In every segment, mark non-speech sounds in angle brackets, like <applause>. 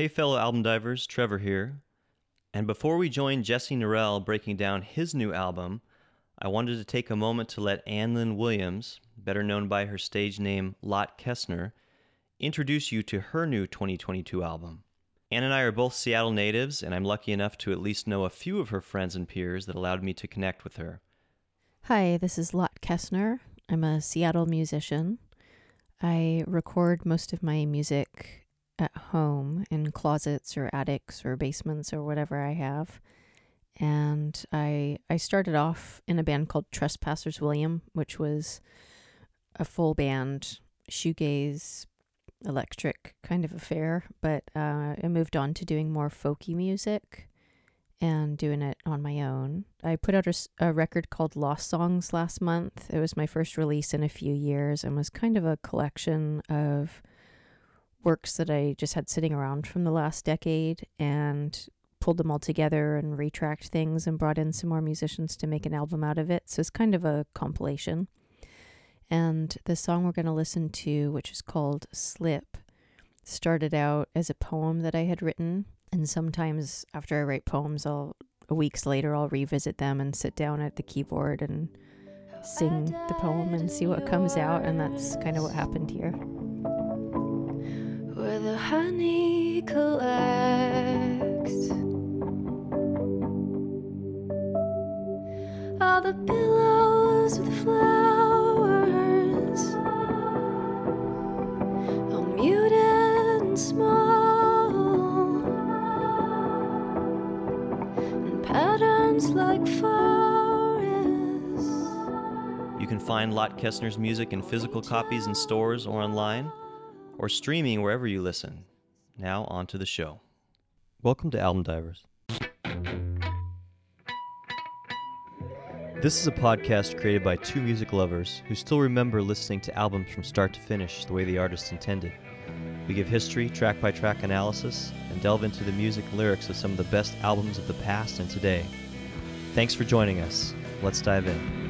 Hey, fellow album divers, Trevor here. And before we join Jesse Norell breaking down his new album, I wanted to take a moment to let Ann Lynn Williams, better known by her stage name Lotte Kestner, introduce you to her new 2022 album. Ann and I are both Seattle natives, and I'm lucky enough to at least know a few of her friends and peers that allowed me to connect with her. Hi, this is Lotte Kestner. I'm a Seattle musician. I record most of my music at home in closets or attics or basements or whatever I have. And I I started off in a band called Trespassers William, which was a full band shoegaze electric kind of affair, but uh, I moved on to doing more folky music and doing it on my own. I put out a, a, record called Lost Songs last month. It was my first release in a few years and was kind of a collection of works that I just had sitting around from the last decade and pulled them all together and retracked things and brought in some more musicians to make an album out of it. So it's kind of a compilation. And the song we're going to listen to, which is called Slip, started out as a poem that I had written. And sometimes after I write poems, I'll weeks later I'll revisit them and sit down at the keyboard and sing the poem and see what comes out. And that's kind of what happened here. Where the honey collects. All the billows with flowers, all muted and small, and patterns like forests. You can find Lotte Kestner's music in physical copies in stores or online, or streaming wherever you listen. Now, on to the show. Welcome to Album Divers. This is a podcast created by two music lovers who still remember listening to albums from start to finish the way the artist intended. We give history, track by track analysis, and delve into the music and lyrics of some of the best albums of the past and today. Thanks for joining us. Let's dive in.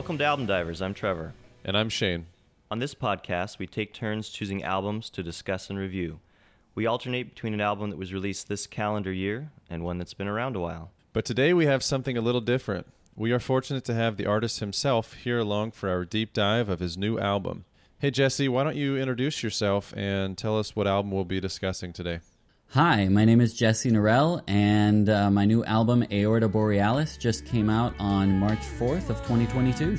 Welcome to Album Divers. I'm Trevor. And I'm Shane. On this podcast, we take turns choosing albums to discuss and review. We alternate between an album that was released this calendar year and one that's been around a while. But today we have something a little different. We are fortunate to have the artist himself here along for our deep dive of his new album. Hey, Jesse, why don't you introduce yourself and tell us what album we'll be discussing today? Hi, my name is Jesse Norell, and uh, my new album, Aorta Borealis, just came out on March 4th of 2022.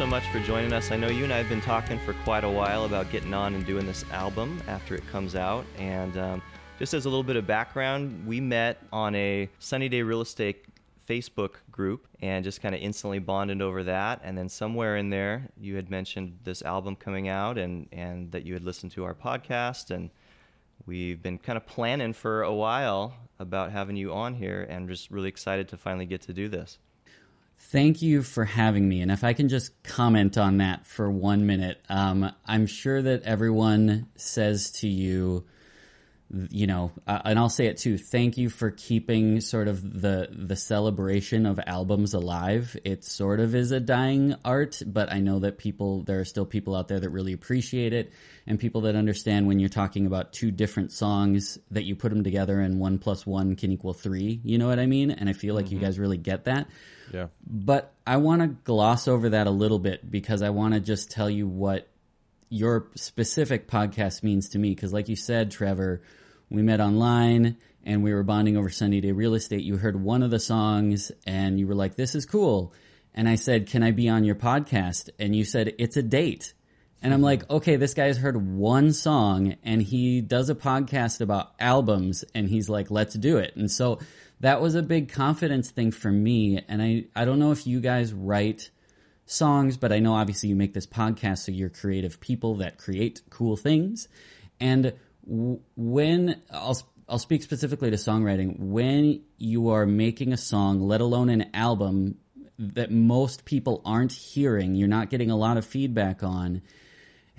So much for joining us. I know you and I have been talking for quite a while about getting on and doing this album after it comes out. And um, just as a little bit of background, we met on a Sunny Day Real Estate Facebook group and just kind of instantly bonded over that. And then somewhere in there, you had mentioned this album coming out and, and that you had listened to our podcast. And we've been kind of planning for a while about having you on here and just really excited to finally get to do this. Thank you for having me. And if I can just comment on that for one minute, um, I'm sure that everyone says to you, you know, uh, and I'll say it too. Thank you for keeping sort of the the celebration of albums alive. It sort of is a dying art, but I know that people there are still people out there that really appreciate it, and people that understand when you're talking about two different songs that you put them together and one plus one can equal three. You know what I mean? And I feel like mm-hmm. you guys really get that. Yeah. But I want to gloss over that a little bit because I want to just tell you what your specific podcast means to me. Because, like you said, Trevor we met online and we were bonding over Sunny Day Real Estate. You heard one of the songs and you were like, this is cool. And I said, can I be on your podcast? And you said, it's a date. And I'm like, okay, this guy's heard one song and he does a podcast about albums and he's like, let's do it. And so that was a big confidence thing for me. And I, I don't know if you guys write songs, but I know obviously you make this podcast, so you're creative people that create cool things. And when I'll I'll speak specifically to songwriting, when you are making a song, let alone an album that most people aren't hearing, you're not getting a lot of feedback on.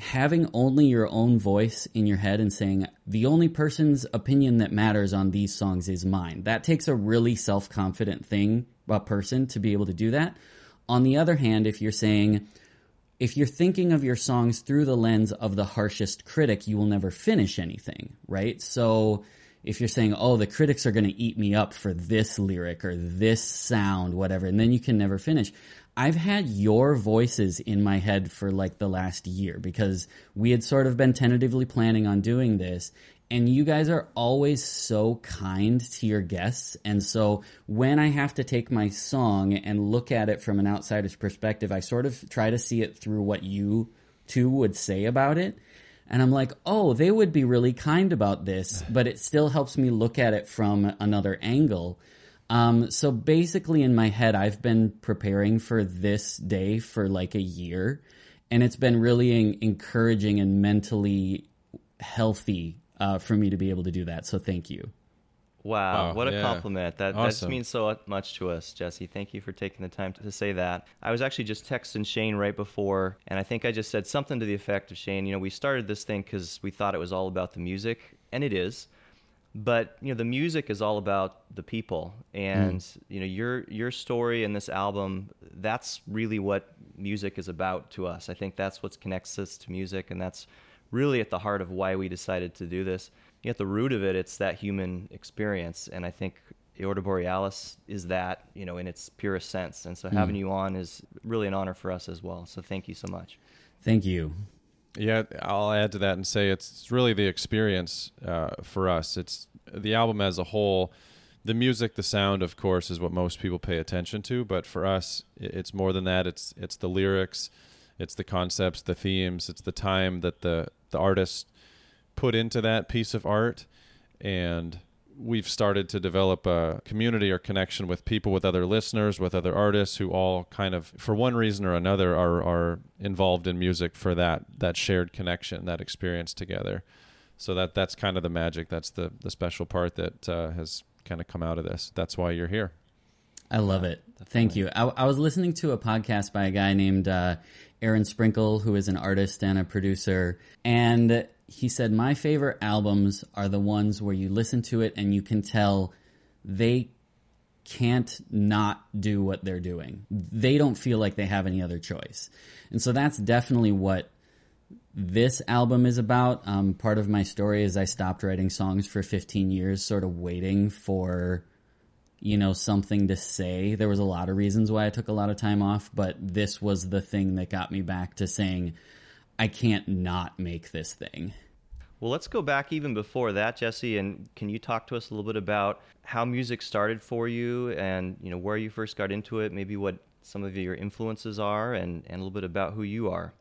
Having only your own voice in your head and saying, the only person's opinion that matters on these songs is mine. That takes a really self confident thing, a person, to be able to do that. On the other hand, if you're saying, if you're thinking of your songs through the lens of the harshest critic, you will never finish anything, right? So if you're saying, oh, the critics are going to eat me up for this lyric or this sound, whatever, and then you can never finish. I've had your voices in my head for like the last year because we had sort of been tentatively planning on doing this. And you guys are always so kind to your guests. And so when I have to take my song and look at it from an outsider's perspective, I sort of try to see it through what you two would say about it. And I'm like, oh, they would be really kind about this, but it still helps me look at it from another angle. Um, so basically, in my head, I've been preparing for this day for like a year, and it's been really en- encouraging and mentally healthy uh, for me to be able to do that. So thank you. Wow, Wow, what a yeah. compliment. That that Awesome. means so much to us, Jesse. Thank you for taking the time to, to say that. I was actually just texting Shane right before, and I think I just said something to the effect of Shane, you know, we started this thing because we thought it was all about the music, and it is. But you know, the music is all about the people, and mm. you know, your your story and this album. That's really what music is about to us. I think that's what connects us to music, and that's really at the heart of why we decided to do this. You know, At the root of it, it's that human experience, and I think Aorta Borealis is that, you know, in its purest sense. And so having mm. you on is really an honor for us as well. So thank you so much. Thank you. Yeah, I'll add to that and say it's really the experience uh, for us. It's the album as a whole. The music, the sound, of course, is what most people pay attention to. But for us, it's more than that. It's it's the lyrics, it's the concepts, the themes, it's the time that the the artist put into that piece of art, and we've started to develop a community or connection with people, with other listeners, with other artists who all kind of, for one reason or another, are are involved in music for that that shared connection, that experience together. So that that's kind of the magic. That's the the special part that uh, has kind of come out of this. That's why you're here. I love it. Thank you. I, I was listening to a podcast by a guy named uh, Aaron Sprinkle, who is an artist and a producer, and he said my favorite albums are the ones where you listen to it and you can tell they can't not do what they're doing. They don't feel like they have any other choice, and so that's definitely what this album is about. Um, part of my story is I stopped writing songs for 15 years, sort of waiting for you know, something to say. There was a lot of reasons why I took a lot of time off, but this was the thing that got me back to saying, I can't not make this thing. Well, let's go back even before that, Jesse, and can you talk to us a little bit about how music started for you and, you know, where you first got into it, maybe what some of your influences are and, and a little bit about who you are.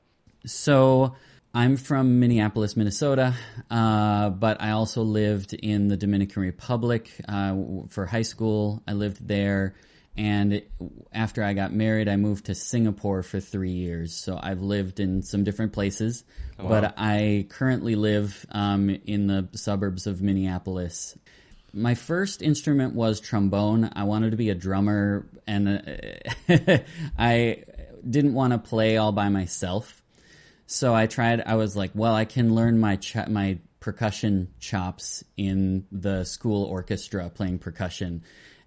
So I'm from Minneapolis, Minnesota, uh, but I also lived in the Dominican Republic uh, for high school. I lived there. And after I got married, I moved to Singapore for three years. So I've lived in some different places, but I currently live um, in the suburbs of Minneapolis. My first instrument was trombone. I wanted to be a drummer, and uh, <laughs> I didn't want to play all by myself. So I tried. I was like, well, I can learn my ch- my percussion chops in the school orchestra playing percussion.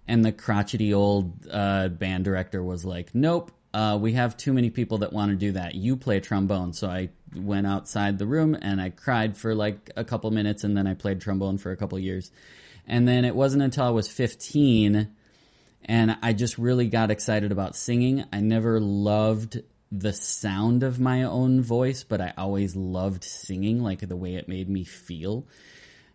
And the crotchety old uh, band director was like, nope, uh, we have too many people that want to do that. You play trombone. So I went outside the room and I cried for like a couple minutes, and then I played trombone for a couple years. And then it wasn't until I was 15 and I just really got excited about singing. I never loved the sound of my own voice, but I always loved singing, like the way it made me feel.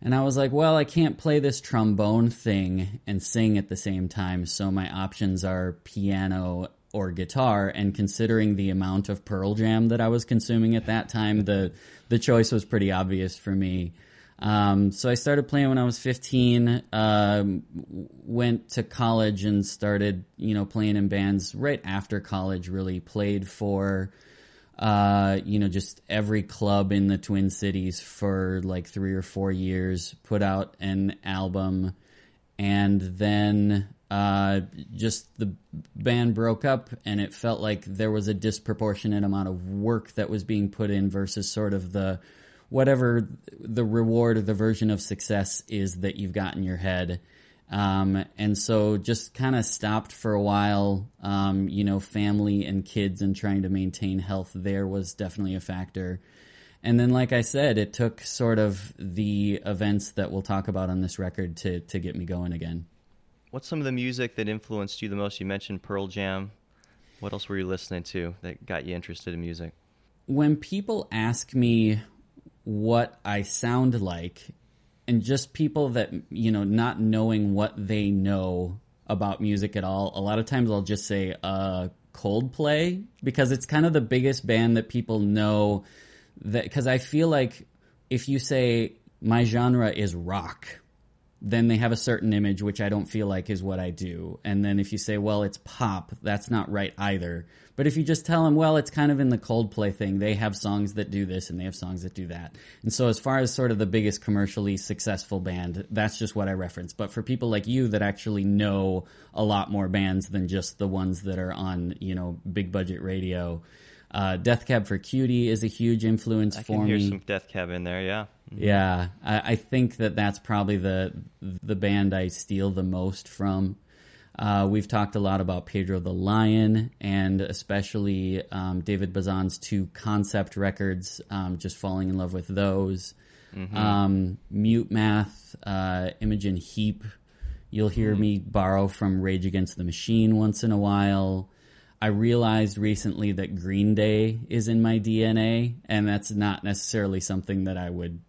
And I was like, well, I can't play this trombone thing and sing at the same time, so my options are piano or guitar. And considering the amount of Pearl Jam that I was consuming at that time, the the choice was pretty obvious for me. Um, so I started playing when I was 15. Um, went to college and started, you know, playing in bands right after college. Really played for, uh, you know, just every club in the Twin Cities for like three or four years. Put out an album, and then uh, just the band broke up, and it felt like there was a disproportionate amount of work that was being put in versus sort of the whatever the reward or the version of success is that you've got in your head. Um, and so just kind of stopped for a while. Um, you know, family and kids and trying to maintain health there was definitely a factor. And then, like I said, it took sort of the events that we'll talk about on this record to, to get me going again. What's some of the music that influenced you the most? You mentioned Pearl Jam. What else were you listening to that got you interested in music? When people ask me what I sound like, and just people that, you know, not knowing what they know about music at all, a lot of times I'll just say, uh, Coldplay, because it's kind of the biggest band that people know that, because I feel like if you say, my genre is rock, then they have a certain image, which I don't feel like is what I do. And then if you say, well, it's pop, that's not right either. But if you just tell them, well, it's kind of in the Coldplay thing, they have songs that do this and they have songs that do that. And so as far as sort of the biggest commercially successful band, that's just what I reference. But for people like you that actually know a lot more bands than just the ones that are on, you know, big budget radio, uh, Death Cab for Cutie is a huge influence I for can hear me. some Death Cab in there, yeah. Yeah, I, I think that that's probably the the band I steal the most from. Uh, we've talked a lot about Pedro the Lion and especially um, David Bazan's two concept records. Um, just falling in love with those. Um, Mute Math, uh, Imogen Heap. You'll hear me borrow from Rage Against the Machine once in a while. I realized recently that Green Day is in my DNA, and that's not necessarily something that I would.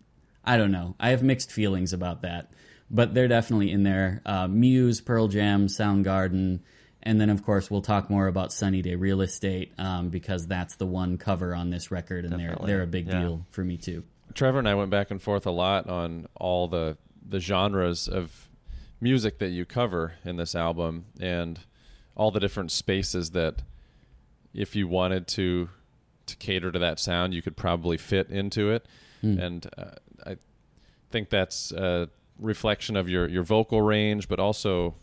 I don't know. I have mixed feelings about that, but they're definitely in there. Uh, Muse, Pearl Jam, Soundgarden, and then of course we'll talk more about Sunny Day Real Estate um, because that's the one cover on this record, and they're they're a big yeah. deal for me too. Trevor and I went back and forth a lot on all the the genres of music that you cover in this album and all the different spaces that if you wanted to to cater to that sound you could probably fit into it and uh, think that's a reflection of your your vocal range but also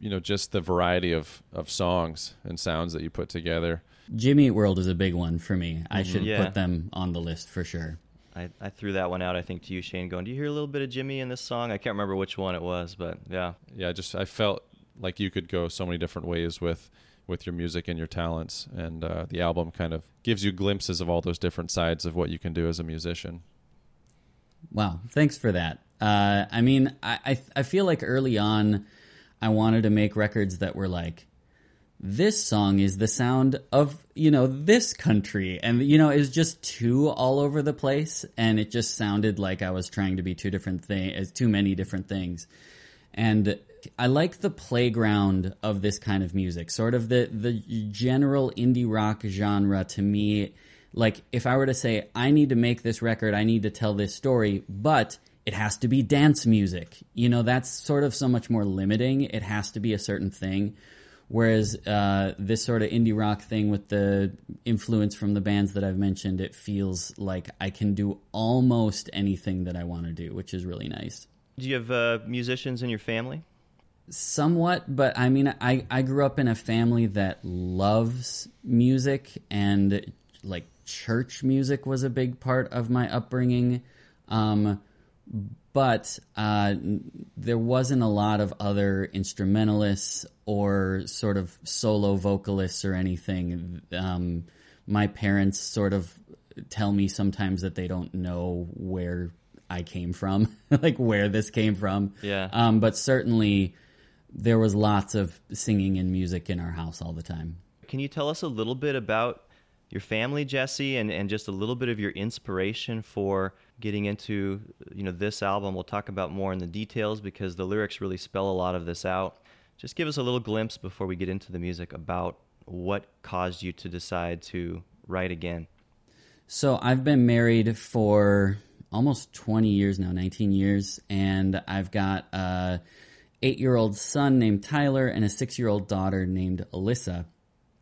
you know just the variety of of songs and sounds that you put together Jimmy Eat World is a big one for me. I should Yeah. put them on the list for sure. I, I threw that one out, I think, to you, Shane, going, Do you hear a little bit of Jimmy in this song? I can't remember which one it was, but yeah. yeah, I just I felt like you could go so many different ways with with your music and your talents, and uh, the album kind of gives you glimpses of all those different sides of what you can do as a musician. Wow, thanks for that. Uh, I mean, I, I I feel like early on, I wanted to make records that were like, this song is the sound of you know this country, and you know it's just too all over the place, and it just sounded like I was trying to be two different things, too many different things, and I like the playground of this kind of music, sort of the the general indie rock genre. To me, like if I were to say I need to make this record, I need to tell this story, but it has to be dance music. You know, that's sort of so much more limiting. It has to be a certain thing. Whereas uh, this sort of indie rock thing with the influence from the bands that I've mentioned, it feels like I can do almost anything that I want to do, which is really nice. Do you have uh, musicians in your family? Somewhat, but I mean, I, I grew up in a family that loves music, and like church music was a big part of my upbringing. Um, but uh, there wasn't a lot of other instrumentalists or sort of solo vocalists or anything. Um, my parents sort of tell me sometimes that they don't know where I came from, <laughs> like where this came from. Yeah. Um, but certainly there was lots of singing and music in our house all the time. Can you tell us a little bit about your family, Jesse, and, and just a little bit of your inspiration for getting into you know this album? We'll talk about more in the details because the lyrics really spell a lot of this out. Just give us a little glimpse before we get into the music about what caused you to decide to write again? So I've been married for almost 20 years now, 19 years, and I've got a eight year old son named Tyler and a six year old daughter named Alyssa.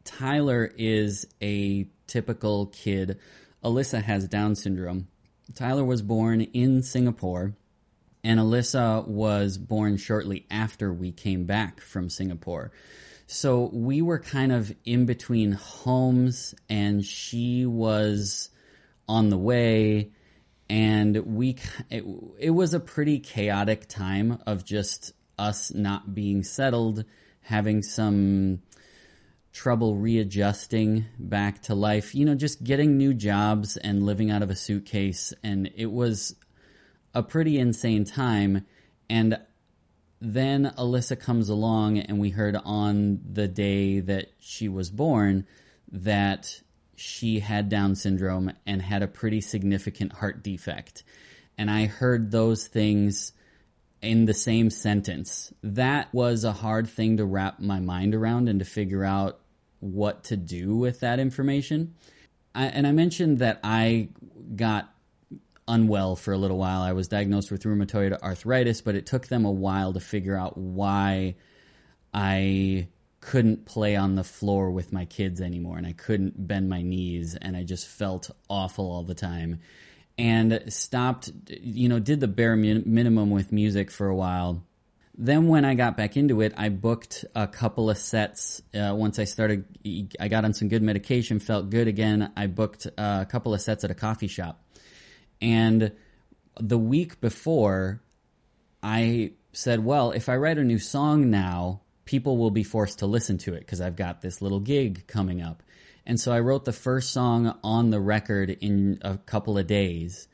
Tyler is a typical kid. Alyssa has Down syndrome. Tyler was born in Singapore, and Alyssa was born shortly after we came back from Singapore. So we were kind of in between homes, and she was on the way and we it, it was a pretty chaotic time of just us not being settled having some trouble readjusting back to life you know just getting new jobs and living out of a suitcase and it was a pretty insane time and then Alyssa comes along and we heard on the day that she was born that she had Down syndrome and had a pretty significant heart defect. And I heard those things in the same sentence. That was a hard thing to wrap my mind around and to figure out what to do with that information. I, and I mentioned that I got unwell for a little while. I was diagnosed with rheumatoid arthritis, but it took them a while to figure out why I couldn't play on the floor with my kids anymore and I couldn't bend my knees and I just felt awful all the time and stopped you know did the bare min- minimum with music for a while then when I got back into it I booked a couple of sets uh, once I started I got on some good medication felt good again I booked a couple of sets at a coffee shop and the week before I said well if I write a new song now people will be forced to listen to it because I've got this little gig coming up. And so I wrote the first song on the record in a couple of days.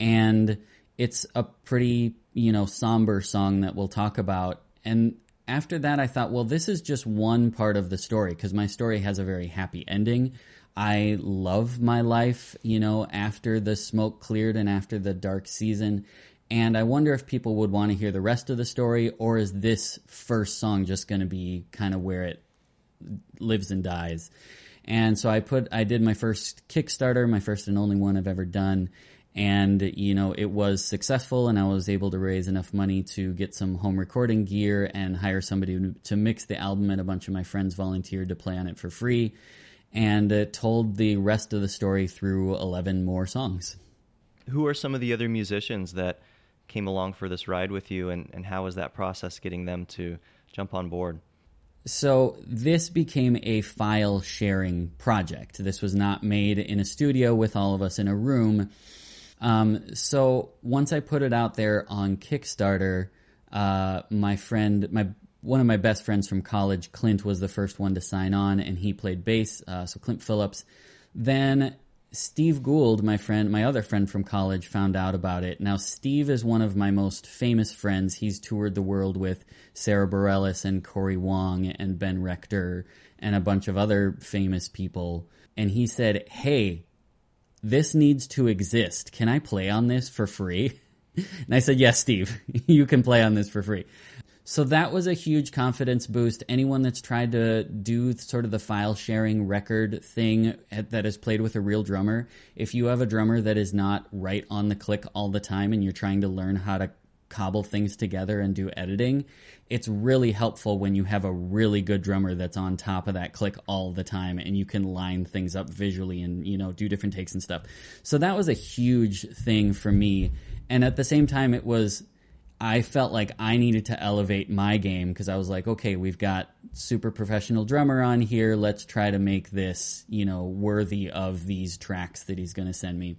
And it's a pretty, you know, somber song that we'll talk about. And after that, I thought, well, this is just one part of the story because my story has a very happy ending. I love my life, you know, after the smoke cleared and after the dark season. And I wonder if people would want to hear the rest of the story, or is this first song just going to be kind of where it lives and dies? And so I put, I did my first Kickstarter, my first and only one I've ever done. And, you know, it was successful and I was able to raise enough money to get some home recording gear and hire somebody to mix the album. And a bunch of my friends volunteered to play on it for free and uh, told the rest of the story through 11 more songs. Who are some of the other musicians that came along for this ride with you, and, and how was that process getting them to jump on board? So this became a file sharing project. This was not made in a studio with all of us in a room. Um, so once I put it out there on Kickstarter, uh, my friend, my one of my best friends from college, Clint, was the first one to sign on, and he played bass. Uh, so Clint Phillips. Then Steve Gould, my friend, my other friend from college, found out about it. Now, Steve is one of my most famous friends. He's toured the world with Sara Bareilles and Corey Wong and Ben Rector and a bunch of other famous people. And he said, Hey, this needs to exist. Can I play on this for free? <laughs> And I said, Yes, Steve, <laughs> you can play on this for free. So that was a huge confidence boost. Anyone that's tried to do sort of the file sharing record thing that has played with a real drummer, if you have a drummer that is not right on the click all the time and you're trying to learn how to cobble things together and do editing, it's really helpful when you have a really good drummer that's on top of that click all the time and you can line things up visually and, you know, do different takes and stuff. So that was a huge thing for me. And at the same time, it was I felt like I needed to elevate my game because I was like, okay, we've got super professional drummer on here. Let's try to make this, you know, worthy of these tracks that he's going to send me.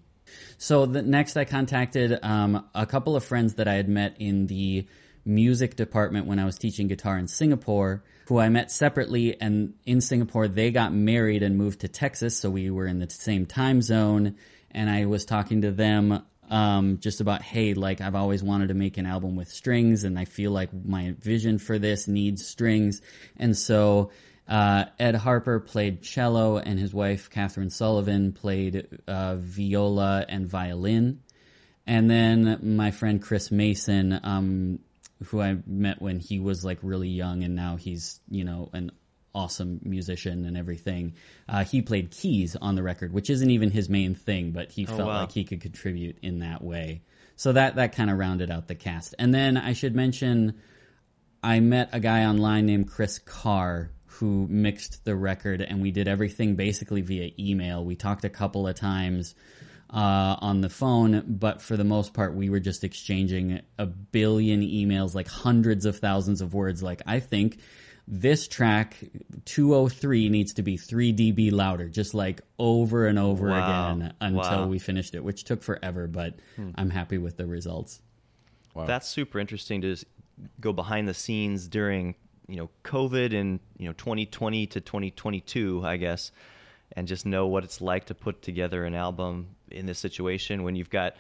So the next, I contacted um, a couple of friends that I had met in the music department when I was teaching guitar in Singapore, who I met separately. And in Singapore, they got married and moved to Texas, so we were in the same time zone. And I was talking to them um, just about hey like i've always wanted to make an album with strings and i feel like my vision for this needs strings and so uh, ed harper played cello and his wife catherine sullivan played uh, viola and violin and then my friend chris mason um, who i met when he was like really young and now he's you know an awesome musician and everything. Uh, he played keys on the record, which isn't even his main thing, but he felt wow. like he could contribute in that way. So that that kind of rounded out the cast. And then I should mention I met a guy online named Chris Carr who mixed the record, and we did everything basically via email. We talked a couple of times uh, on the phone, but for the most part, we were just exchanging a billion emails, like hundreds of thousands of words. Like, I think this track 203 needs to be 3 dB louder, just like over and over Wow. again until Wow. we finished it, which took forever, but I'm happy with the results. Wow. That's super interesting to s- go behind the scenes during you know COVID and you know 2020 to 2022, I guess, and just know what it's like to put together an album in this situation when you've got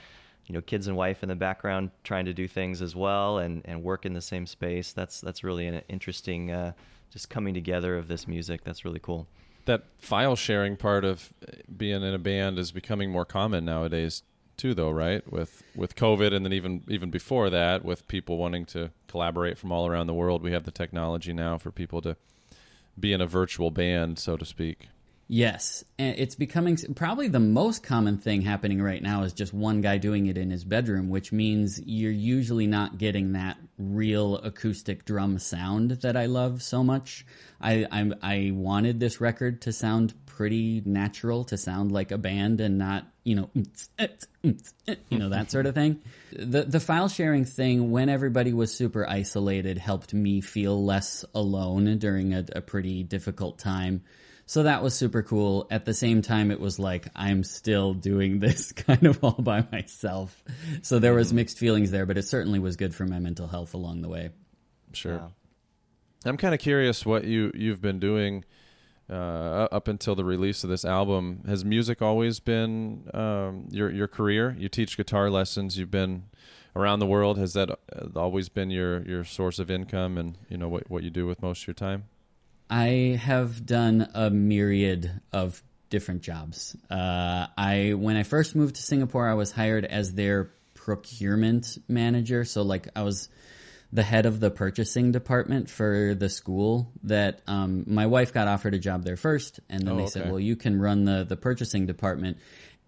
you know kids and wife in the background trying to do things as well and and work in the same space. That's that's really an interesting uh, just coming together of this music. That's really cool. that file sharing part of being in a band is becoming more common nowadays too though right? With with covid and then even even before that with people wanting to collaborate from all around the world we have the technology now for people to be in a virtual band so to speak. Yes, and it's becoming probably the most common thing happening right now is just one guy doing it in his bedroom, which means you're usually not getting that real acoustic drum sound that I love so much. I I'm, I wanted this record to sound pretty natural, to sound like a band and not you know eh, eh, you know that sort of thing. <laughs> The the file sharing thing when everybody was super isolated helped me feel less alone during a, a pretty difficult time. So that was super cool. At the same time, it was like I'm still doing <laughs> this kind of all by myself. So there was mm-hmm. mixed feelings there, but it certainly was good for my mental health along the way. sure Yeah. i'm kind of curious what you you've been doing uh, up until the release of this album has music always been um, your your career you teach guitar lessons you've been around the world has that uh, always been your your source of income and you know what what you do with most of your time I have done a myriad of different jobs. Uh, I when I first moved to Singapore, I was hired as their procurement manager. So like I was the head of the purchasing department for the school. That um, my wife got offered a job there first, and then Oh, they okay. said, "Well, you can run the the purchasing department."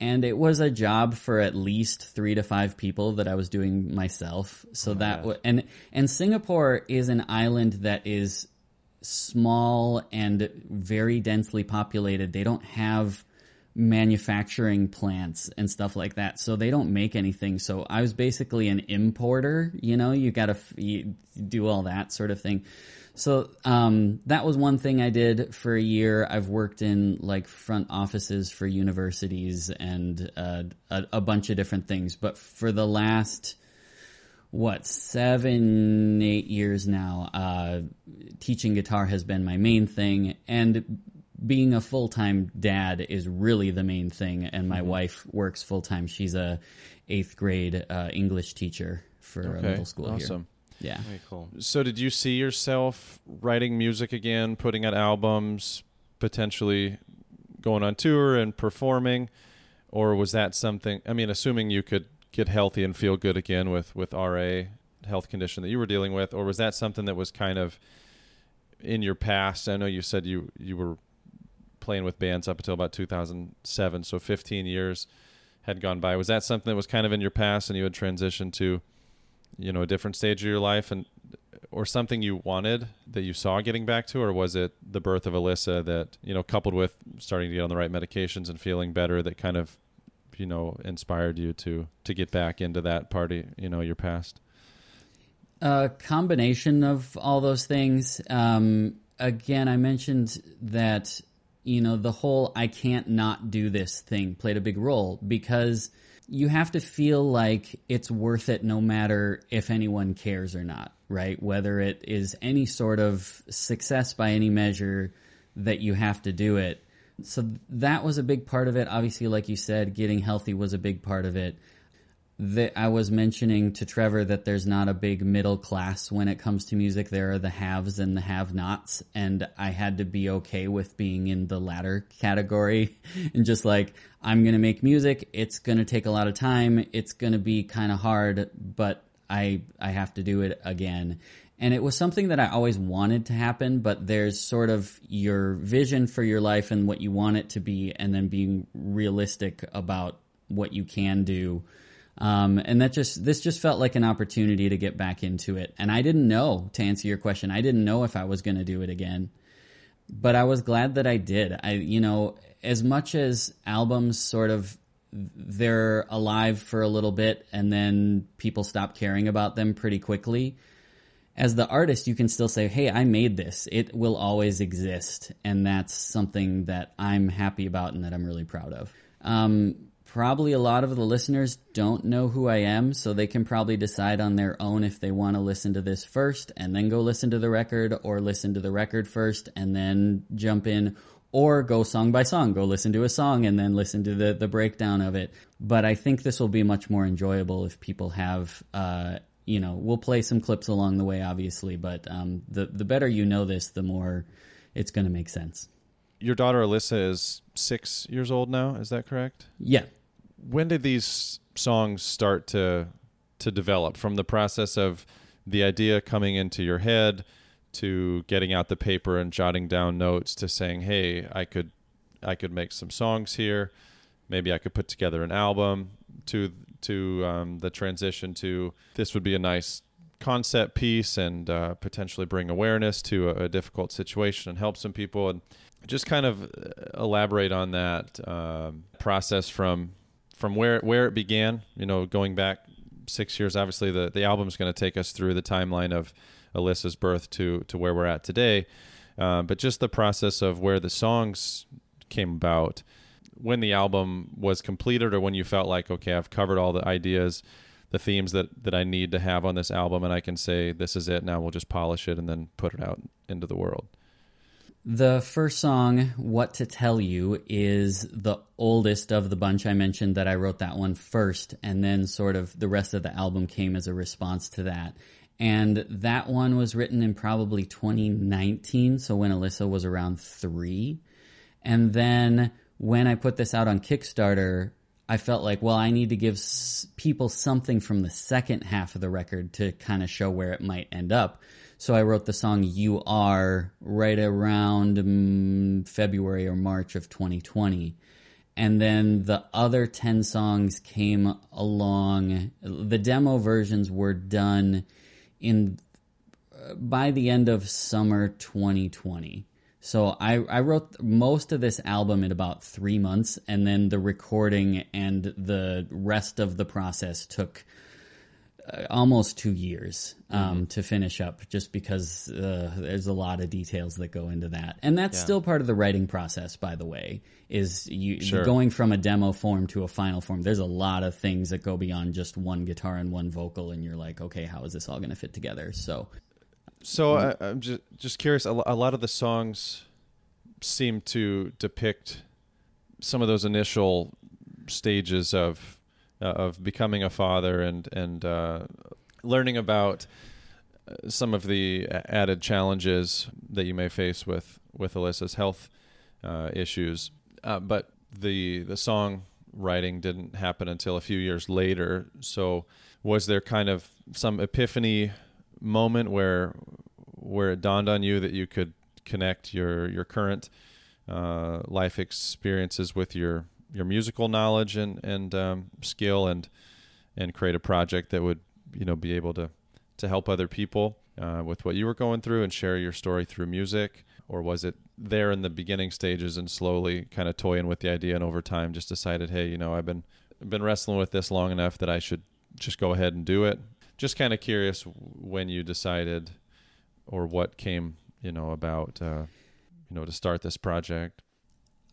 And it was a job for at least three to five people that I was doing myself. So that wa- and and Singapore is an island that is small and very densely populated. They don't have manufacturing plants and stuff like that. So they don't make anything. So I was basically an importer, you know, you got to f- do all that sort of thing. So um, that was one thing I did for a year. I've worked in like front offices for universities and uh, a, a bunch of different things. But for the last what seven eight years now uh, teaching guitar has been my main thing and being a full-time dad is really the main thing and my wife works full-time. She's a eighth grade uh, english teacher for a middle school awesome. Here yeah. Very cool. so did you see yourself writing music again putting out albums potentially going on tour and performing? Or was that something i mean assuming you could get healthy and feel good again with with ra health condition that you were dealing with or was that something that was kind of in your past? I know you said you you were playing with bands up until about 2007 so 15 years had gone by was that something that was kind of in your past and you had transitioned to you know a different stage of your life and or something you wanted that you saw getting back to or was it the birth of alyssa that you know coupled with starting to get on the right medications and feeling better that kind of you know inspired you to to get back into that party you know your past A combination of all those things. Um, again, I mentioned that you know the whole "I can't not do this" thing played a big role because you have to feel like it's worth it, no matter if anyone cares or not, right? Whether it is any sort of success by any measure that you have to do it. So that was a big part of it. Obviously, like you said, getting healthy was a big part of it that I was mentioning to Trevor that there's not a big middle class when it comes to music. There are the haves and the have-nots, and I had to be okay with being in the latter category <laughs> and just like I'm gonna make music. It's gonna take a lot of time. It's gonna be kind of hard, but I I have to do it again. And it was something that I always wanted to happen, but there's sort of your vision for your life and what you want it to be, and then being realistic about what you can do. Um, and that just this just felt like an opportunity to get back into it. And I didn't know to answer your question. I didn't know if I was going to do it again, but I was glad that I did. I you know as much as albums sort of they're alive for a little bit and then people stop caring about them pretty quickly as the artist, you can still say, Hey, I made this. It will always exist. And that's something that I'm happy about and that I'm really proud of. Um, probably a lot of the listeners don't know who I am, so they can probably decide on their own if they want to listen to this first and then go listen to the record or listen to the record first and then jump in or go song by song, go listen to a song and then listen to the, the breakdown of it. But I think this will be much more enjoyable if people have uh, you know, we'll play some clips along the way, obviously, but um, the the better you know this, the more it's going to make sense. Your daughter Alyssa is six years old now. Is that correct? Yeah. When did these songs start to to develop? From the process of the idea coming into your head to getting out the paper and jotting down notes to saying, "Hey, I could I could make some songs here. Maybe I could put together an album." To to um, the transition to this would be a nice concept piece and uh, potentially bring awareness to a, a, difficult situation and help some people and just kind of uh, elaborate on that um, process from from where where it began you know going back six years obviously the the album's going to take us through the timeline of alyssa's birth to to where we're at today. Uh, but just the process of where the songs came about when the album was completed or when you felt like okay i've covered all the ideas the themes that that i need to have on this album and i can say this is it now we'll just polish it and then put it out into the world the first song what to tell you is the oldest of the bunch i mentioned that i wrote that one first and then sort of the rest of the album came as a response to that and that one was written in probably 2019 so when alyssa was around three and then when I put this out on Kickstarter, I felt like, well, I need to give people something from the second half of the record to kind of show where it might end up. So I wrote the song You Are right around um, February or March of 2020. And then the other 10 songs came along. The demo versions were done in uh, by the end of summer 2020. So I, I wrote most of this album in about three months, and then the recording and the rest of the process took almost two years um, mm-hmm. to finish up, just because uh, there's a lot of details that go into that, and that's yeah. still part of the writing process. By the way, is you sure. going from a demo form to a final form. There's a lot of things that go beyond just one guitar and one vocal, and you're like, okay, how is this all going to fit together? So so I, am just just curious. A, lot of the songs seem to depict some of those initial stages of uh, of becoming a father and and uh, learning about uh, some of the added challenges that you may face with with Alyssa's health uh, issues. Uh, but the the song writing didn't happen until a few years later. So was there kind of some epiphany moment where where it dawned on you that you could connect your your current uh, life experiences with your your musical knowledge and and um, skill and and create a project that would you know be able to to help other people uh, with what you were going through and share your story through music? Or was it there in the beginning stages and slowly kind of toying with the idea and over time just decided hey you know I've been been wrestling with this long enough that I should just go ahead and do it? Just kind of curious when you decided or what came you know about uh, you know to start this project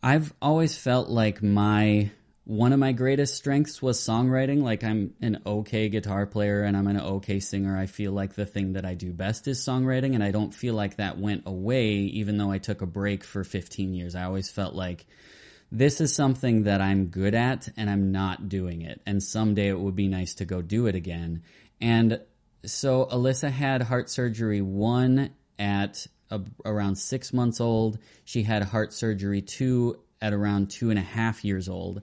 i've always felt like my one of my greatest strengths was songwriting. Like i'm an okay guitar player and i'm an okay singer. I feel like the thing that i do best is songwriting and i don't feel like that went away even though i took a break for 15 years. I always felt like this is something that i'm good at and i'm not doing it and someday it would be nice to go do it again. And so Alyssa had heart surgery one at a, around six months old. She had heart surgery two at around two and a half years old.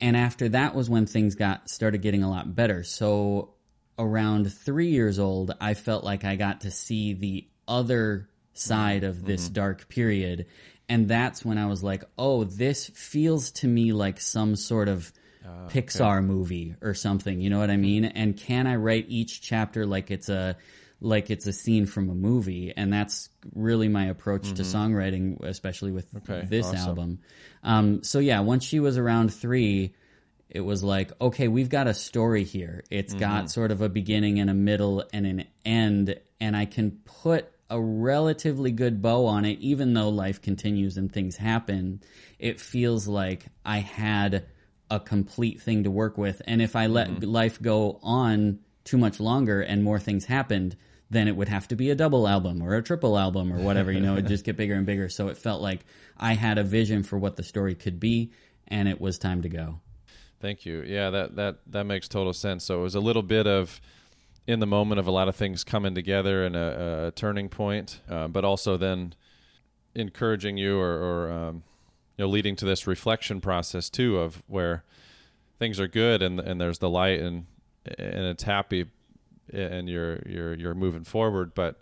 And after that was when things got started getting a lot better. So around three years old, I felt like I got to see the other side of this mm-hmm. dark period. And that's when I was like, oh, this feels to me like some sort of ah, Pixar movie or something. You know what I mean? And can I write each chapter like it's a like it's a scene from a movie? And that's really my approach to songwriting, especially with Okay, this awesome. album. Um, so yeah, once she was around three, it was like, okay, we've got a story here. It's Mm-hmm. got sort of a beginning and a middle and an end, and I can put a relatively good bow on it, even though life continues and things happen. It feels like I had a complete thing to work with. And if I let Mm-hmm. life go on too much longer and more things happened, then it would have to be a double album or a triple album or whatever, you know, it'd just get bigger and bigger. So it felt like I had a vision for what the story could be, and it was time to go. Thank you. Yeah, that that that makes total sense. So it was a little bit of in the moment of a lot of things coming together and a, a turning point, uh, but also then encouraging you or, or um, you know leading to this reflection process too of where things are good and and there's the light and and it's happy and you're you're you're moving forward, but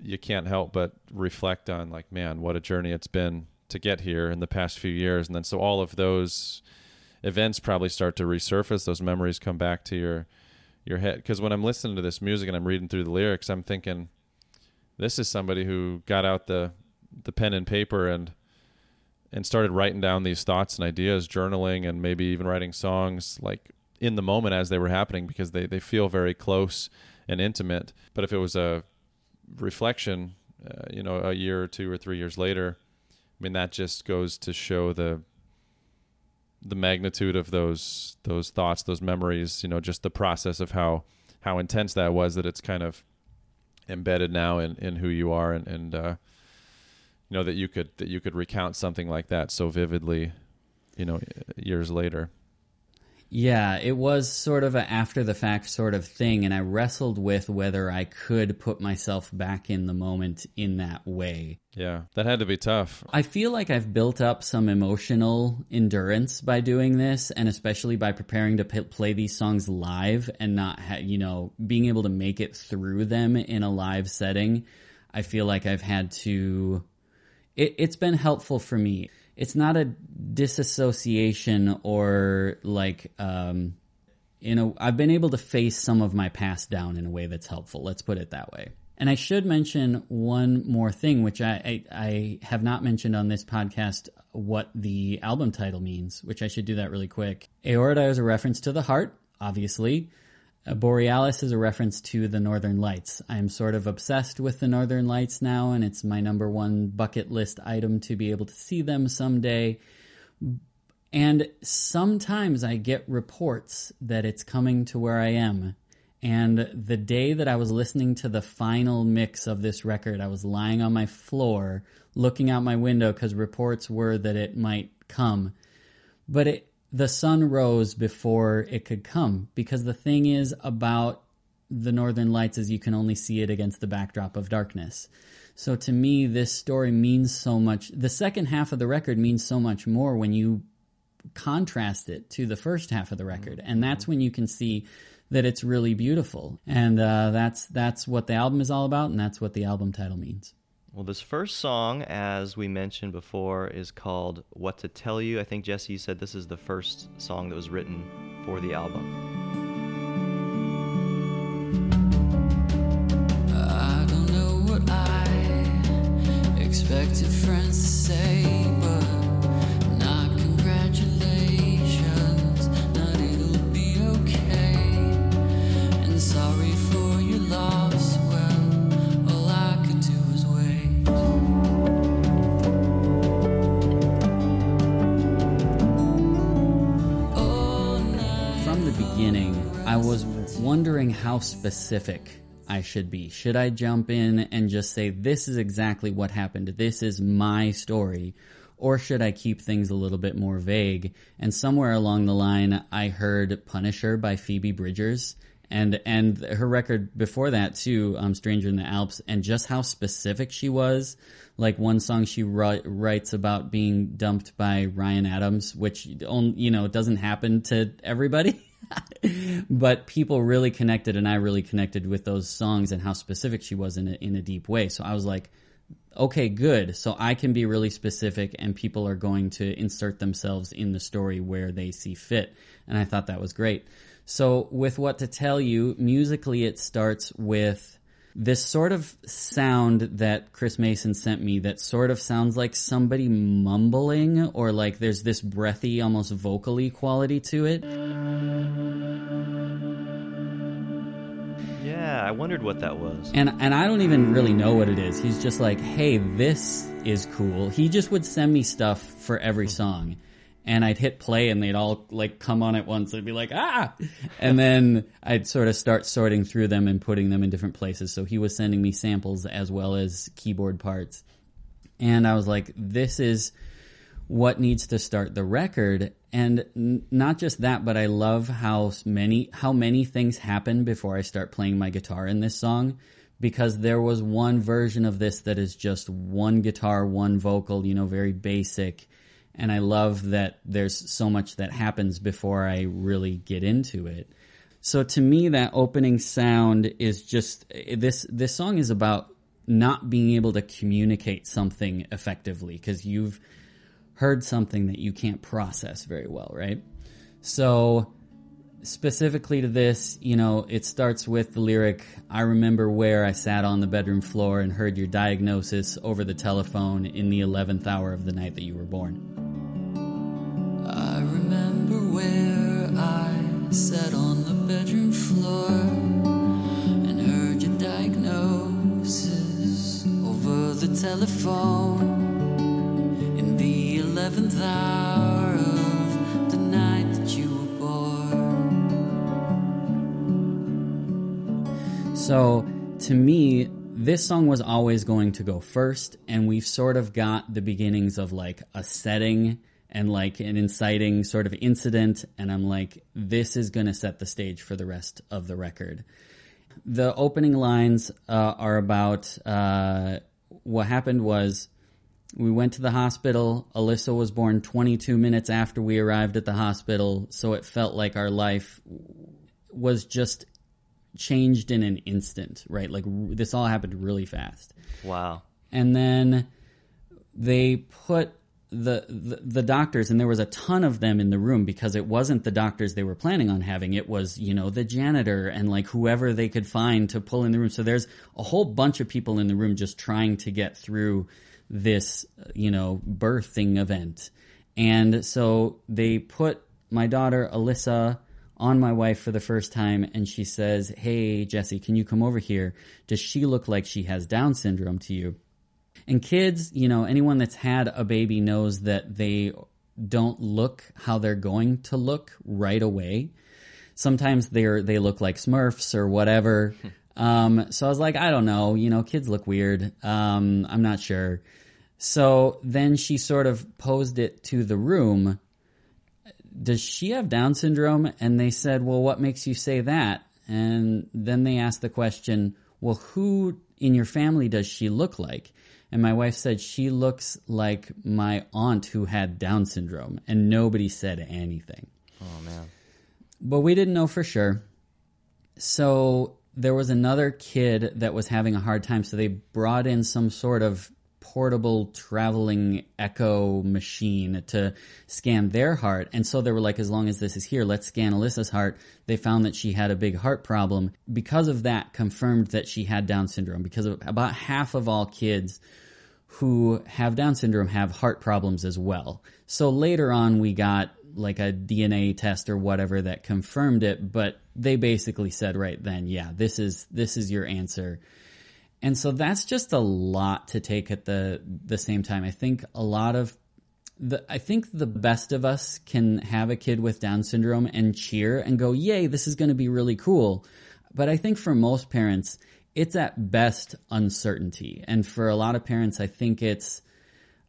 you can't help but reflect on like man, what a journey it's been to get here in the past few years, and then so all of those events probably start to resurface. Those memories come back to your your head. Because when i'm listening to this music and i'm reading through the lyrics i'm thinking this is somebody who got out the the pen and paper and and started writing down these thoughts and ideas journaling and maybe even writing songs like in the moment as they were happening because they they feel very close and intimate but if it was a reflection uh, you know a year or two or three years later i mean that just goes to show the the magnitude of those those thoughts, those memories, you know, just the process of how how intense that was that it's kind of embedded now in, in who you are and, and uh, you know that you could that you could recount something like that so vividly, you know, years later. Yeah, it was sort of a after the fact sort of thing, and I wrestled with whether I could put myself back in the moment in that way. Yeah, that had to be tough. I feel like I've built up some emotional endurance by doing this, and especially by preparing to p- play these songs live and not, ha- you know, being able to make it through them in a live setting. I feel like I've had to. It, it's been helpful for me. It's not a disassociation or like, um, you know, I've been able to face some of my past down in a way that's helpful. Let's put it that way. And I should mention one more thing, which I, I, I have not mentioned on this podcast what the album title means, which I should do that really quick. Aorta is a reference to the heart, obviously. Uh, Borealis is a reference to the Northern Lights. I'm sort of obsessed with the Northern Lights now, and it's my number one bucket list item to be able to see them someday. And sometimes I get reports that it's coming to where I am. And the day that I was listening to the final mix of this record, I was lying on my floor looking out my window because reports were that it might come. But it, the sun rose before it could come because the thing is about the northern lights is you can only see it against the backdrop of darkness. So to me, this story means so much. The second half of the record means so much more when you contrast it to the first half of the record, and that's when you can see that it's really beautiful. And uh, that's that's what the album is all about, and that's what the album title means. Well, this first song, as we mentioned before, is called What to Tell You. I think, Jesse, you said this is the first song that was written for the album. How specific I should be. Should I jump in and just say, this is exactly what happened, this is my story? Or should I keep things a little bit more vague? And somewhere along the line, I heard Punisher by Phoebe Bridgers. And, and her record before that too, um, Stranger in the Alps, and just how specific she was. Like one song she wri- writes about being dumped by Ryan Adams, which, you know, doesn't happen to everybody. <laughs> but people really connected, and I really connected with those songs and how specific she was in a, in a deep way. So I was like, okay, good. So I can be really specific, and people are going to insert themselves in the story where they see fit. And I thought that was great. So, with what to tell you, musically, it starts with this sort of sound that Chris Mason sent me that sort of sounds like somebody mumbling or like there's this breathy, almost vocally quality to it. Yeah, I wondered what that was. And and I don't even really know what it is. He's just like, "Hey, this is cool." He just would send me stuff for every hmm. song. And I'd hit play and they'd all like come on at once. I'd be like, "Ah!" And then I'd sort of start sorting through them and putting them in different places. So he was sending me samples as well as keyboard parts. And I was like, "This is what needs to start the record and n- not just that but i love how many how many things happen before i start playing my guitar in this song because there was one version of this that is just one guitar one vocal you know very basic and i love that there's so much that happens before i really get into it so to me that opening sound is just this this song is about not being able to communicate something effectively because you've heard something that you can't process very well, right? So, specifically to this, you know, it starts with the lyric I remember where I sat on the bedroom floor and heard your diagnosis over the telephone in the 11th hour of the night that you were born. I remember where I sat on the bedroom floor and heard your diagnosis over the telephone in the eleventh hour So, to me, this song was always going to go first, and we've sort of got the beginnings of like a setting and like an inciting sort of incident, and I'm like, this is going to set the stage for the rest of the record. The opening lines uh, are about uh, what happened was we went to the hospital. Alyssa was born 22 minutes after we arrived at the hospital, so it felt like our life was just changed in an instant, right? Like r- this all happened really fast. Wow. And then they put the, the the doctors and there was a ton of them in the room because it wasn't the doctors they were planning on having it was you know the janitor and like whoever they could find to pull in the room so there's a whole bunch of people in the room just trying to get through this you know birthing event and so they put my daughter Alyssa on my wife for the first time and she says hey Jesse can you come over here does she look like she has down syndrome to you and kids, you know, anyone that's had a baby knows that they don't look how they're going to look right away. Sometimes they're they look like Smurfs or whatever. <laughs> um, so I was like, I don't know, you know, kids look weird. Um, I'm not sure. So then she sort of posed it to the room. Does she have Down syndrome? And they said, Well, what makes you say that? And then they asked the question, Well, who in your family does she look like? And my wife said she looks like my aunt who had Down syndrome, and nobody said anything. Oh man. But we didn't know for sure. So there was another kid that was having a hard time, so they brought in some sort of portable traveling echo machine to scan their heart. And so they were like, as long as this is here, let's scan Alyssa's heart. They found that she had a big heart problem. Because of that, confirmed that she had Down syndrome. Because about half of all kids who have Down syndrome have heart problems as well. So later on, we got like a DNA test or whatever that confirmed it, but they basically said right then, yeah, this is this is your answer. And so that's just a lot to take at the the same time. I think a lot of the I think the best of us can have a kid with Down syndrome and cheer and go, "Yay, this is going to be really cool." But I think for most parents, it's at best uncertainty. And for a lot of parents, I think it's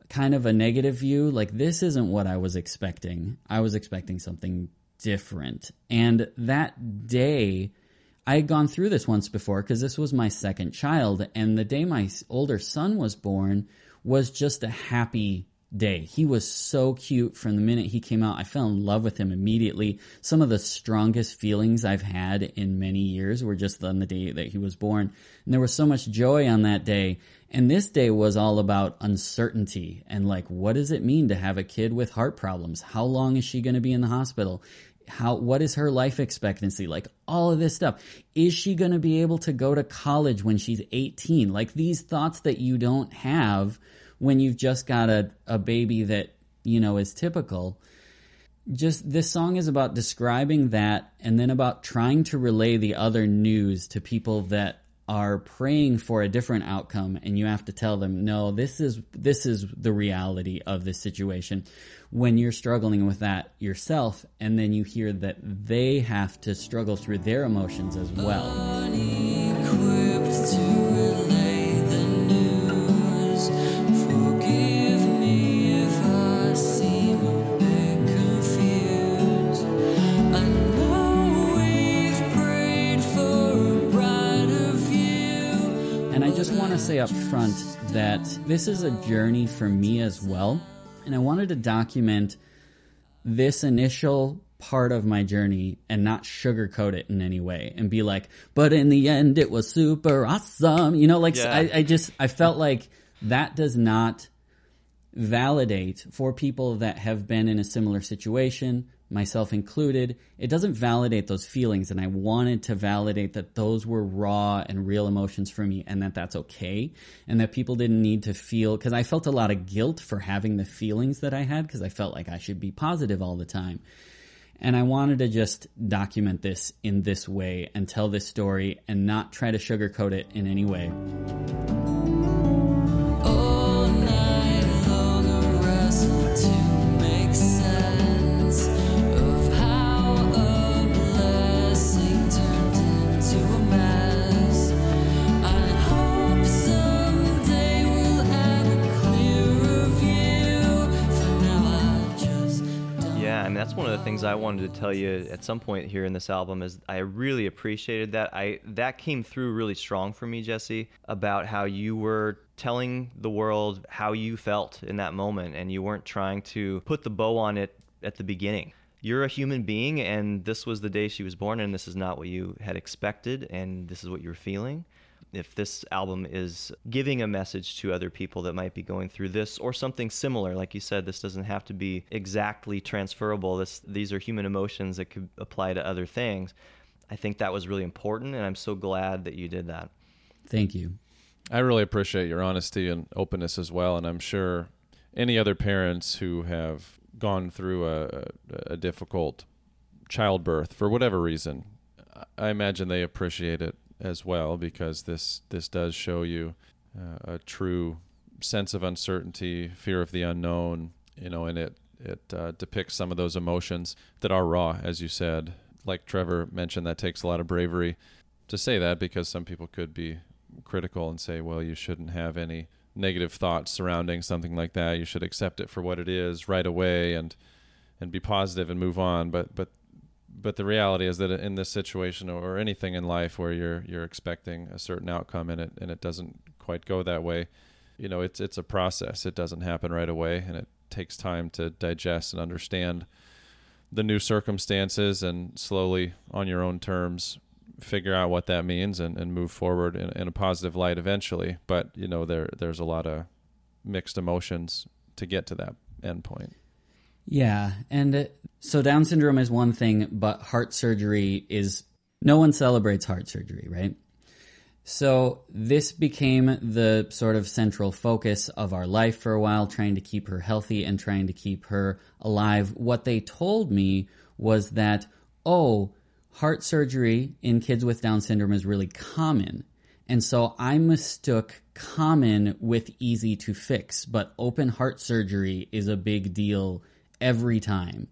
kind of a negative view. Like, this isn't what I was expecting. I was expecting something different. And that day, I had gone through this once before because this was my second child. And the day my older son was born was just a happy day. He was so cute from the minute he came out. I fell in love with him immediately. Some of the strongest feelings I've had in many years were just on the day that he was born. And there was so much joy on that day. And this day was all about uncertainty and like, what does it mean to have a kid with heart problems? How long is she going to be in the hospital? How, what is her life expectancy? Like all of this stuff. Is she going to be able to go to college when she's 18? Like these thoughts that you don't have when you've just got a, a baby that, you know, is typical. Just this song is about describing that and then about trying to relay the other news to people that are praying for a different outcome and you have to tell them no this is this is the reality of this situation. When you're struggling with that yourself and then you hear that they have to struggle through their emotions as well say up front that this is a journey for me as well. And I wanted to document this initial part of my journey and not sugarcoat it in any way and be like, but in the end, it was super awesome. You know, like Yeah. I, I just, I felt like that does not validate for people that have been in a similar situation, myself included. It doesn't validate those feelings. And I wanted to validate that those were raw and real emotions for me and that that's okay. And that people didn't need to feel, cause I felt a lot of guilt for having the feelings that I had because I felt like I should be positive all the time. And I wanted to just document this in this way and tell this story and not try to sugarcoat it in any way. Mean that's one of the things I wanted to tell you at some point here in this album is I really appreciated that. I that came through really strong for me, Jesse, about how you were telling the world how you felt in that moment and you weren't trying to put the bow on it at the beginning. You're a human being and this was the day she was born and this is not what you had expected and this is what you're feeling if this album is giving a message to other people that might be going through this or something similar. Like you said this doesn't have to be exactly transferable. This these are human emotions that could apply to other things. I think that was really important and i'm so glad that you did that. Thank you. I really appreciate your honesty and openness as well, and I'm sure any other parents who have gone through a, a, a difficult childbirth for whatever reason, I imagine they appreciate it as well because this this does show you uh, a true sense of uncertainty, fear of the unknown, you know, and it it uh, depicts some of those emotions that are raw, as you said. Like Trevor mentioned, that takes a lot of bravery to say that because some people could be critical and say, well, you shouldn't have any negative thoughts surrounding something like that. You should accept it for what it is right away and and be positive and move on. But but but the reality is that in this situation or anything in life where you're you're expecting a certain outcome and it and it doesn't quite go that way, you know, it's it's a process. It doesn't happen right away and it takes time to digest and understand the new circumstances and slowly on your own terms figure out what that means and, and move forward in, in a positive light eventually. But you know, there there's a lot of mixed emotions to get to that end point. Yeah, and uh, so Down syndrome is one thing, but heart surgery is no one celebrates heart surgery, right? So this became the sort of central focus of our life for a while, trying to keep her healthy and trying to keep her alive. What they told me was that, oh, heart surgery in kids with Down syndrome is really common. And so I mistook common with easy to fix, but open heart surgery is a big deal every time.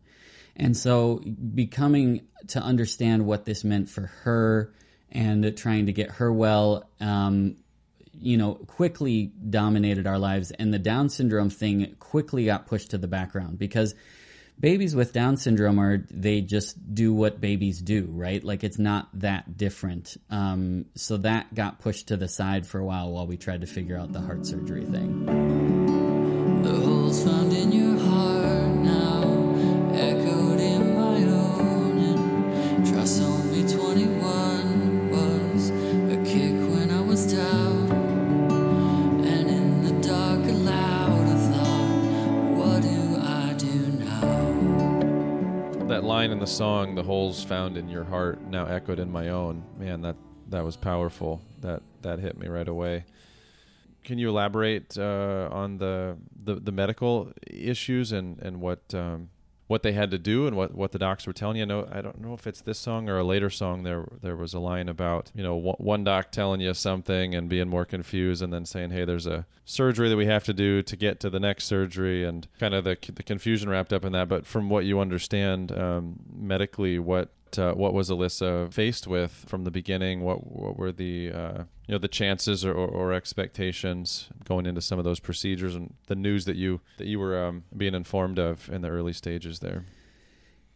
And so becoming to understand what this meant for her and trying to get her well, um, you know, quickly dominated our lives. And the Down syndrome thing quickly got pushed to the background because babies with Down syndrome are, they just do what babies do, right? Like it's not that different. Um, so that got pushed to the side for a while while we tried to figure out the heart surgery thing. The song, "The holes found in your heart now echoed in my own." Man, that that was powerful. That that hit me right away. Can you elaborate uh, on the, the the medical issues and and what um, what they had to do and what, what the docs were telling you? I I don't know if it's this song or a later song. There there was a line about you know one doc telling you something and being more confused, and then saying, "Hey, there's a surgery that we have to do to get to the next surgery," and kind of the the confusion wrapped up in that. But from what you understand um, medically, what uh, what was Alyssa faced with from the beginning? What what were the uh, you know the chances or, or, or expectations going into some of those procedures and the news that you that you were um, being informed of in the early stages there?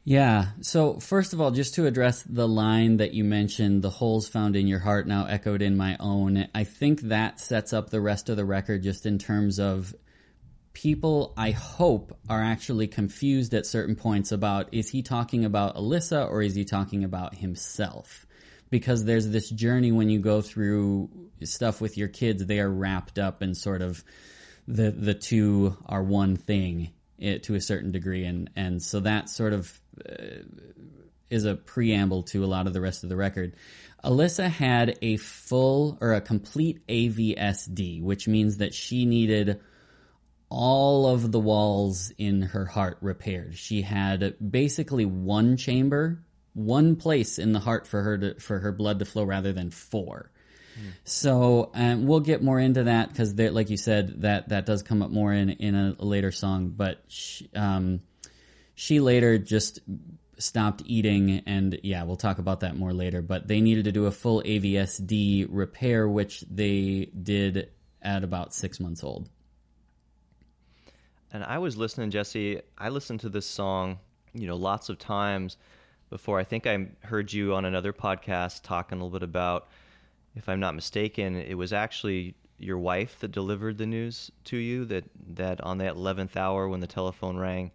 Yeah. So, first of all, just to address the line that you mentioned, the holes found in your heart now echoed in my own, I think that sets up the rest of the record just in terms of people, I hope, are actually confused at certain points about is he talking about Alyssa or is he talking about himself? Because there's this journey when you go through stuff with your kids, they are wrapped up in sort of the the two are one thing eh, to a certain degree, and and so that sort of uh, is a preamble to a lot of the rest of the record. Alyssa had a full or a complete AVSD, which means that she needed all of the walls in her heart repaired. She had basically one chamber, one place in the heart for her to, for her blood to flow rather than four. So um, we'll get more into that because, like you said, that that does come up more in in a, later song. But she, um, she later just stopped eating, and yeah, we'll talk about that more later. But they needed to do a full AVSD repair, which they did at about six months old. And I was listening, Jesse. I listened to this song, you know, lots of times before. I think I heard you on another podcast talking a little bit about, if I'm not mistaken, it was actually your wife that delivered the news to you that that on that 11th hour when the telephone rang,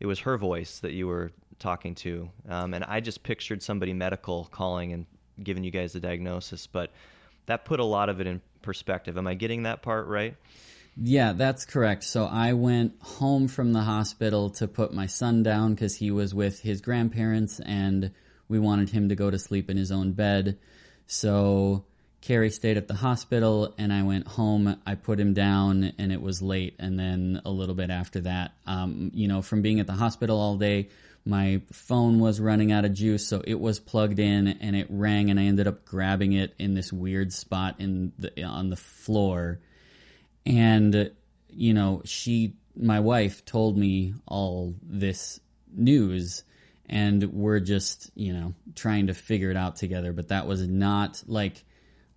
it was her voice that you were talking to. Um, and I just pictured somebody medical calling and giving you guys the diagnosis, but that put a lot of it in perspective. Am I getting that part right? Yeah, that's correct. So I went home from the hospital to put my son down because he was with his grandparents and we wanted him to go to sleep in his own bed. So Carrie stayed at the hospital and I went home. I put him down and it was late. And then a little bit after that, um, you know, from being at the hospital all day, my phone was running out of juice. So it was plugged in and it rang and I ended up grabbing it in this weird spot in the, on the floor and you know she my wife told me all this news and we're just you know trying to figure it out together. But that was not like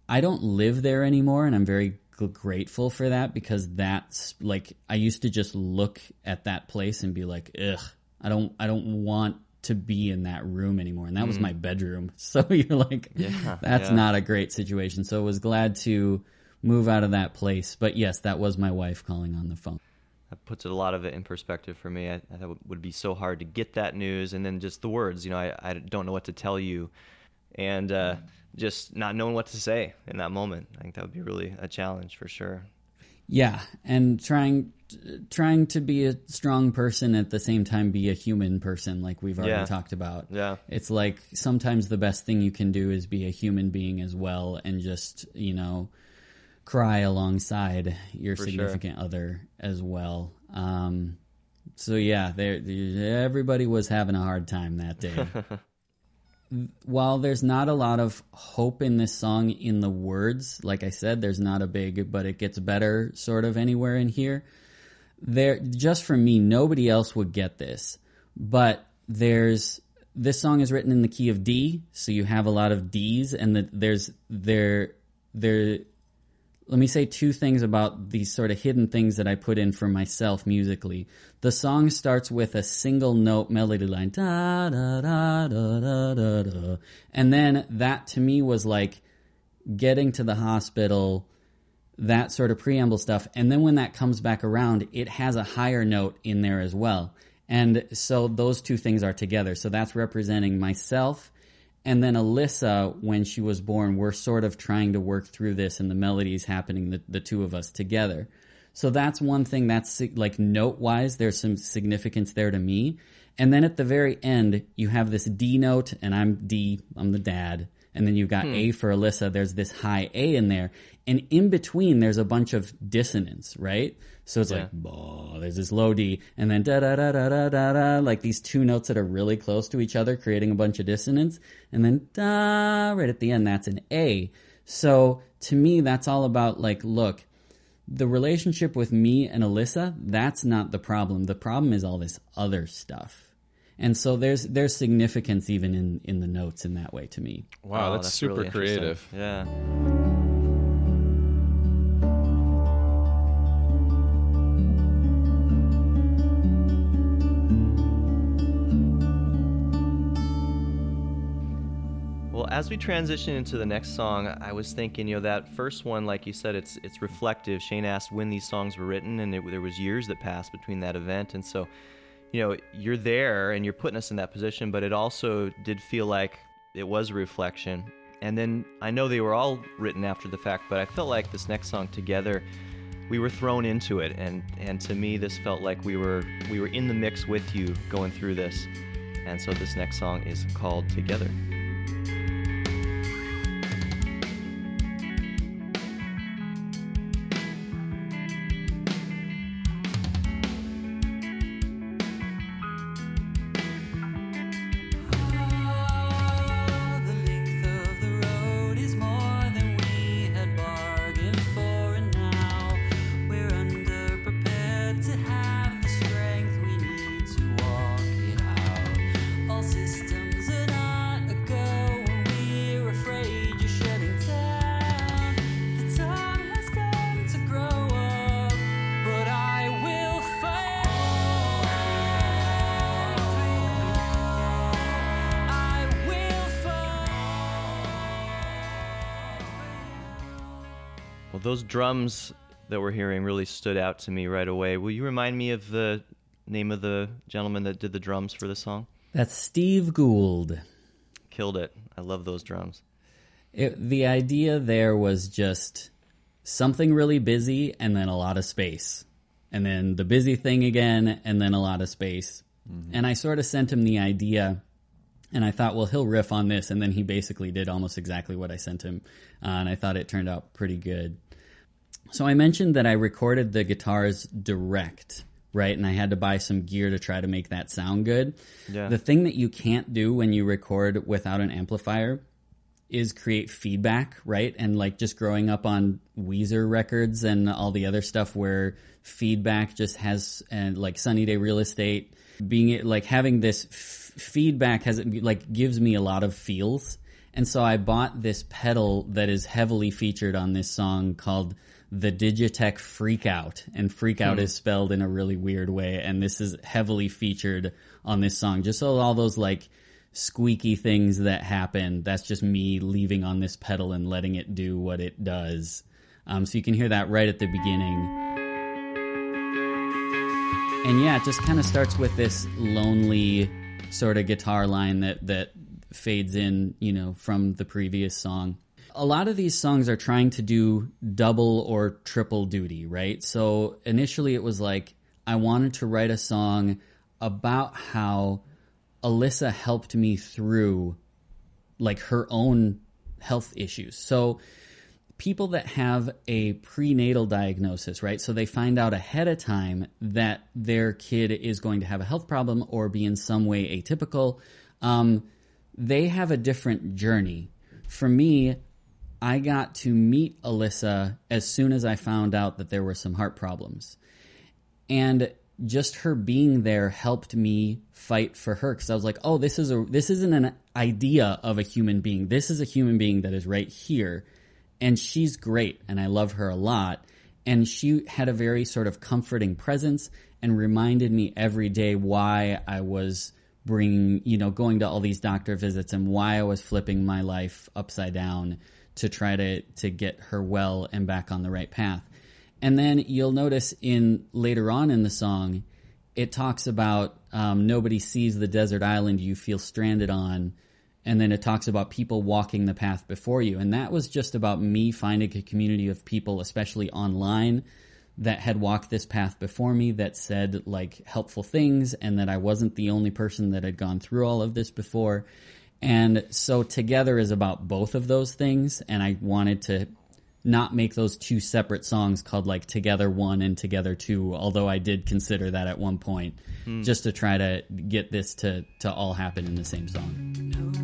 i don't live there anymore and i'm very grateful for that because that's like i used to just look at that place and be like ugh i don't i don't want to be in that room anymore. And that was mm. my bedroom. <laughs> So you're like Yeah, that's yeah. not a great situation. So i was glad to move out of that place but yes that was my wife calling on the phone that puts a lot of it in perspective for me. I, I thought it would be so hard to get that news, and then just the words. You know, I, I don't know what to tell you, and uh, just not knowing what to say in that moment. I think that would be really a challenge for sure. Yeah, and trying trying to be a strong person at the same time be a human person like we've already Yeah. talked about. Yeah. It's like sometimes the best thing you can do is be a human being as well and just, you know, cry alongside your For sure. significant other as well. Um so yeah, there everybody was having a hard time that day. <laughs> while there's not a lot of hope in this song in the words, like I said, there's not a big but it gets better sort of anywhere in here. There just for me, nobody else would get this. But there's this song is written in the key of D, so you have a lot of D's and the, there's there there let me say two things about these sort of hidden things that I put in for myself musically. The song starts with a single note melody line, da da da da da da da, and then that to me was like getting to the hospital. that sort of preamble stuff. And then when that comes back around, it has a higher note in there as well. And so those two things are together. So that's representing myself. And then Alyssa, when she was born, we're sort of trying to work through this and the melody is happening, the, the two of us together. So that's one thing that's like note wise, there's some significance there to me. And then at the very end, you have this D note, and I'm D, I'm the dad. And then you've got A hmm. for Alyssa, there's this high A in there. And in between, there's a bunch of dissonance, right? So it's like, bah, there's this low D, and then da da da da da da da, like these two notes that are really close to each other, creating a bunch of dissonance. And then da, right at the end, that's an A. So to me, that's all about like, look, the relationship with me and Alyssa, that's not the problem. The problem is all this other stuff. And so there's there's significance even in in the notes in that way to me. Wow, Oh, that's, super really creative. Yeah. As we transition into the next song, I was thinking, you know, that first one, like you said, it's it's reflective. Shane asked when these songs were written, and it, there was years that passed between that event, and so, you know, you're there and you're putting us in that position, but it also did feel like it was a reflection. And then I know they were all written after the fact, but I felt like this next song together, we were thrown into it, and and to me, this felt like we were we were in the mix with you going through this, and so this next song is called Together. Drums that we're hearing really stood out to me right away. Will you remind me of the name of the gentleman that did the drums for the song? That's Steve Gould. Killed it. I love those drums. It, the idea there was just something really busy and then a lot of space. And then the busy thing again and then a lot of space. And I sort of sent him the idea and I thought, well, he'll riff on this. And then he basically did almost exactly what I sent him. Uh, and I thought it turned out pretty good. So I mentioned that I recorded the guitars direct, right? And I had to buy some gear to try to make that sound good. Yeah. The thing that you can't do when you record without an amplifier is create feedback, right? And like just growing up on Weezer records and all the other stuff where feedback just has, and like Sunny Day Real Estate, being it like having this f- feedback has like gives me a lot of feels. And so I bought this pedal that is heavily featured on this song called the Digitech FreqOut. And FreqOut is spelled in a really weird way. And this is heavily featured on this song. Just so all those like squeaky things that happen, that's just me leaving on this pedal and letting it do what it does. Um, so you can hear that right at the beginning. And yeah, it just kind of starts with this lonely sort of guitar line that that fades in, you know, from the previous song. A lot of these songs are trying to do double or triple duty, right? So initially it was like I wanted to write a song about how Alyssa helped me through like her own health issues. So people that have a prenatal diagnosis, right? So they find out ahead of time that their kid is going to have a health problem or be in some way atypical. Um, they have a different journey. For me, I got to meet Alyssa as soon as I found out that there were some heart problems. And just her being there helped me fight for her because I was like, "Oh, this is a this isn't an idea of a human being. This is a human being that is right here." and she's great and I love her a lot. And she had a very sort of comforting presence and reminded me every day why I was bringing, you know, going to all these doctor visits and why I was flipping my life upside down to try to to get her well and back on the right path. And then you'll notice in later on in the song, it talks about um, nobody sees the desert island you feel stranded on, and then it talks about people walking the path before you. And that was just about me finding a community of people, especially online, that had walked this path before me that said like helpful things, and that I wasn't the only person that had gone through all of this before. And so together is about both of those things, and I wanted to not make those two separate songs called like Together One and Together Two, although I did consider that at one point, hmm. just to try to get this to, to all happen in the same song.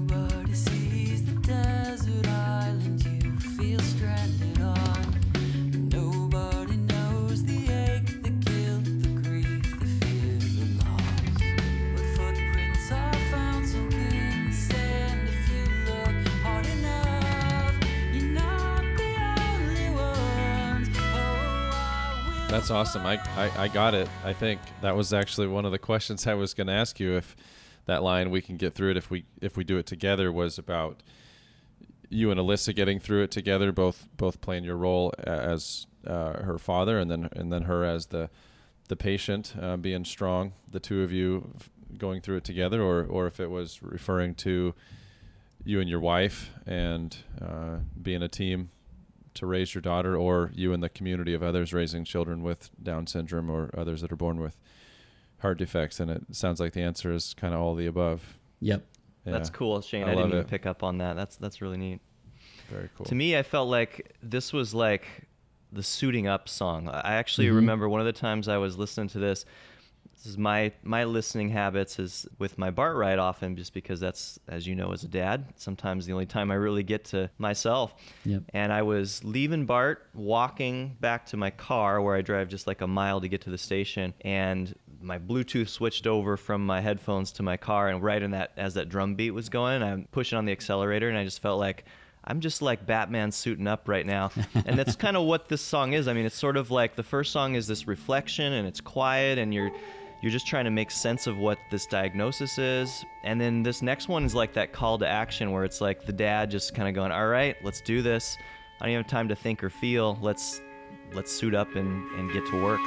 That's awesome. I, I, I got it. I think that was actually one of the questions I was going to ask you. If that line we can get through it if we if we do it together was about you and Alyssa getting through it together, both both playing your role as uh, her father, and then and then her as the the patient, uh, being strong. The two of you going through it together, or or if it was referring to you and your wife and uh, being a team to raise your daughter, or you and the community of others raising children with Down syndrome or others that are born with heart defects. And it sounds like the answer is kind of all the above. Yep. That's cool, Shane. I I, didn't even it. pick up on that. That's that's really neat. Very cool. To me, I felt like this was like the suiting up song. I actually Mhm. remember one of the times I was listening to this. This is my my listening habits is with my Bart ride often, just because that's as you know as a dad, sometimes the only time I really get to myself. Yep. And I was leaving Bart, walking back to my car where I drive just like a mile to get to the station, and my Bluetooth switched over from my headphones to my car, and right in that as that drum beat was going, I'm pushing on the accelerator, and I just felt like I'm just like Batman suiting up right now. <laughs> And that's kind of what this song is. I mean, it's sort of like the first song is this reflection and it's quiet and you're you're just trying to make sense of what this diagnosis is. And then this next one is like that call to action where it's like the dad just kind of going, "All right, let's do this. I don't even have time to think or feel. Let's let's suit up and and get to work."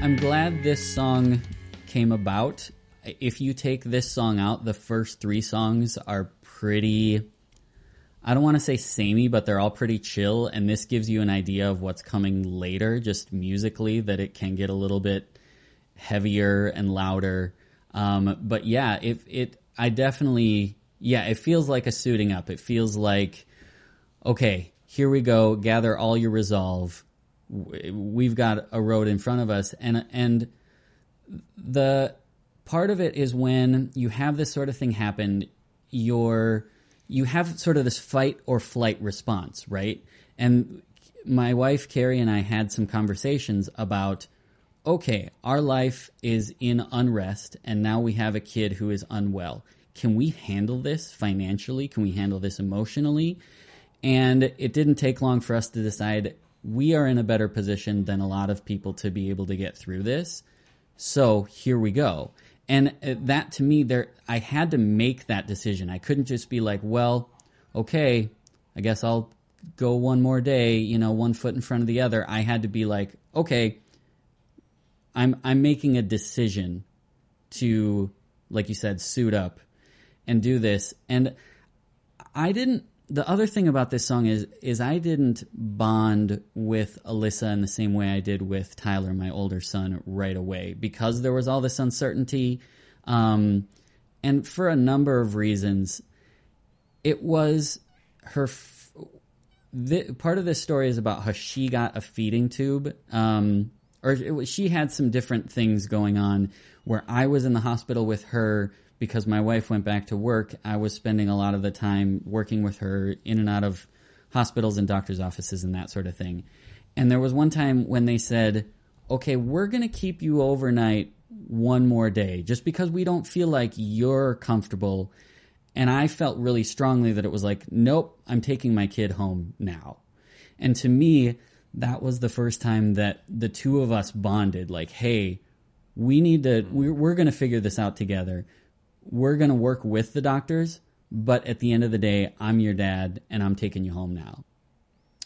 I'm glad this song came about. If you take this song out, the first three songs are pretty. I don't want to say samey, but they're all pretty chill, and this gives you an idea of what's coming later, just musically, that it can get a little bit heavier and louder. Um, but yeah, if it, I definitely, yeah, it feels like a suiting up. It feels like, okay, here we go, gather all your resolve. We've got a road in front of us, and and the part of it is when you have this sort of thing happen, you're you have sort of this fight or flight response, right? And my wife Carrie and I had some conversations about okay, our life is in unrest and now we have a kid who is unwell. Can we handle this financially? Can we handle this emotionally? And it didn't take long for us to decide we are in a better position than a lot of people to be able to get through this. So here we go. And uh, that to me, there, I had to make that decision. I couldn't just be like, well, okay, I guess I'll go one more day, you know, one foot in front of the other. I had to be like, okay, I'm, I'm making a decision to, like you said, suit up and do this. And I didn't. The other thing about this song is is I didn't bond with Alyssa in the same way I did with Tyler, my older son, right away because there was all this uncertainty, um, and for a number of reasons, it was her. F- part of this story is about how she got a feeding tube, um, or she had some different things going on where I was in the hospital with her because my wife went back to work. I was spending a lot of the time working with her in and out of hospitals and doctors' offices and that sort of thing. And there was one time when they said, okay, we're going to keep you overnight one more day just because we don't feel like you're comfortable. And I felt really strongly that it was like, nope, I'm taking my kid home now. And to me, that was the first time that the two of us bonded like, hey, we need to, we're, we're going to figure this out together. We're going to work with the doctors, but at the end of the day, I'm your dad and I'm taking you home now.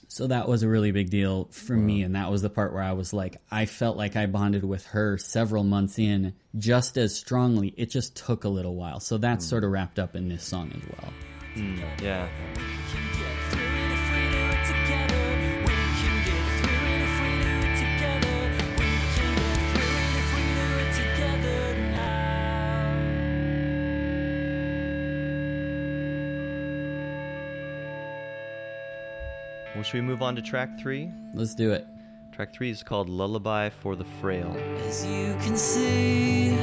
So that was a really big deal for me. And that was the part where I was like, I felt like I bonded with her several months in just as strongly. It just took a little while. So that's sort of wrapped up in this song as well. Mm, yeah. Well, should we move on to track three? Let's do it. Track three is called Lullaby for the Frail. As you can see,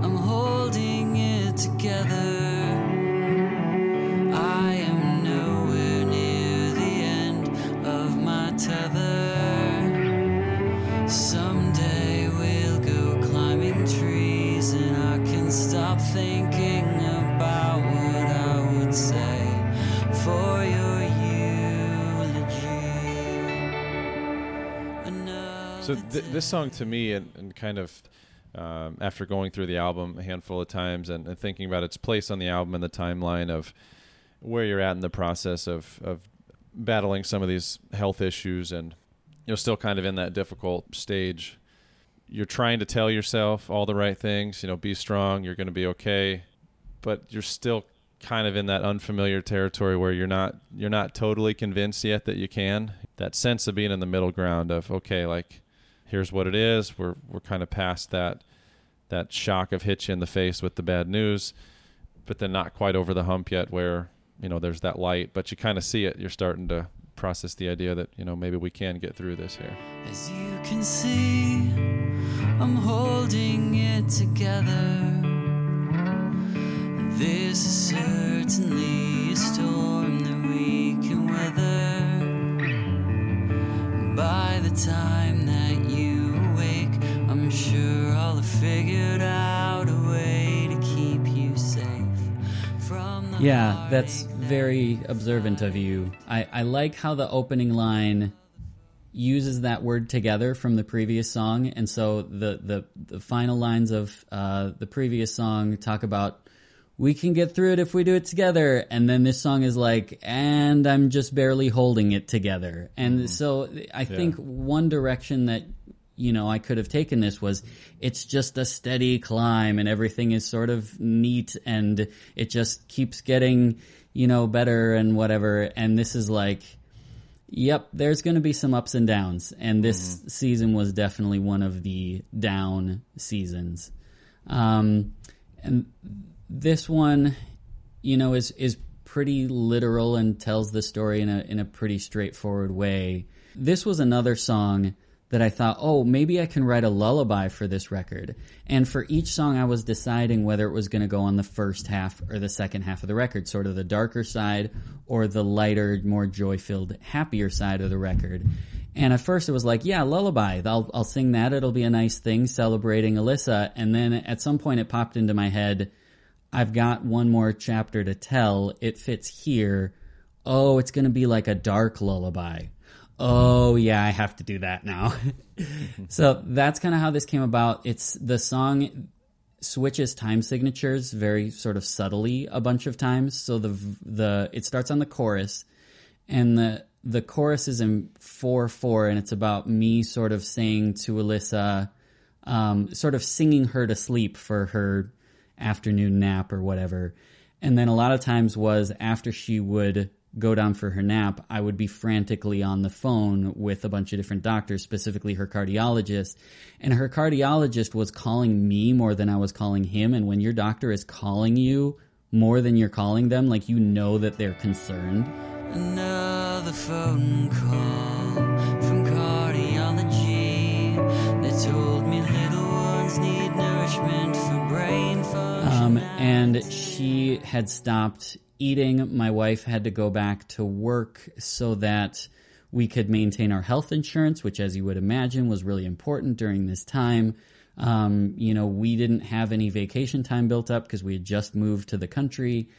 I'm holding it together. I am nowhere near the end of my tether. Someday we'll go climbing trees, and I can stop thinking So th- this song to me, and, and kind of um, after going through the album a handful of times and, and thinking about its place on the album and the timeline of where you're at in the process of, of battling some of these health issues and you're still kind of in that difficult stage. You're trying to tell yourself all the right things, you know, be strong, you're going to be okay, but you're still kind of in that unfamiliar territory where you're not you're not totally convinced yet that you can. That sense of being in the middle ground of okay, like here's what it is. We're we're kind of past that that shock of hit you in the face with the bad news, but then not quite over the hump yet where, you know, there's that light, but you kind of see it. You're starting to process the idea that, you know, maybe we can get through this here. As you can see, I'm holding it together. This is certainly a storm that we can weather. By the time that I'm sure I'll have figured out a way to keep you safe from the Yeah, that's very observant of you. I, I like how the opening line uses that word together from the previous song, and so the the, the final lines of uh, the previous song talk about we can get through it if we do it together, and then this song is like, and I'm just barely holding it together, and so I think one direction that you know I could have taken this was it's just a steady climb and everything is sort of neat and it just keeps getting you know better and whatever. And this is like yep there's going to be some ups and downs. And this season was definitely one of the down seasons. Um and this one you know is is pretty literal and tells the story in a in a pretty straightforward way. This was another song that I thought, oh, maybe I can write a lullaby for this record. And for each song, I was deciding whether it was going to go on the first half or the second half of the record, sort of the darker side or the lighter, more joy filled, happier side of the record. And at first, it was like, yeah, lullaby. I'll, I'll sing that. It'll be a nice thing celebrating Alyssa. And then at some point, it popped into my head I've got one more chapter to tell. It fits here. Oh, it's going to be like a dark lullaby oh yeah i have to do that now. <laughs> So that's kind of how this came about. It's the song switches time signatures very sort of subtly a bunch of times. So the the it starts on the chorus and the the chorus is in 4-4 and it's about me sort of saying to alyssa um, sort of singing her to sleep for her afternoon nap or whatever. And then a lot of times was after she would go down for her nap, I would be frantically on the phone with a bunch of different doctors, specifically her cardiologist. And her cardiologist was calling me more than I was calling him. And when your doctor is calling you more than you're calling them, like you know that they're concerned. Another phone call from cardiology. They told me little ones need nourishment for brain function. Um, and she had stopped eating. My wife had to go back to work so that we could maintain our health insurance, which, as you would imagine, was really important during this time. Um, you know, we didn't have any vacation time built up because we had just moved to the country.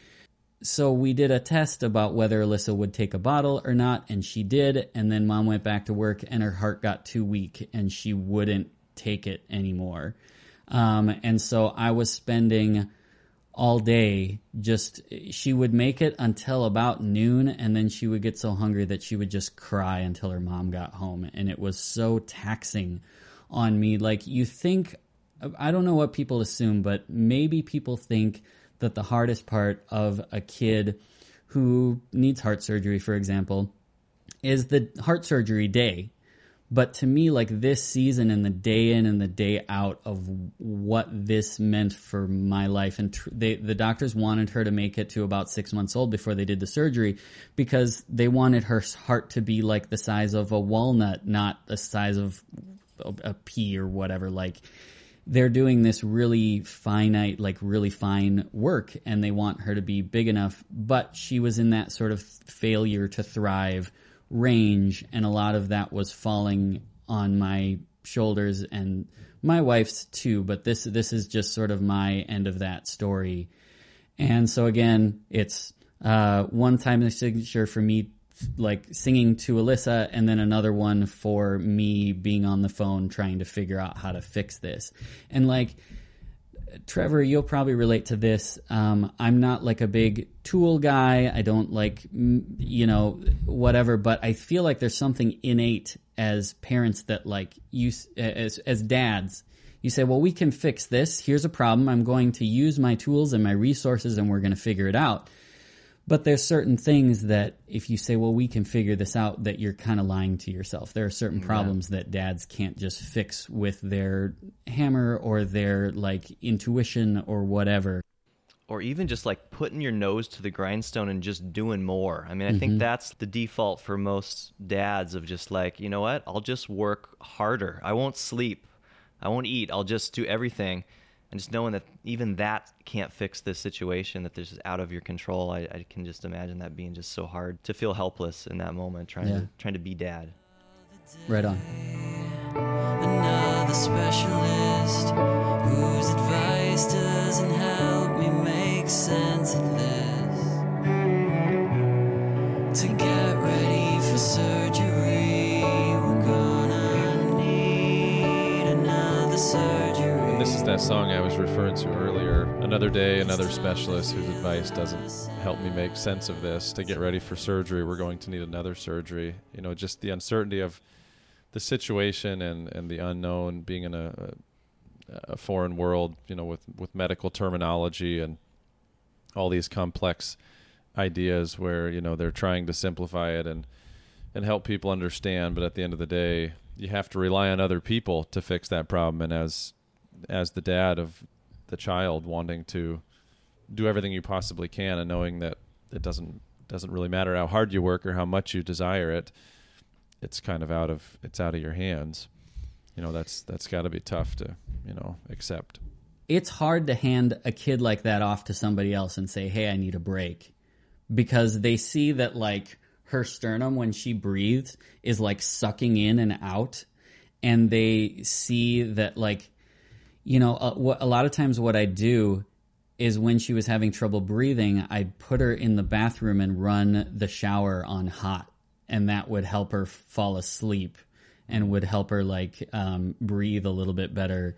So we did a test about whether Alyssa would take a bottle or not, and she did. And then mom went back to work, and her heart got too weak, and she wouldn't take it anymore. Um, and so I was spending all day. Just she would make it until about noon and then she would get so hungry that she would just cry until her mom got home. And it was so taxing on me. Like you think i don't know what people assume but maybe people think that the hardest part of a kid who needs heart surgery for example is the heart surgery day but to me like this season and the day in and the day out of what this meant for my life and tr- they, the doctors wanted her to make it to about six months old before they did the surgery because they wanted her heart to be like the size of a walnut not the size of a, a pea or whatever. Like they're doing this really finite like really fine work and they want her to be big enough. But she was in that sort of failure to thrive range and a lot of that was falling on my shoulders and my wife's too but this this is just sort of my end of that story. And so again it's uh, one time the signature for me like singing to Alyssa and then another one for me being on the phone trying to figure out how to fix this. And like Trevor, you'll probably relate to this. Um, I'm not like a big tool guy. I don't like, you know, whatever, but I feel like there's something innate as parents that like you, as, as dads, you say, well, we can fix this. Here's a problem. I'm going to use my tools and my resources and we're going to figure it out. But there's certain things that if you say, well, we can figure this out, that you're kind of lying to yourself. There are certain problems that dads can't just fix with their hammer or their like intuition or whatever. or even just like putting your nose to the grindstone and just doing more. I mean, I think mm-hmm. that's the default for most dads of just like, you know what? I'll just work harder. I won't sleep. I won't eat. I'll just do everything. And just knowing that even that can't fix this situation, that this is out of your control, I, I can just imagine that being just so hard to feel helpless in that moment, trying Yeah. to trying to be dad. Right on. Another specialist whose advice doesn't help me make sense of this. To get ready for surgery, we're gonna need another surgery. This is that song I was referring to earlier. Another day, another specialist whose advice doesn't help me make sense of this. To get ready for surgery, we're going to need another surgery. You know, just the uncertainty of the situation and, and the unknown, being in a, a foreign world, you know, with, with medical terminology and all these complex ideas where, you know, they're trying to simplify it and, and help people understand. But at the end of the day, you have to rely on other people to fix that problem. And as as the dad of the child wanting to do everything you possibly can and knowing that it doesn't doesn't really matter how hard you work or how much you desire it it's kind of out of it's out of your hands. You know that's that's got to be tough to you know accept. It's hard to hand a kid like that off to somebody else and say, "Hey, I need a break," because they see that like her sternum when she breathes is like sucking in and out, and they see that like you know a, what, a lot of times what I do is when she was having trouble breathing, I'd put her in the bathroom and run the shower on hot, and that would help her fall asleep and would help her like um, breathe a little bit better.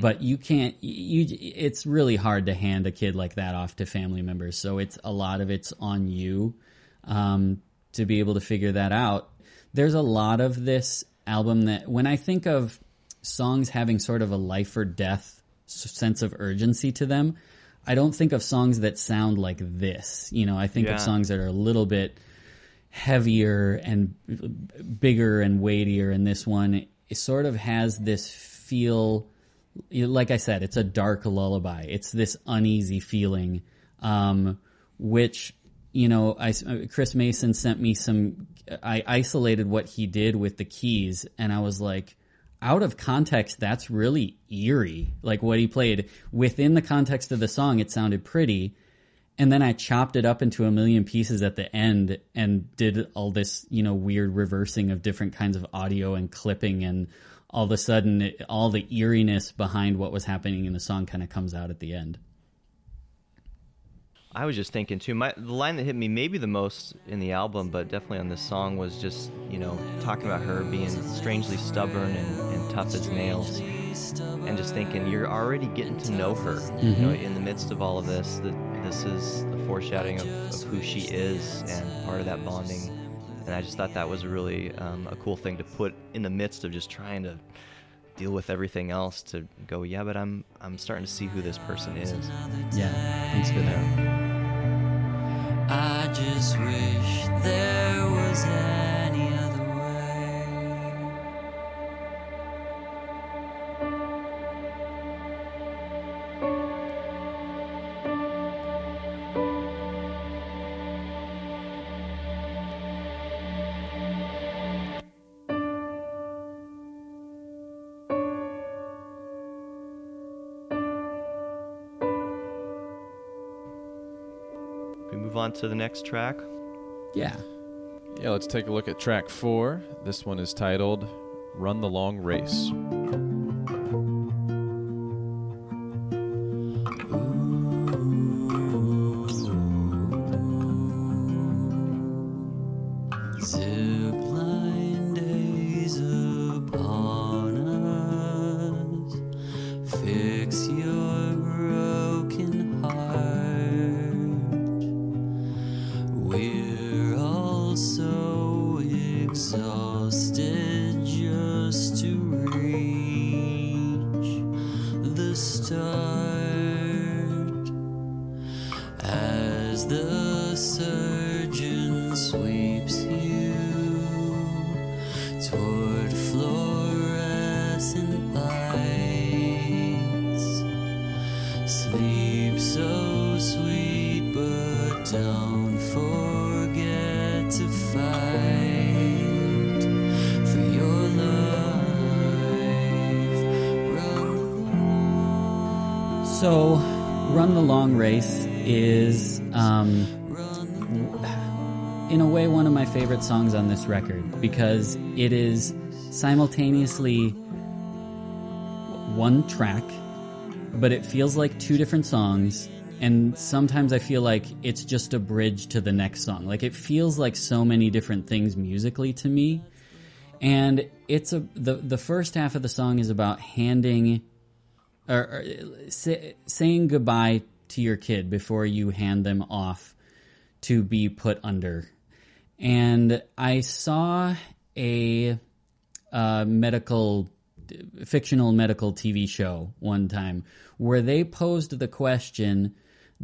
But you can't. You it's really hard to hand a kid like that off to family members. So it's a lot of it's on you um, to be able to figure that out. There's a lot of this album that when I think of songs having sort of a life or death sense of urgency to them, I don't think of songs that sound like this. You know, I think Yeah. of songs that are a little bit heavier and bigger and weightier and this one it sort of has this feel like i said it's a dark lullaby it's this uneasy feeling um, which you know I, chris mason sent me some i isolated what he did with the keys and i was like out of context that's really eerie. Like what he played within the context of the song it sounded pretty. And then I chopped it up into a million pieces at the end and did all this, you know, weird reversing of different kinds of audio and clipping, and all of a sudden, it, all the eeriness behind what was happening in the song kind of comes out at the end. I was just thinking too. My the line that hit me maybe the most in the album, but definitely on this song was just you know talking about her being strangely stubborn and, and tough as nails. and just thinking you're already getting to know her. You know, in the midst of all of this, that this is the foreshadowing of, of who she is and part of that bonding. And I just thought that was really um, a cool thing to put in the midst of just trying to deal with everything else. To go, yeah, but I'm I'm starting to see who this person is. Yeah, thanks for that. I just wish there was any to the next track. Yeah. Yeah, let's take a look at track four. This one is titled Run the Long Race. Songs on this record because it is simultaneously one track, but it feels like two different songs. And sometimes I feel like it's just a bridge to the next song. Like it feels like so many different things musically to me. And it's a the the first half of the song is about handing or, or say, saying goodbye to your kid before you hand them off to be put under. And I saw a uh, medical, fictional medical TV show one time where they posed the question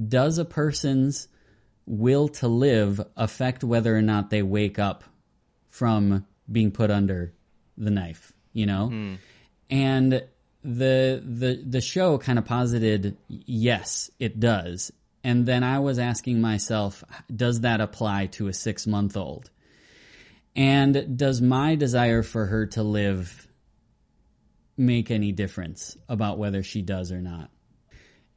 Does a person's will to live affect whether or not they wake up from being put under the knife? You know? and the the the show kind of posited yes it does and then i was asking myself does that apply to a 6 month old and does my desire for her to live make any difference about whether she does or not?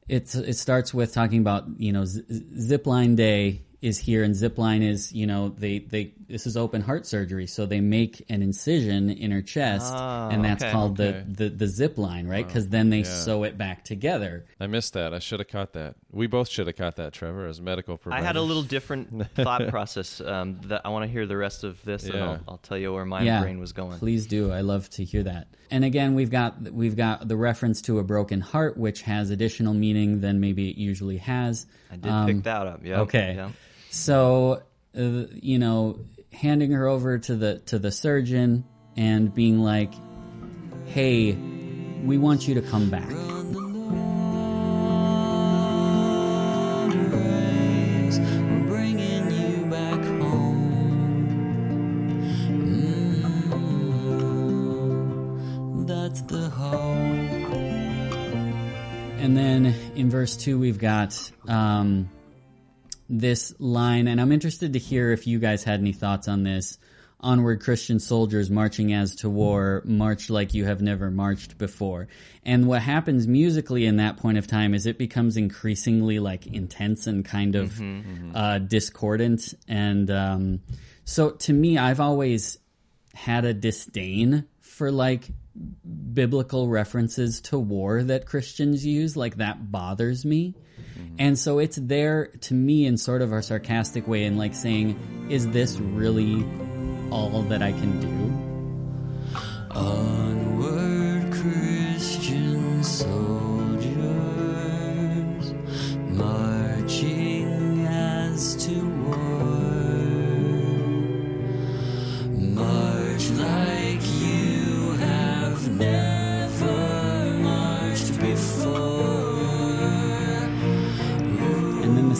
It's it starts with talking about you know z- zipline day is here and zipline is you know they they this is open heart surgery so they make an incision in her chest Ah, and that's okay. called Okay. the, the the zip line right because then they sew it back together I missed that. I should have caught that. We both should have caught that, Trevor, as medical I had a little different <laughs> thought process. Um, that I want to hear the rest of this, and I'll, I'll tell you where my yeah brain was going. please do i love to hear that and again we've got we've got the reference to a broken heart which has additional meaning than maybe it usually has I did Um, pick that up. Yeah. okay. So, uh, you know, handing her over to the to the surgeon and being like, "Hey, we want you to come back." And then in verse two, we've got um, this line, and I'm interested to hear if you guys had any thoughts on this. Onward, Christian soldiers marching as to war, march like you have never marched before. And what happens musically in that point of time is it becomes increasingly like intense and kind of uh, discordant. And um, so to me, I've always had a disdain for like biblical references to war that Christians use. Like that bothers me. Mm-hmm. And so it's there to me in sort of a sarcastic way and like saying, is this really all that I can do? Onward,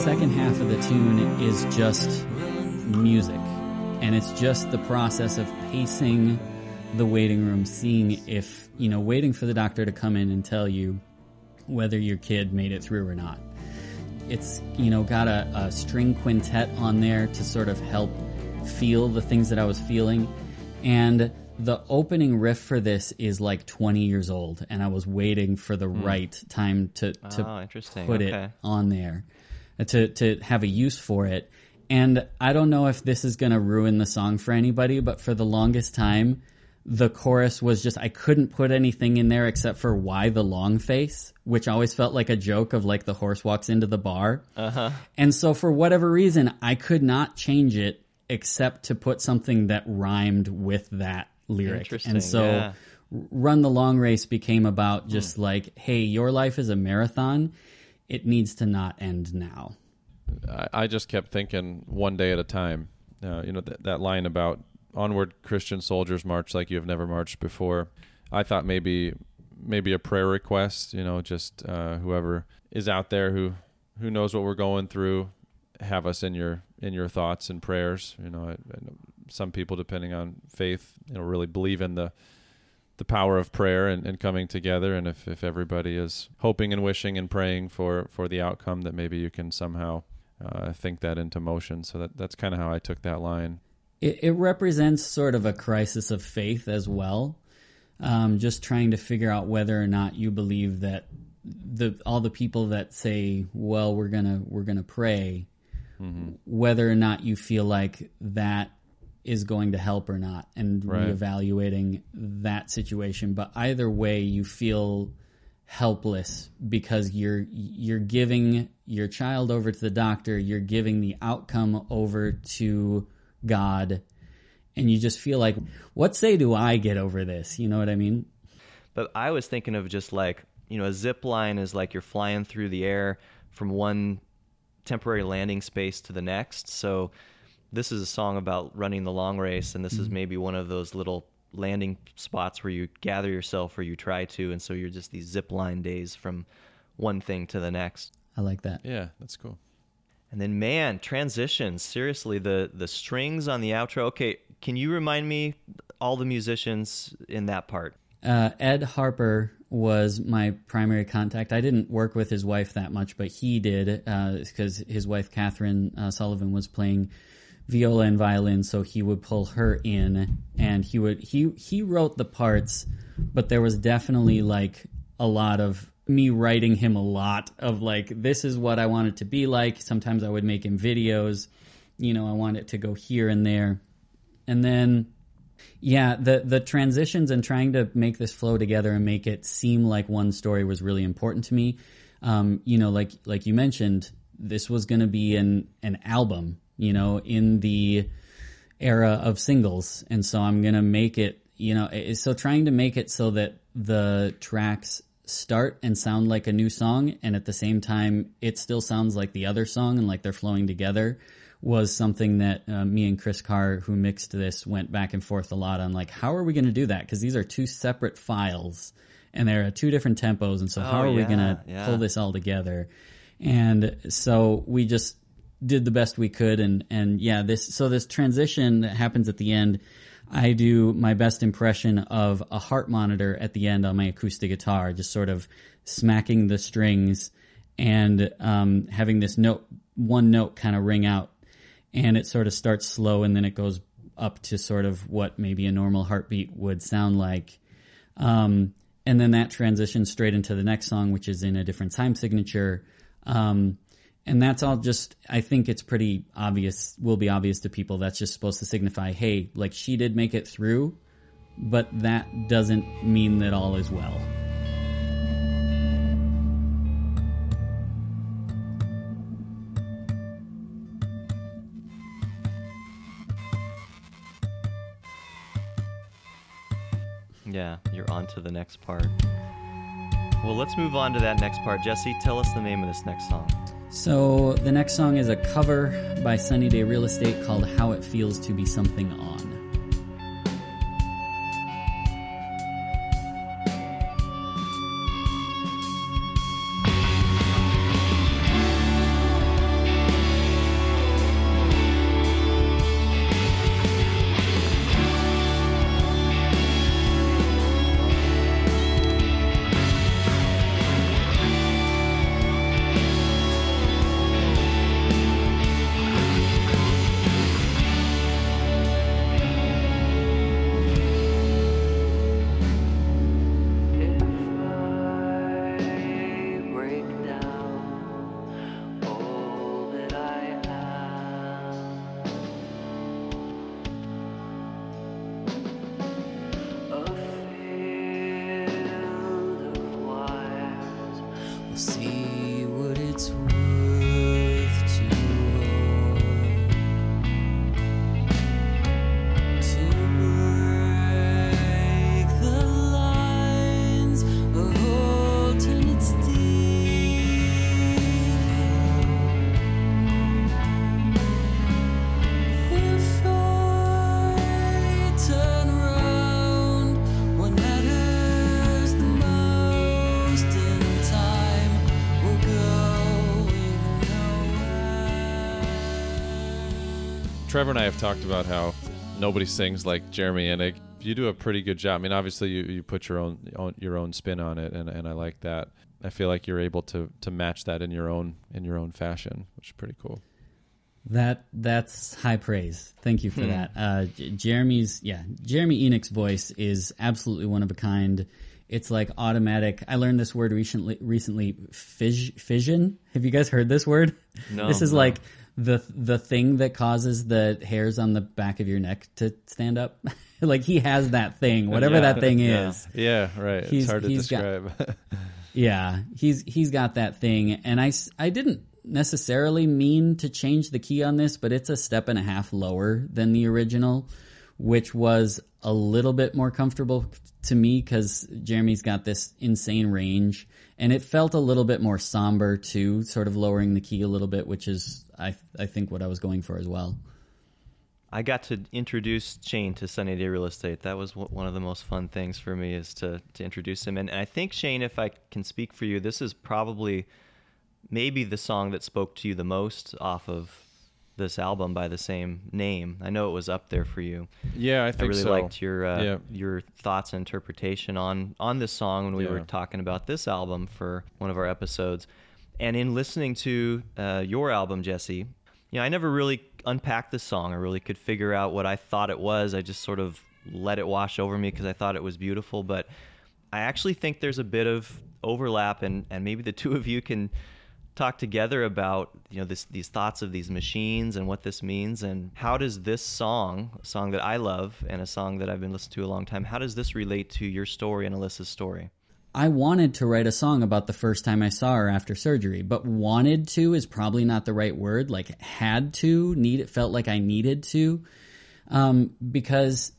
second half of the tune is just music. And it's just the process of pacing the waiting room, seeing if, you know, waiting for the doctor to come in and tell you whether your kid made it through or not. It's, you know, got a, a string quintet on there to sort of help feel the things that I was feeling. And the opening riff for this is like 20 years old, and I was waiting for the hmm. right time to, to Oh, put Okay. it on there to to have a use for it. And I don't know if this is going to ruin the song for anybody, but for the longest time, the chorus was just I couldn't put anything in there except for why the long face, which always felt like a joke of like the horse walks into the bar. Uh-huh. And so for whatever reason, I could not change it except to put something that rhymed with that lyric. And so yeah. Run the Long Race became about just like, hey, your life is a marathon. It needs to not end now. I, I just kept thinking one day at a time. Uh, you know that that line about onward Christian soldiers march like you have never marched before. I thought maybe maybe a prayer request. You know, just uh, whoever is out there who who knows what we're going through, have us in your in your thoughts and prayers. You know, I, I know some people depending on faith, you know, really believe in the the power of prayer and, and coming together. And if, if everybody is hoping and wishing and praying for, for the outcome that maybe you can somehow uh, think that into motion. So that, that's kind of how i took that line. It, it represents sort of a crisis of faith as well. Um, just trying to figure out whether or not you believe that the all the people that say, "Well, we're gonna we're gonna pray," whether or not you feel like that is going to help or not, and Right. reevaluating that situation. But either way, you feel helpless because you're you're giving your child over to the doctor, you're giving the outcome over to God, and you just feel like, what say do I get over this? You know what I mean? But I was thinking of just like, you know, a zip line is like you're flying through the air from one temporary landing space to the next. So this is a song about running the long race, and this is maybe one of those little landing spots where you gather yourself or you try to, and so you're just these zip line days from one thing to the next. I like that. yeah that's cool And then man, transitions. Seriously, the the strings on the outro. Okay, can you remind me all the musicians in that part? Uh, Ed Harper was my primary contact. I didn't work with his wife that much, but he did because his wife Catherine uh, Sullivan was playing viola and violin, so he would pull her in, and he would he he wrote the parts, but there was definitely like a lot of me writing him a lot of like this is what I want it to be like. Sometimes I would make him videos, you know, I want it to go here and there, and then yeah, the the transitions and trying to make this flow together and make it seem like one story was really important to me. Um, you know, like like you mentioned, this was going to be an an album. You know, in the era of singles, and so I'm going to make it. You know, so trying to make it so that the tracks start and sound like a new song, and at the same time, it still sounds like the other song and like they're flowing together was something that uh, me and Chris Carr, who mixed this, went back and forth a lot on. Like, how are we going to do that? Because these are two separate files, and they're at two different tempos, and so how Oh, are we going to yeah. pull this all together? And so we just did the best we could, and and yeah, this so this transition that happens at the end. I do my best impression of a heart monitor at the end on my acoustic guitar, just sort of smacking the strings and um, having this note, one note kind of ring out and it sort of starts slow and then it goes up to sort of what maybe a normal heartbeat would sound like. Um, and then that transitions straight into the next song, which is in a different time signature. Um, and that's all just, I think it's pretty obvious, will be obvious to people. That's just supposed to signify, hey, like she did make it through, but that doesn't mean that all is well. Yeah, you're on to the next part. Well, let's move on to that next part. Jesse, tell us the name of this next song. So the next song is a cover by Sunny Day Real Estate called How It Feels to Be Something On. Trevor and I have talked about how nobody sings like Jeremy Enigk. You do a pretty good job. I mean, obviously you, you put your own, own your own spin on it, and, and I like that. I feel like you're able to to match that in your own in your own fashion, which is pretty cool. That that's high praise. Thank you for that. Uh, Jeremy's yeah, Jeremy Enigk's voice is absolutely one of a kind. It's like automatic. I learned this word recently. Recently, fis- fission. Have you guys heard this word? No, This is no. like the the thing that causes the hairs on the back of your neck to stand up. <laughs> like he has that thing, whatever Yeah, that thing yeah. is. Yeah, right. He's- it's hard to he's got- describe. <laughs> Yeah, he's he's got that thing, and I I didn't necessarily mean to change the key on this, but it's a step and a half lower than the original, which was a little bit more comfortable to me because Jeremy's got this insane range, and it felt a little bit more somber too, sort of lowering the key a little bit, which is I I think what I was going for as well. I got to introduce Shane to Sunny Day Real Estate. That was one of the most fun things for me is to to introduce him. And, I think Shane, if I can speak for you, this is probably maybe the song that spoke to you the most off of this album by the same name. I know it was up there for you. yeah, I think so. I really so. liked your uh, Yeah. your thoughts and interpretation on on this song when we were talking about this album for one of our episodes. And in listening to uh, your album, Jesse, you know, I never really unpacked the song. I really could figure out what I thought it was. I just sort of let it wash over me because I thought it was beautiful. But I actually think there's a bit of overlap, and and maybe the two of you can talk together about you know this these thoughts of these machines and what this means and how does this song a song that i love and a song that i've been listening to a long time how does this relate to your story and alyssa's story I wanted to write a song about the first time I saw her after surgery, but wanted to is probably not the right word. Like had to, need it felt like I needed to. Um, because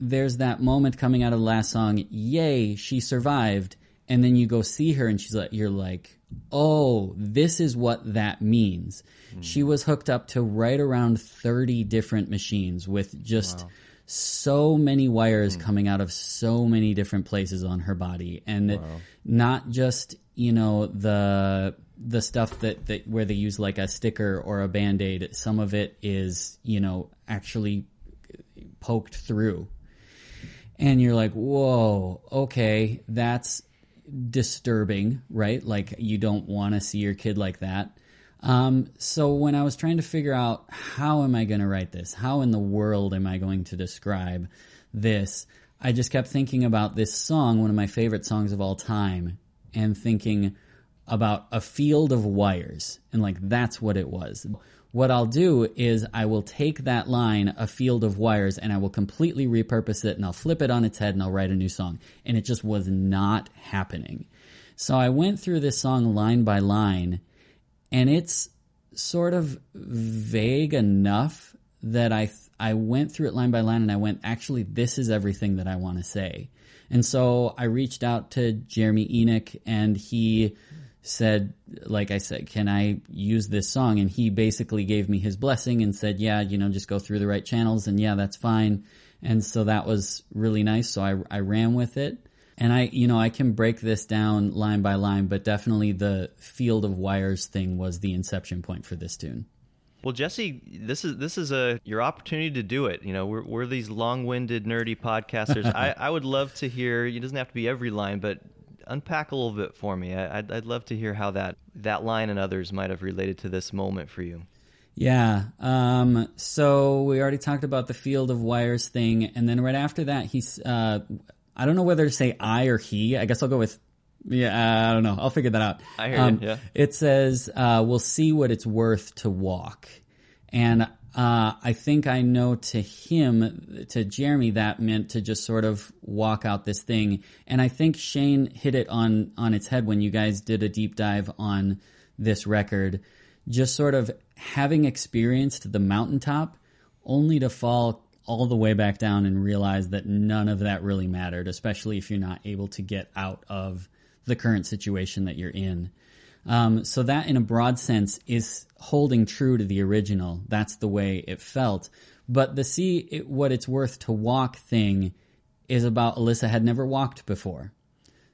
there's that moment coming out of the last song, yay, she survived. And then you go see her and she's like, you're like, oh, this is what that means. She hmm. was hooked up to right around 30 different machines with just so many wires hmm. coming out of so many different places on her body. And not just, you know, the the stuff that, that where they use like a sticker or a band-aid. Some of it is you know actually poked through. And you're like whoa okay that's disturbing right? Like you don't want to see your kid like that. Um, so when i was trying to figure out how am i going to write this? How in the world am i going to describe this? I just kept thinking about this song one of my favorite songs of all time and thinking about a field of wires and like that's what it was what i'll do is i will take that line a field of wires and i will completely repurpose it and i'll flip it on its head and i'll write a new song and it just was not happening so i went through this song line by line and it's sort of vague enough that I I went through it line by line and I went actually this is everything that I want to say. And so I reached out to Jeremy Enigk and he said, like I said, can I use this song? And he basically gave me his blessing and said, yeah, you know, just go through the right channels and yeah, that's fine. And so that was really nice. So I, I ran with it. And I, you know, I can break this down line by line, but definitely the field of wires thing was the inception point for this tune. Well, Jesse, this is this is a your opportunity to do it. You know, we're we're these long-winded, nerdy podcasters. <laughs> I, I would love to hear. It doesn't have to be every line, but unpack a little bit for me. I, I'd I'd love to hear how that that line and others might have related to this moment for you. Yeah. Um, so we already talked about the field of wires thing, and then right after that, he's. Uh, I don't know whether to say I or he. I guess I'll go with. Yeah, I don't know. I'll figure that out. I hear um, you, yeah. It says, uh, "We'll see what it's worth to walk," and uh, I think I know to him, to Jeremy, that meant to just sort of walk out this thing. And I think Shane hit it on on its head when you guys did a deep dive on this record. Just sort of having experienced the mountaintop, only to fall all the way back down and realize that none of that really mattered, especially if you're not able to get out of the current situation that you're in. Um, so that, in a broad sense, is holding true to the original. That's the way it felt. But the see it, what it's worth to walk thing is about Alyssa had never walked before.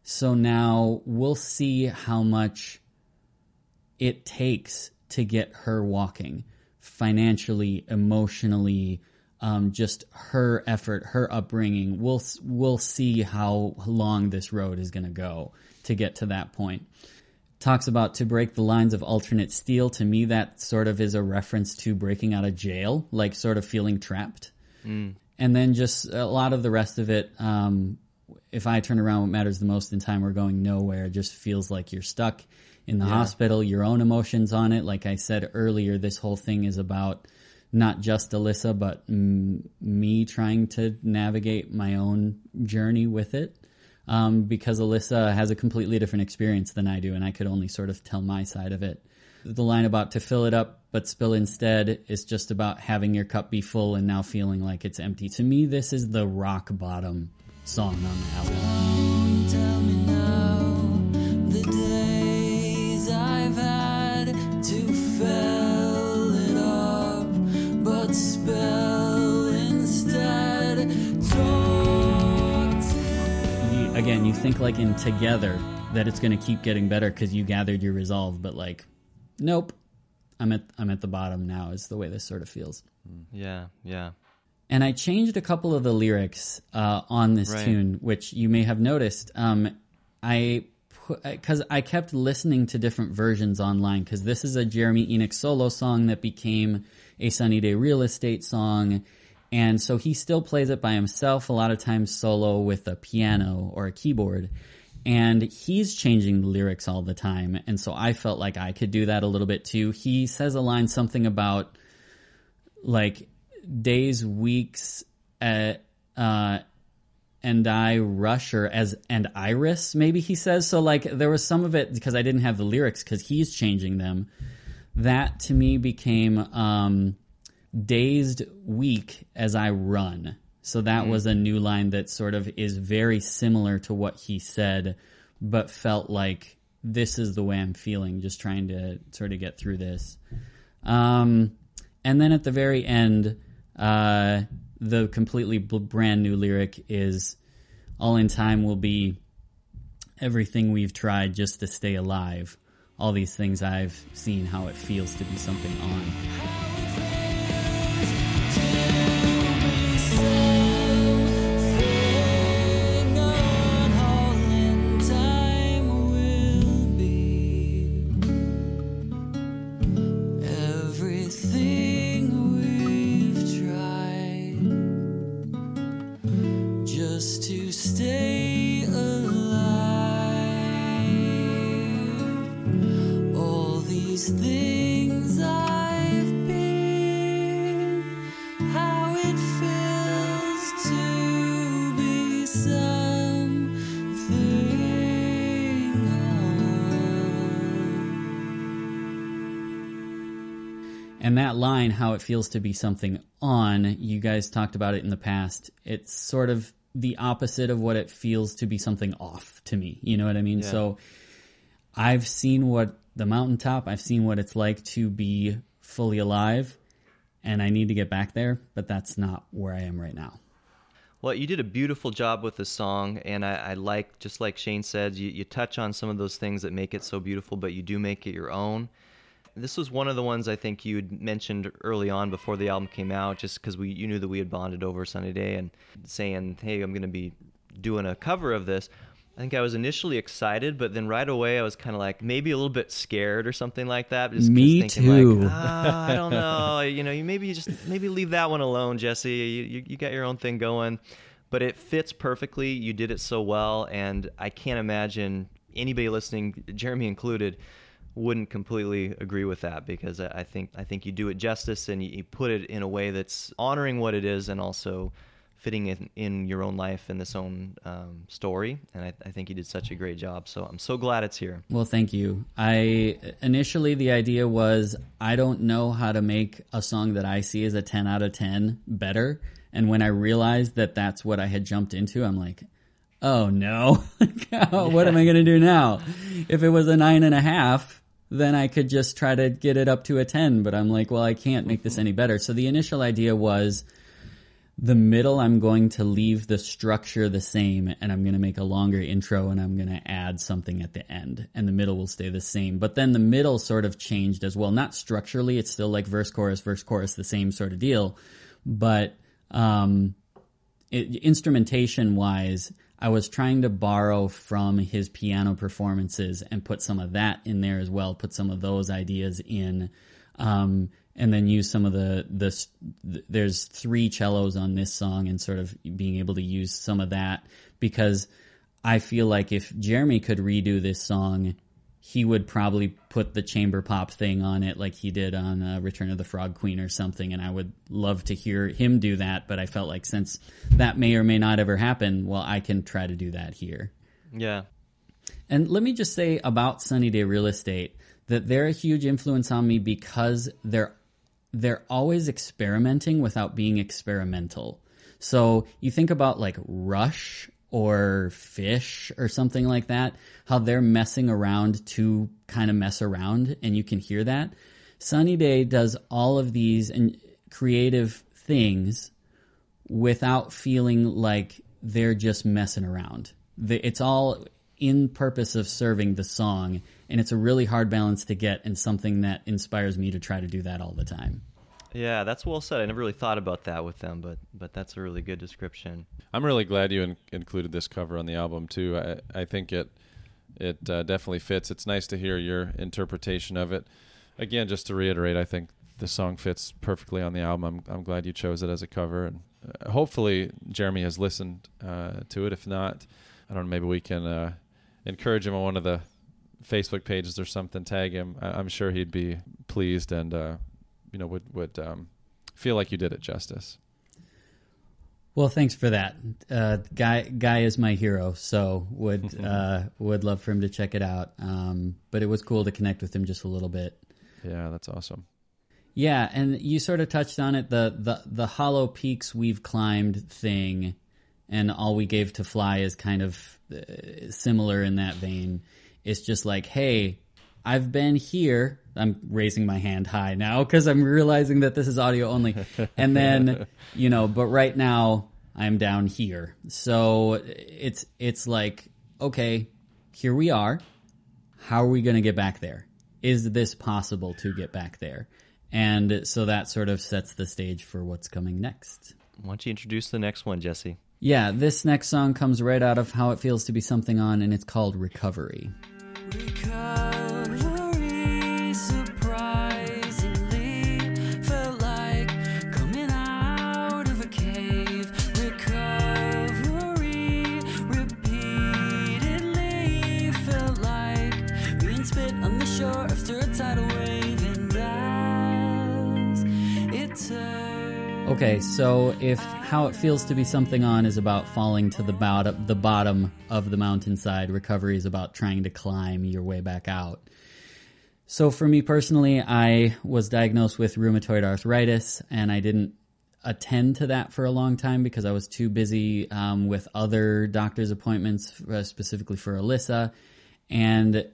So now we'll see how much it takes to get her walking financially, emotionally, um, just her effort, her upbringing. We'll we'll see how long this road is going to go to get to that point. Talks about to break the lines of alternate steel. To me, that sort of is a reference to breaking out of jail, like sort of feeling trapped. And then just a lot of the rest of it. Um, if I turn around, what matters the most in time, we're going nowhere. It just feels like you're stuck in the hospital, your own emotions on it. Like I said earlier, this whole thing is about not just Alyssa, but m- me trying to navigate my own journey with it. Um, because Alyssa has a completely different experience than I do, and I could only sort of tell my side of it. The line about to fill it up but spill instead is just about having your cup be full and now feeling like it's empty. To me, this is the rock bottom song on the album. Again, you think like in together that it's going to keep getting better because you gathered your resolve, but like, nope, I'm at I'm at the bottom now. Is the way this sort of feels. Yeah, yeah. And I changed a couple of the lyrics uh, on this Right. tune, which you may have noticed. Um, I because I kept listening to different versions online because this is a Jeremy Enigk solo song that became a Sunny Day Real Estate song. And so he still plays it by himself, a lot of times solo with a piano or a keyboard. And he's changing the lyrics all the time. And so I felt like I could do that a little bit too. He says a line something about like days, weeks, uh, uh, and I rush her as and Iris, maybe he says. So like there was some of it because I didn't have the lyrics because he's changing them. That to me became um, dazed weak as I run. So that was a new line that sort of is very similar to what he said, but felt like this is the way I'm feeling, just trying to sort of get through this. Um, and then at the very end, uh, the completely bl- brand new lyric is All in time will be everything we've tried just to stay alive. All these things I've seen how it feels to be something on. How it feels to be something on, you guys talked about it in the past. It's sort of the opposite of what it feels to be something off to me. You know what I mean? Yeah. So I've seen what the mountaintop, I've seen what it's like to be fully alive, and I need to get back there, but that's not where I am right now. Well, you did a beautiful job with the song, and I, I like, just like Shane said, you, you touch on some of those things that make it so beautiful, but you do make it your own. This was one of the ones I think you had mentioned early on before the album came out, just because we you knew that we had bonded over Sunny Day and saying, "Hey, I'm going to be doing a cover of this." I think I was initially excited, but then right away I was kind of like maybe a little bit scared or something like that. Just Me thinking too. Like, ah, <laughs> I don't know. You know, you maybe just maybe leave that one alone, Jesse. You, you you got your own thing going, but it fits perfectly. You did it so well, and I can't imagine anybody listening, Jeremy included, wouldn't completely agree with that because I think I think you do it justice and you, you put it in a way that's honoring what it is and also fitting in, in your own life and this own um, story. And I, I think you did such a great job. So I'm so glad it's here. Well, thank you. I initially the idea was I don't know how to make a song that I see as a 10 out of 10 better. And when I realized that that's what I had jumped into, I'm like, oh no, <laughs> what am I going to do now? If it was a nine and a half, then I could just try to get it up to a 10. But I'm like, well, I can't make this any better. So the initial idea was the middle i'm going to leave the structure the same and i'm going to make a longer intro and i'm going to add something at the end and the middle will stay the same but then the middle sort of changed as well not structurally it's still like verse chorus verse chorus the same sort of deal but um it, instrumentation wise i was trying to borrow from his piano performances and put some of that in there as well put some of those ideas in um, and then use some of the the s- there's three cellos on this song and sort of being able to use some of that because I feel like if Jeremy could redo this song, he would probably put the chamber pop thing on it like he did on uh, Return of the Frog Queen or something, and I would love to hear him do that. But I felt like since that may or may not ever happen, well, I can try to do that here. Yeah. And let me just say about Sunny Day Real Estate that they're a huge influence on me because they're they're always experimenting without being experimental. So you think about like Rush or Phish or something like that, how they're messing around to kind of mess around, and you can hear that. Sunny Day does all of these and creative things without feeling like they're just messing around. It's all in purpose of serving the song, and it's a really hard balance to get, and something that inspires me to try to do that all the time. Yeah, that's well said. I never really thought about that with them, but but that's a really good description. I'm really glad you in- included this cover on the album too. I I think it it uh, definitely fits. It's nice to hear your interpretation of it. Again, just to reiterate, I think the song fits perfectly on the album. I'm I'm glad you chose it as a cover, and uh, hopefully Jeremy has listened uh, to it. If not, I don't know. Maybe we can uh, encourage him on one of the Facebook pages or something. Tag him. I- I'm sure he'd be pleased and uh, you know would would um, feel like you did it justice. Well, thanks for that. Uh, guy guy is my hero, so would <laughs> uh, would love for him to check it out. Um, but it was cool to connect with him just a little bit. Yeah, that's awesome. Yeah, and you sort of touched on it the the the hollow peaks we've climbed thing, and all we gave to fly is kind of uh, similar in that vein. It's just like, hey, I've been here. I'm raising my hand high now because I'm realizing that this is audio only, and then <laughs> you know, but right now I'm down here. So it's it's like, okay, here we are how are we going to get back there? Is this possible to get back there? And so that sort of sets the stage for what's coming next. Why don't you introduce the next one, Jesse? Yeah, this next song comes right out of How It Feels to Be Something On, and it's called Recovery. Recovery Okay, so if How It Feels to Be Something On is about falling to the bottom, the bottom of the mountainside, Recovery is about trying to climb your way back out. So for me personally, I was diagnosed with rheumatoid arthritis, and I didn't attend to that for a long time because I was too busy um, with other doctor's appointments, uh, specifically for Alyssa, and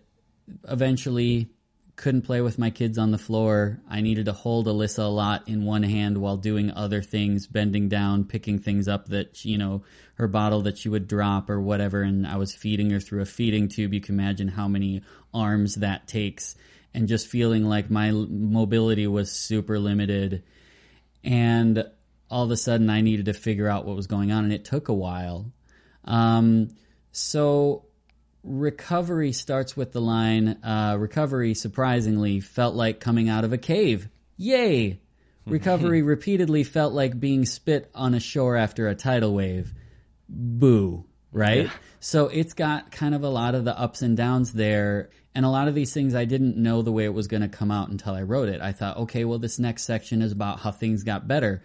eventually couldn't play with my kids on the floor. I needed to hold Alyssa a lot in one hand while doing other things, bending down, picking things up that, you know, her bottle that she would drop or whatever. And I was feeding her through a feeding tube. You can imagine how many arms that takes. And just feeling like my mobility was super limited. And all of a sudden I needed to figure out what was going on. And it took a while. Um, so recovery starts with the line uh, recovery surprisingly felt like coming out of a cave. Yay! Recovery <laughs> repeatedly felt like being spit on a shore after a tidal wave. Boo right? So it's got kind of a lot of the ups and downs there. And a lot of these things i didn't know the way it was going to come out until i wrote it. I thought okay well this next section is about how things got better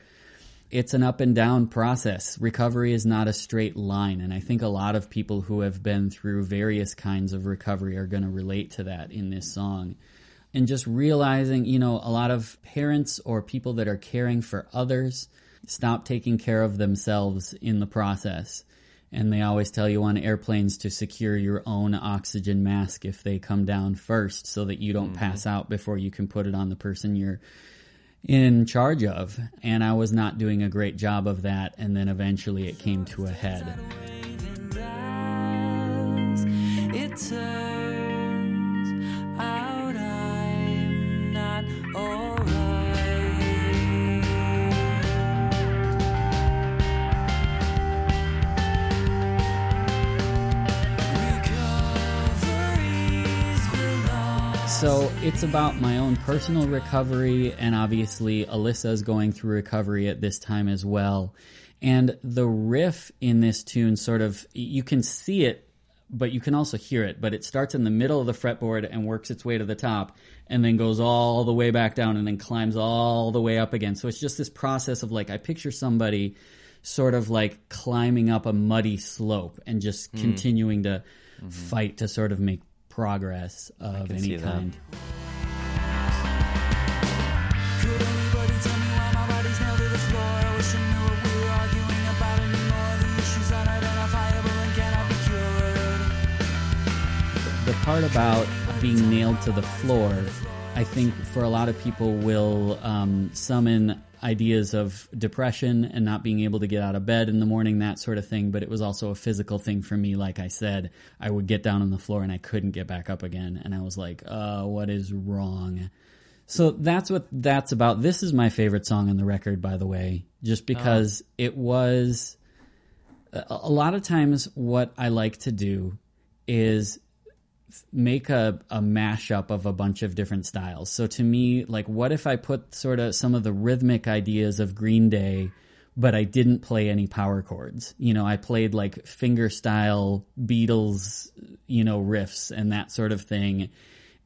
it's an up and down process. Recovery is not a straight line. And I think a lot of people who have been through various kinds of recovery are going to relate to that in this song. And just realizing, you know, a lot of parents or people that are caring for others stop taking care of themselves in the process. And they always tell you on airplanes to secure your own oxygen mask if they come down first so that you don't mm-hmm. pass out before you can put it on the person you're in charge of, and I was not doing a great job of that. And then eventually it came to a head. Out I'm not alright. So it's about my own personal recovery, and obviously Alyssa's going through recovery at this time as well. And the riff in this tune sort of, you can see it, but you can also hear it. But it starts in the middle of the fretboard and works its way to the top, and then goes all the way back down and then climbs all the way up again. So it's just this process of like, I picture somebody sort of like climbing up a muddy slope and just hmm. continuing to mm-hmm. fight to sort of make progress of any kind. Could anybody tell me why my body's nailed to the floor? I wish I knew what we were arguing about anymore. The issues unidentifiable and cannot be cured. the part about being nailed to the floor, I think for a lot of people will um, summon ideas of depression and not being able to get out of bed in the morning, that sort of thing. But it was also a physical thing for me. Like I said, I would get down on the floor and I couldn't get back up again. And I was like, uh, what is wrong? So that's what that's about. This is my favorite song on the record, by the way, just because it was a lot of times what I like to do is make a, a mashup of a bunch of different styles. So to me, like, what if I put sort of some of the rhythmic ideas of Green Day, but I didn't play any power chords? You know, I played like finger style Beatles, you know, riffs and that sort of thing.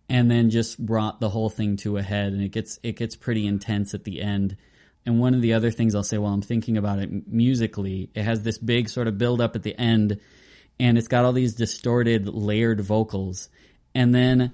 And then just brought the whole thing to a head, and it gets it gets pretty intense at the end. And one of the other things I'll say while I'm thinking about it musically, it has this big sort of build up at the end, and it's got all these distorted, layered vocals. And then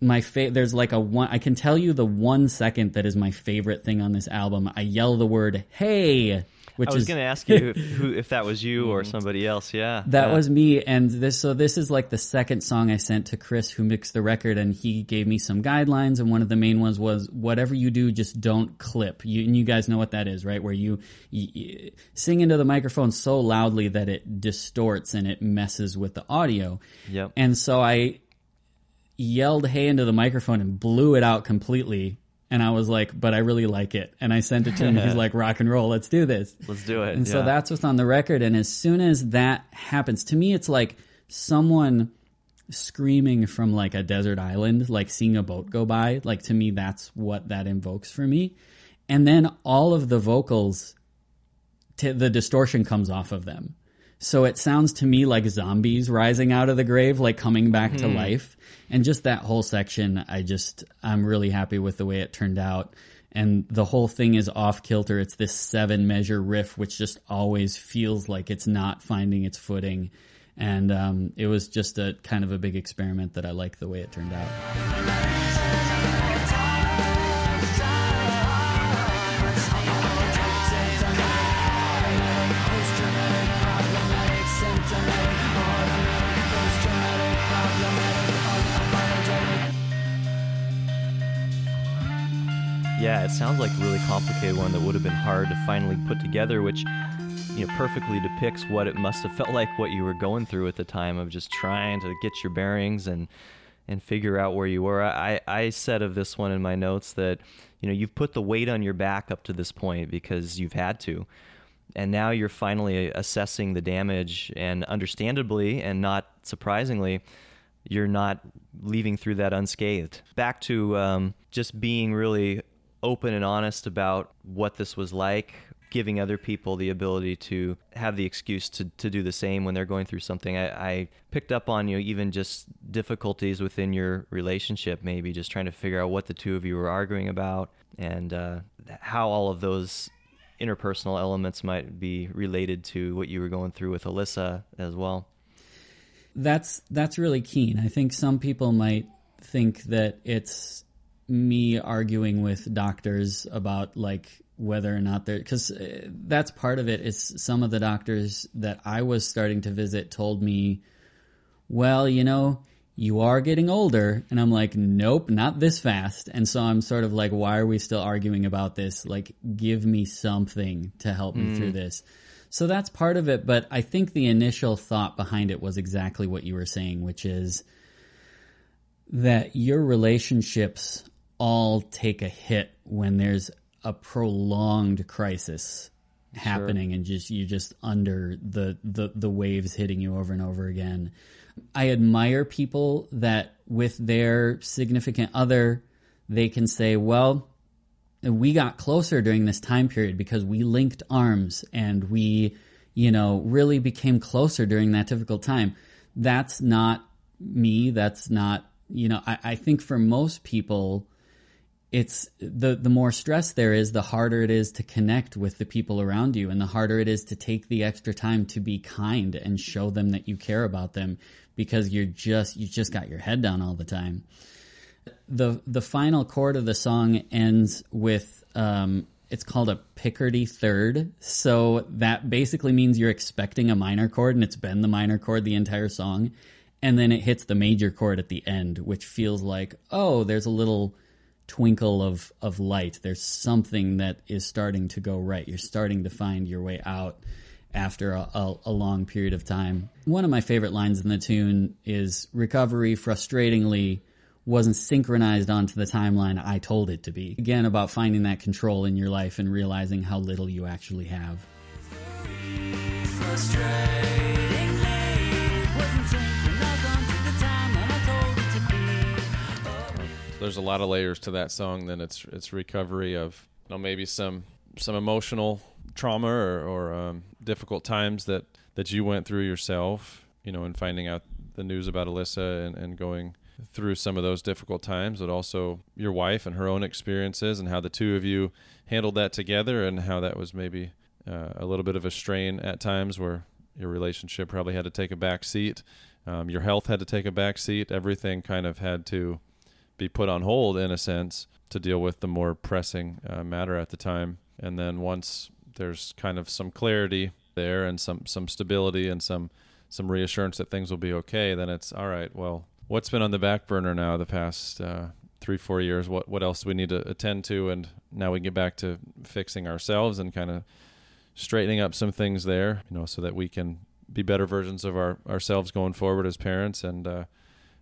my fa- there's like a one. I can tell you the one second that is my favorite thing on this album. I yell the word "Hey," which I was going to ask you if, <laughs> who, if that was you or mm-hmm. somebody else. Yeah, that yeah. was me, and this so this is like the second song I sent to Chris, who mixed the record, and he gave me some guidelines, and one of the main ones was whatever you do, just don't clip. You and you guys know what that is, right? Where you, you, you sing into the microphone so loudly that it distorts and it messes with the audio. Yep. And so I yelled "Hey" into the microphone and blew it out completely. And I was like, but I really like it. And I sent it to him. He's <laughs> like, rock and roll, let's do this. Let's do it. And so that's what's on the record. And as soon as that happens, to me, it's like someone screaming from like a desert island, like seeing a boat go by. Like to me, that's what that invokes for me. And then all of the vocals, t- the distortion comes off of them. So it sounds to me like zombies rising out of the grave, like coming back to hmm. life. And just that whole section, I just, I'm really happy with the way it turned out. And the whole thing is off kilter. It's this seven measure riff, which just always feels like it's not finding its footing. And um, it was just a kind of a big experiment that I like the way it turned out. Yeah, it sounds like a really complicated one that would have been hard to finally put together, which you know perfectly depicts what it must have felt <laughs> like what you were going through at the time of just trying to get your bearings and and figure out where you were. I, I said of this one in my notes that you know you've put the weight on your back up to this point because you've had to and now you're finally assessing the damage and understandably and not surprisingly you're not leaving through that unscathed back to um, just being really open and honest about what this was like giving other people the ability to have the excuse to, to do the same when they're going through something I, I picked up on you know, even just difficulties within your relationship maybe just trying to figure out what the two of you were arguing about and uh, how all of those interpersonal elements might be related to what you were going through with Alyssa as well. That's that's really keen. I think some people might think that it's me arguing with doctors about like whether or not they're because uh, that's part of it is some of the doctors that I was starting to visit told me, well, you know, you are getting older. And I'm like, nope, not this fast. And so I'm sort of like, why are we still arguing about this? Like, give me something to help me through mm. this. So that's part of it. But I think the initial thought behind it was exactly what you were saying, which is that your relationships all take a hit when there's a prolonged crisis happening and just you're just under the, the the waves hitting you over and over again. I admire people that with their significant other they can say, well, we got closer during this time period because we linked arms and we, you know, really became closer during that difficult time. That's not me. That's not, you know, I, I think for most people, it's the the more stress there is, the harder it is to connect with the people around you, and the harder it is to take the extra time to be kind and show them that you care about them because you're just you just got your head down all the time. The the final chord of the song ends with um, it's called a Picardy third, so that basically means you're expecting a minor chord, and it's been the minor chord the entire song, and then it hits the major chord at the end, which feels like oh, there's a little twinkle of of light. There's something that is starting to go right. You're starting to find your way out after a, a, a, long period of time. One of my favorite lines in the tune is recovery frustratingly wasn't synchronized onto the timeline I told it to be. Again, about finding that control in your life and realizing how little you actually have. There's a lot of layers to that song. Then it's it's recovery of you know, maybe some some emotional trauma or, or um, difficult times that that you went through yourself. You know, and finding out the news about Alyssa and, and going through some of those difficult times, but also your wife and her own experiences and how the two of you handled that together and how that was maybe uh, a little bit of a strain at times where your relationship probably had to take a back seat. Um, your health had to take a back seat. Everything kind of had to be put on hold in a sense to deal with the more pressing uh, matter at the time. And then once there's kind of some clarity there and some, some stability and some some reassurance that things will be okay, then it's all right. Well, what's been on the back burner now the past uh, three four years? What what else do we need to attend to? And now we get back to fixing ourselves and kind of straightening up some things there, you know, so that we can be better versions of our ourselves going forward as parents and. Uh,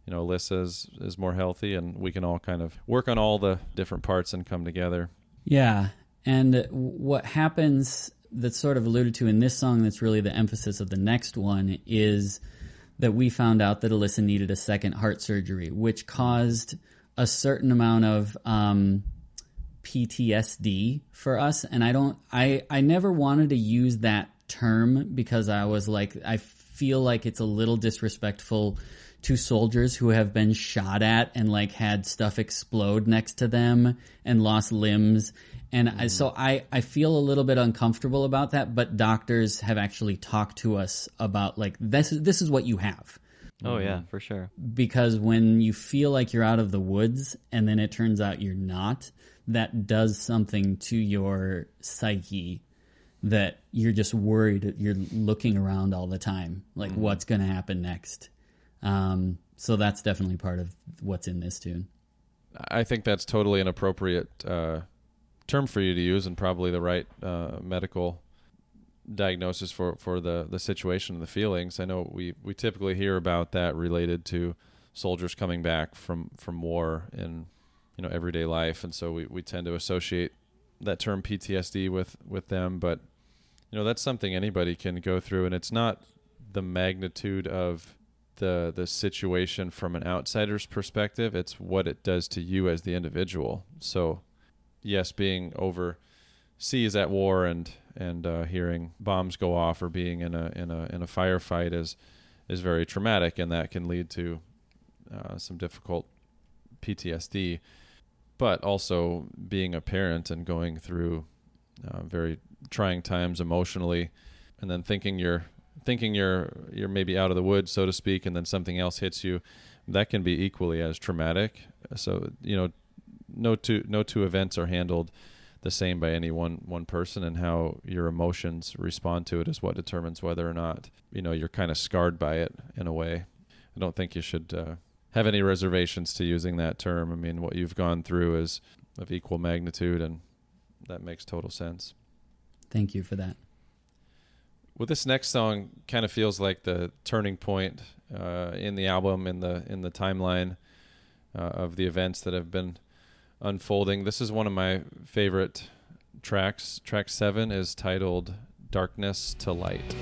you know, Alyssa is, is more healthy, and we can all kind of work on all the different parts and come together. Yeah, and what happens that's sort of alluded to in this song that's really the emphasis of the next one is that we found out that Alyssa needed a second heart surgery, which caused a certain amount of um, PTSD for us. And I don't, I, I never wanted to use that term because I was like, I feel like it's a little disrespectful to soldiers who have been shot at and like had stuff explode next to them and lost limbs. And I, so I, I feel a little bit uncomfortable about that, but doctors have actually talked to us about like this this is what you have. Oh yeah, for sure. Because when you feel like you're out of the woods and then it turns out you're not, that does something to your psyche that you're just worried you're looking around all the time like mm-hmm. what's going to happen next. Um, so that's definitely part of what's in this tune. I think that's totally an appropriate uh, term for you to use and probably the right uh, medical diagnosis for, for the, the situation and the feelings. I know we, we typically hear about that related to soldiers coming back from, from war in you know everyday life, and so we, we tend to associate that term PTSD with, with them. But you know that's something anybody can go through, and it's not the magnitude of the the situation from an outsider's perspective. It's what it does to you as the individual. So yes, being overseas at war and and uh, hearing bombs go off or being in a in a in a firefight is is very traumatic, and that can lead to uh, some difficult PTSD. But also being a parent and going through uh, very trying times emotionally, and then thinking you're thinking you're you're maybe out of the woods, so to speak, and then something else hits you, that can be equally as traumatic. So you know, no two no two events are handled the same by any one one person, and how your emotions respond to it is what determines whether or not you know you're kind of scarred by it in a way. I don't think you should uh, have any reservations to using that term. I mean, what you've gone through is of equal magnitude, and that makes total sense. Thank you for that. Well, this next song kind of feels like the turning point uh, in the album, in the in the timeline uh, of the events that have been unfolding. This is one of my favorite tracks. Track seven is titled "Darkness to Light."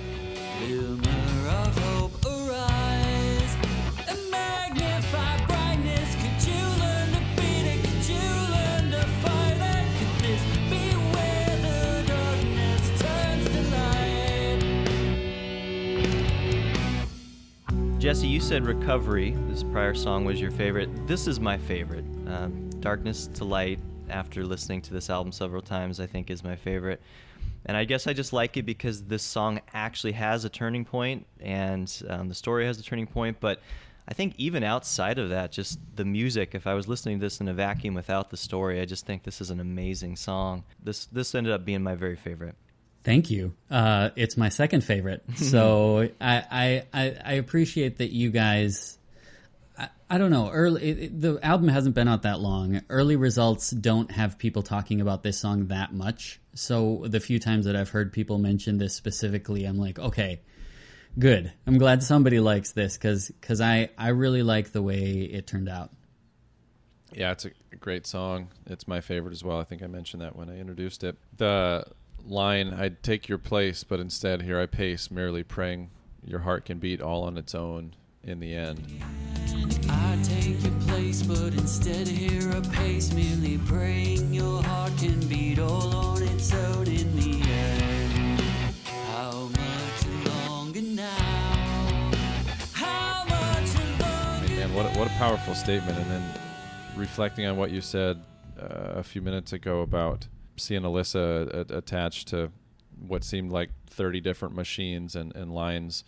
Jesse, you said Recovery. This prior song was your favorite. This is my favorite. Um, Darkness to Light, after listening to this album several times, I think is my favorite. And I guess I just like it because this song actually has a turning point and um, the story has a turning point. But I think even outside of that, just the music, if I was listening to this in a vacuum without the story, I just think this is an amazing song. This, this ended up being my very favorite. Thank you. Uh, it's my second favorite. <laughs> So I, I, I, appreciate that you guys. I, I don't know. Early, it, it- the album hasn't been out that long. Early results don't have people talking about this song that much. So the few times that I've heard people mention this specifically, I'm like, okay, good. I'm glad somebody likes this because because I, I really like the way it turned out. Yeah, it's a great song. It's my favorite as well. I think I mentioned that when I introduced it. The line, I'd take your place, but instead here I pace, merely praying your heart can beat all on its own in the end. I take your place, but instead here a pace, merely praying your heart can beat all on its own in the end. How much longer now? How much longer? Man, what a, what a powerful statement. And then reflecting on what you said uh, a few minutes ago about seeing Alyssa a- attached to what seemed like 30 different machines and, and lines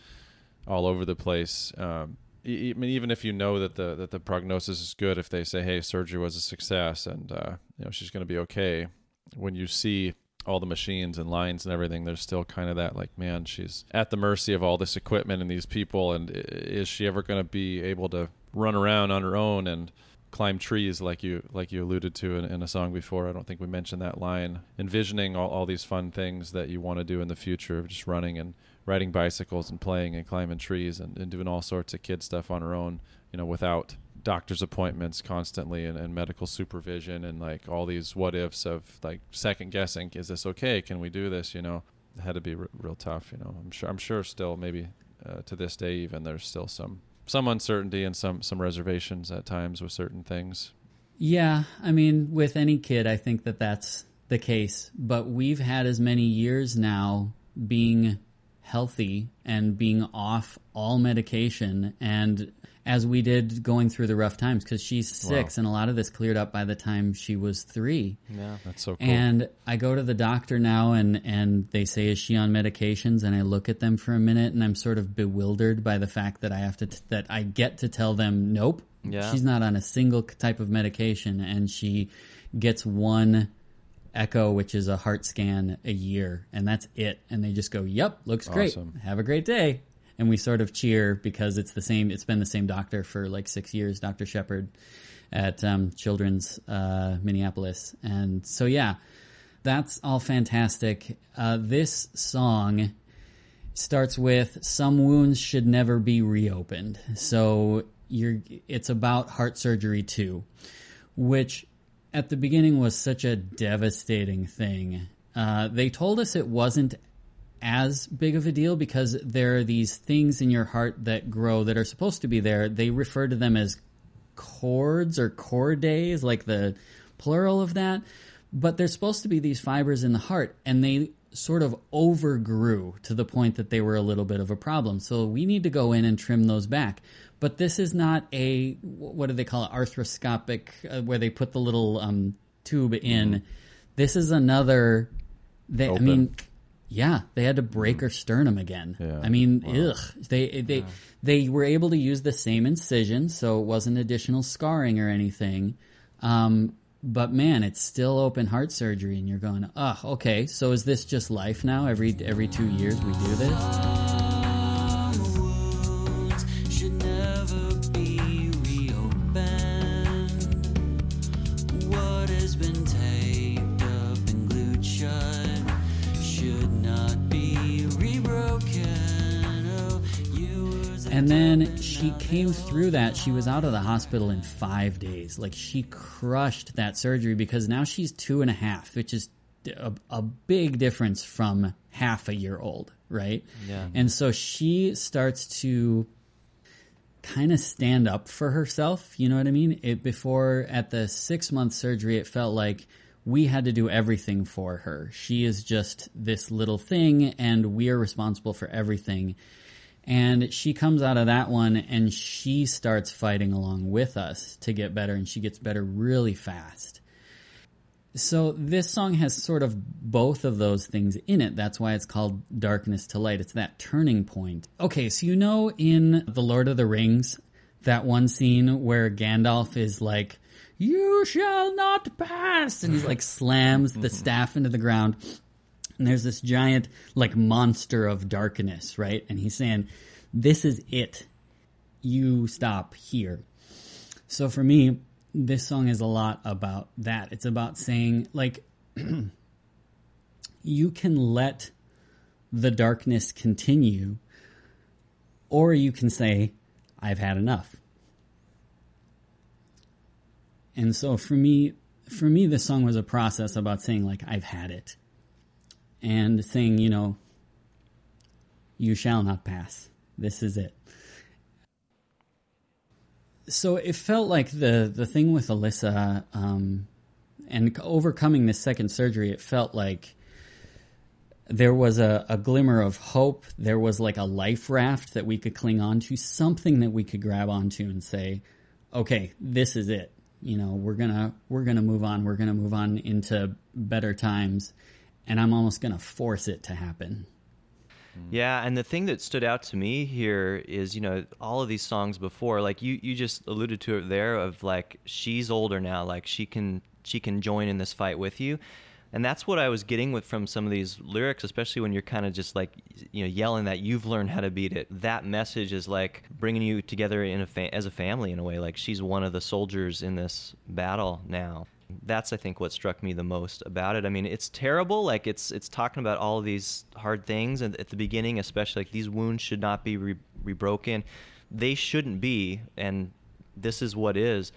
all over the place. Um, I mean, even if you know that the that the prognosis is good, if they say, "Hey, surgery was a success," and uh, you know she's going to be okay, when you see all the machines and lines and everything, there's still kind of that like, man, she's at the mercy of all this equipment and these people, and is she ever going to be able to run around on her own and climb trees like you like you alluded to in, in a song before? I don't think we mentioned that line. Envisioning all, all these fun things that you want to do in the future, of just running and riding bicycles and playing and climbing trees and, and doing all sorts of kid stuff on her own, you know, without doctor's appointments constantly and, and medical supervision and like all these what ifs of like second guessing is this okay can we do this you know it had to be r- real tough you know i'm sure i'm sure still maybe uh, to this day even there's still some some uncertainty and some some reservations at times with certain things Yeah, I mean, with any kid, I think that that's the case. But we've had as many years now being healthy and being off all medication, and as we did going through the rough times, because she's six, and a lot of this cleared up by the time she was three. Yeah. that's so cool And I go to the doctor now, and and they say, "Is she on medications?" And I look at them for a minute, and I'm sort of bewildered by the fact that I have to t- that I get to tell them, "Nope, Yeah. she's not on a single type of medication, and she gets one echo, which is a heart scan a year, and that's it." And they just go, "Yep, looks great. Have a great day." And we sort of cheer because it's the same. It's been the same doctor for like six years, Doctor Shepard at um, Children's uh, Minneapolis, and so yeah, that's all fantastic. Uh, this song starts with "Some wounds should never be reopened." So you're, it's about heart surgery too, which at the beginning was such a devastating thing. Uh, they told us it wasn't as big of a deal because there are these things in your heart that grow that are supposed to be there. They refer to them as cords or chordae, like the plural of that. But there's supposed to be these fibers in the heart, and they sort of overgrew to the point that they were a little bit of a problem. So we need to go in and trim those back. But this is not a what do they call it arthroscopic, uh, where they put the little um, tube in. This is another. They, I mean, yeah, they had to break her sternum again. Yeah. I mean, ugh. They they they were able to use the same incision, so it wasn't additional scarring or anything. Um, but man, it's still open heart surgery, and you're going, oh, okay. So is this just life now? Every every two years we do this. She came through that. She was out of the hospital in five days. Like she crushed that surgery because now she's two and a half, which is a, a big difference from half a year old, right? Yeah. And so she starts to kind of stand up for herself. You know what I mean? It before at the six month surgery, it felt like we had to do everything for her. She is just this little thing, and we are responsible for everything. And she comes out of that one and she starts fighting along with us to get better, and she gets better really fast. So this song has sort of both of those things in it. That's why it's called Darkness to Light. It's that turning point. Okay, so you know in The Lord of the Rings, that one scene where Gandalf is like, You shall not pass! And he's like slams the staff into the ground. And there's this giant, like, monster of darkness, right? And he's saying, This is it. You stop here. So for me, this song is a lot about that. It's about saying, like, <clears throat> you can let the darkness continue, or you can say, I've had enough. And so for me, for me, this song was a process about saying, like, I've had it. And saying, you know, you shall not pass. This is it so it felt like the the thing with Alyssa um, and overcoming this second surgery. It felt like there was a, a glimmer of hope. There was like a life raft that we could cling on to, something that we could grab onto and say, "Okay, this is it." You know, we're gonna we're gonna move on. We're gonna move on into better times, and I'm almost gonna force it to happen. Mm. Yeah, and the thing that stood out to me here is, you know, all of these songs before, like you you just alluded to it there of like she's older now, like she can she can join in this fight with you. And that's what I was getting with from some of these lyrics, especially when you're kind of just like, you know, yelling that you've learned how to beat it. That message is like bringing you together in a fa- as a family in a way. Like she's one of the soldiers in this battle now. That's I think what struck me the most about it. I mean, it's terrible. Like it's it's talking about all these hard things, and at the beginning, especially like these wounds should not be re- rebroken. They shouldn't be, and this is what is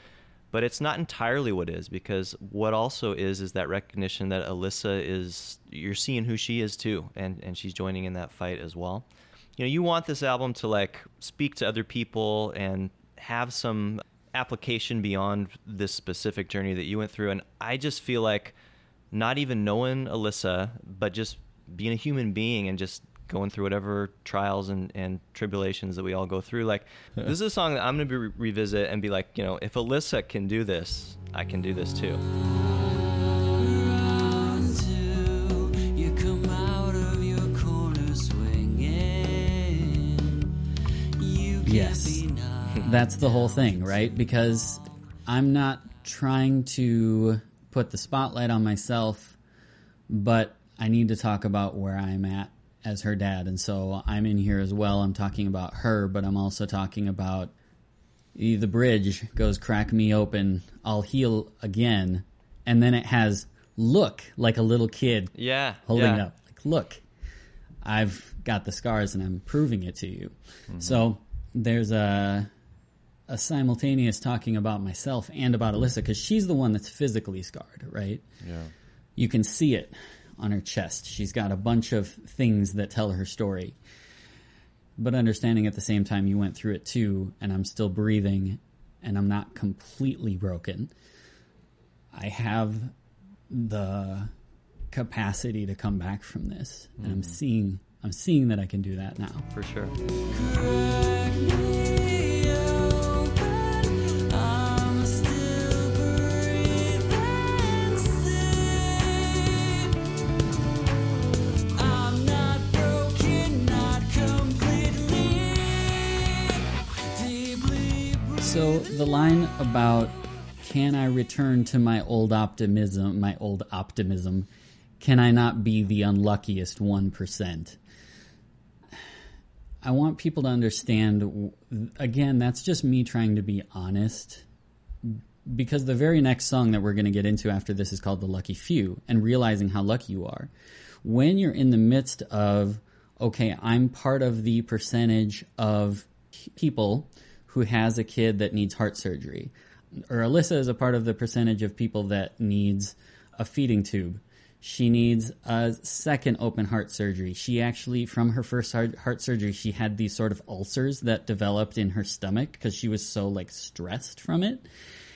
but it's not entirely what is because what also is is that recognition that Alyssa is you're seeing who she is too and and she's joining in that fight as well. You know, you want this album to like speak to other people and have some application beyond this specific journey that you went through and I just feel like not even knowing Alyssa but just being a human being and just going through whatever trials and, and tribulations that we all go through. Like, this is a song that I'm going to re- revisit and be like, you know, if Alyssa can do this, I can do this too. Run to, you come out of your corner swinging. You can't Yes. That's the whole thing, right? Because I'm not trying to put the spotlight on myself, but I need to talk about where I'm at as her dad. And so I'm in here as well. I'm talking about her, but I'm also talking about the bridge goes crack me open, I'll heal again. And then it has look like a little kid Yeah. holding yeah. up. Like, look, I've got the scars and I'm proving it to you. Mm-hmm. So there's a a simultaneous talking about myself and about Alyssa because she's the one that's physically scarred, right? Yeah. You can see it on her chest. She's got a bunch of things that tell her story. But understanding at the same time you went through it too, and I'm still breathing and I'm not completely broken. I have the capacity to come back from this. And I'm mm-hmm. seeing I'm seeing that I can do that now. For sure. So the line about can I return to my old optimism, my old optimism, can I not be the unluckiest 1%? I want people to understand again, that's just me trying to be honest because the very next song that we're going to get into after this is called The Lucky Few and realizing how lucky you are. When you're in the midst of, okay, I'm part of the percentage of people who has a kid that needs heart surgery, or Alyssa is a part of the percentage of people that needs a feeding tube. She needs a second open heart surgery. She actually, from her first heart, surgery, she had these sort of ulcers that developed in her stomach because she was so like stressed from it.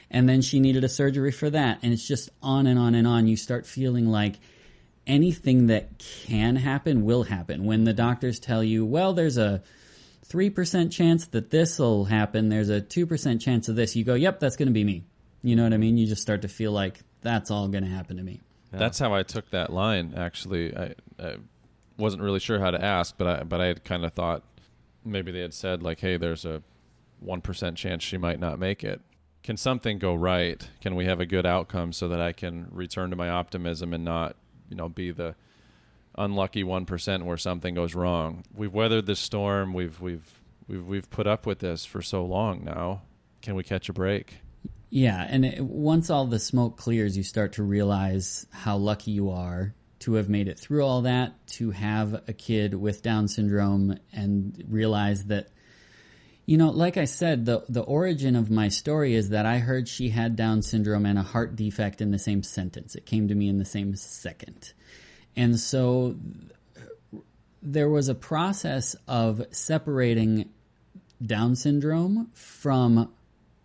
And then she needed a surgery for that. And it's just on and on and on. You start feeling like anything that can happen will happen. When the doctors tell you well there's a 3% chance that this will happen there's a 2% chance of this you go yep that's going to be me you know what i mean you just start to feel like that's all going to happen to me That's how I took that line. Actually, I, I wasn't really sure how to ask, but I but I had kind of thought maybe they had said like, "Hey, there's a one percent chance she might not make it." Can something go right? Can we have a good outcome so that I can return to my optimism and not, you know, be the unlucky one percent where something goes wrong? We've weathered this storm. We've we've we've we've put up with this for so long now. Can we catch a break? Yeah, and it, once all the smoke clears, you start to realize how lucky you are to have made it through all that, to have a kid with Down syndrome, and realize that, you know, like I said, the the origin of my story is that I heard she had Down syndrome and a heart defect in the same sentence. It came to me in the same second, and so there was a process of separating Down syndrome from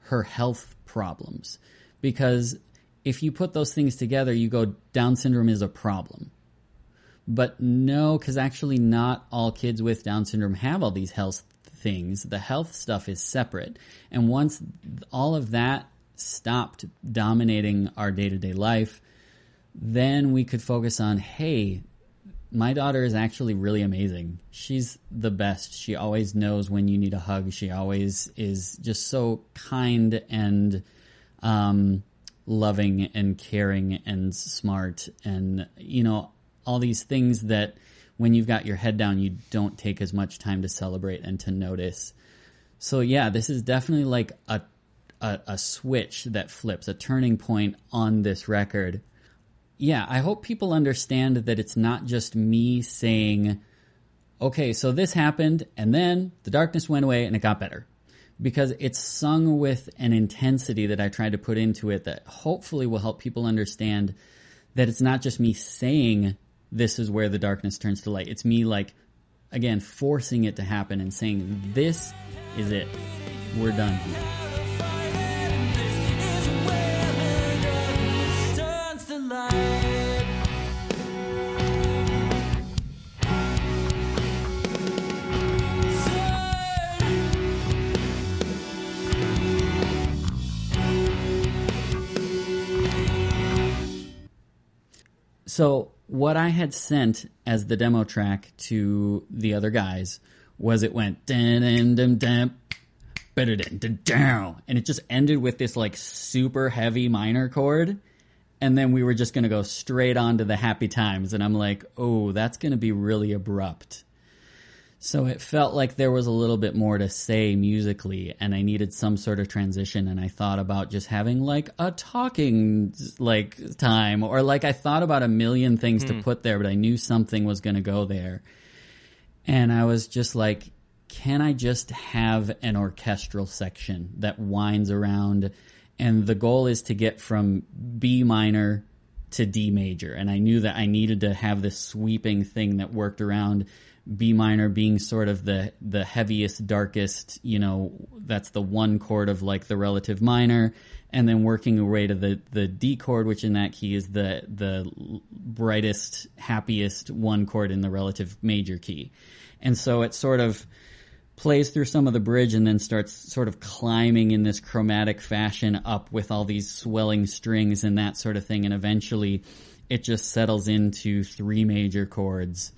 her health problems. Because if you put those things together, you go, Down syndrome is a problem. But no, because actually, not all kids with Down syndrome have all these health things. The health stuff is separate. And once all of that stopped dominating our day to day life, then we could focus on hey, my daughter is actually really amazing. She's the best. She always knows when you need a hug. She always is just so kind and um, loving and caring and smart and you know all these things that when you've got your head down you don't take as much time to celebrate and to notice. So yeah, this is definitely like a a, a switch that flips, a turning point on this record yeah, I hope people understand that it's not just me saying, okay, so this happened and then the darkness went away and it got better. Because it's sung with an intensity that I tried to put into it that hopefully will help people understand that it's not just me saying this is where the darkness turns to light. It's me like, again, forcing it to happen and saying, this is it. We're done here. So what I had sent as the demo track to the other guys was it went dun dun dun dun dun dun dun down. And it just ended with this like super heavy minor chord. And then we were just going to go straight on to the happy times. And I'm like, "Oh, that's going to be really abrupt." So it felt like there was a little bit more to say musically, and I needed some sort of transition. And I thought about just having like a talking like time, or like I thought about a million things to hmm. put there, but I knew something was going to go there. And I was just like, can I just have an orchestral section that winds around? And the goal is to get from B minor to D major. And I knew that I needed to have this sweeping thing that worked around B minor being sort of the, the heaviest, darkest, you know, that's the one chord of like the relative minor. And then working your way to the, the D chord, which in that key is the, the brightest, happiest one chord in the relative major key. And so it sort of, plays through some of the bridge and then starts sort of climbing in this chromatic fashion up with all these swelling strings and that sort of thing. And eventually it just settles into three major chords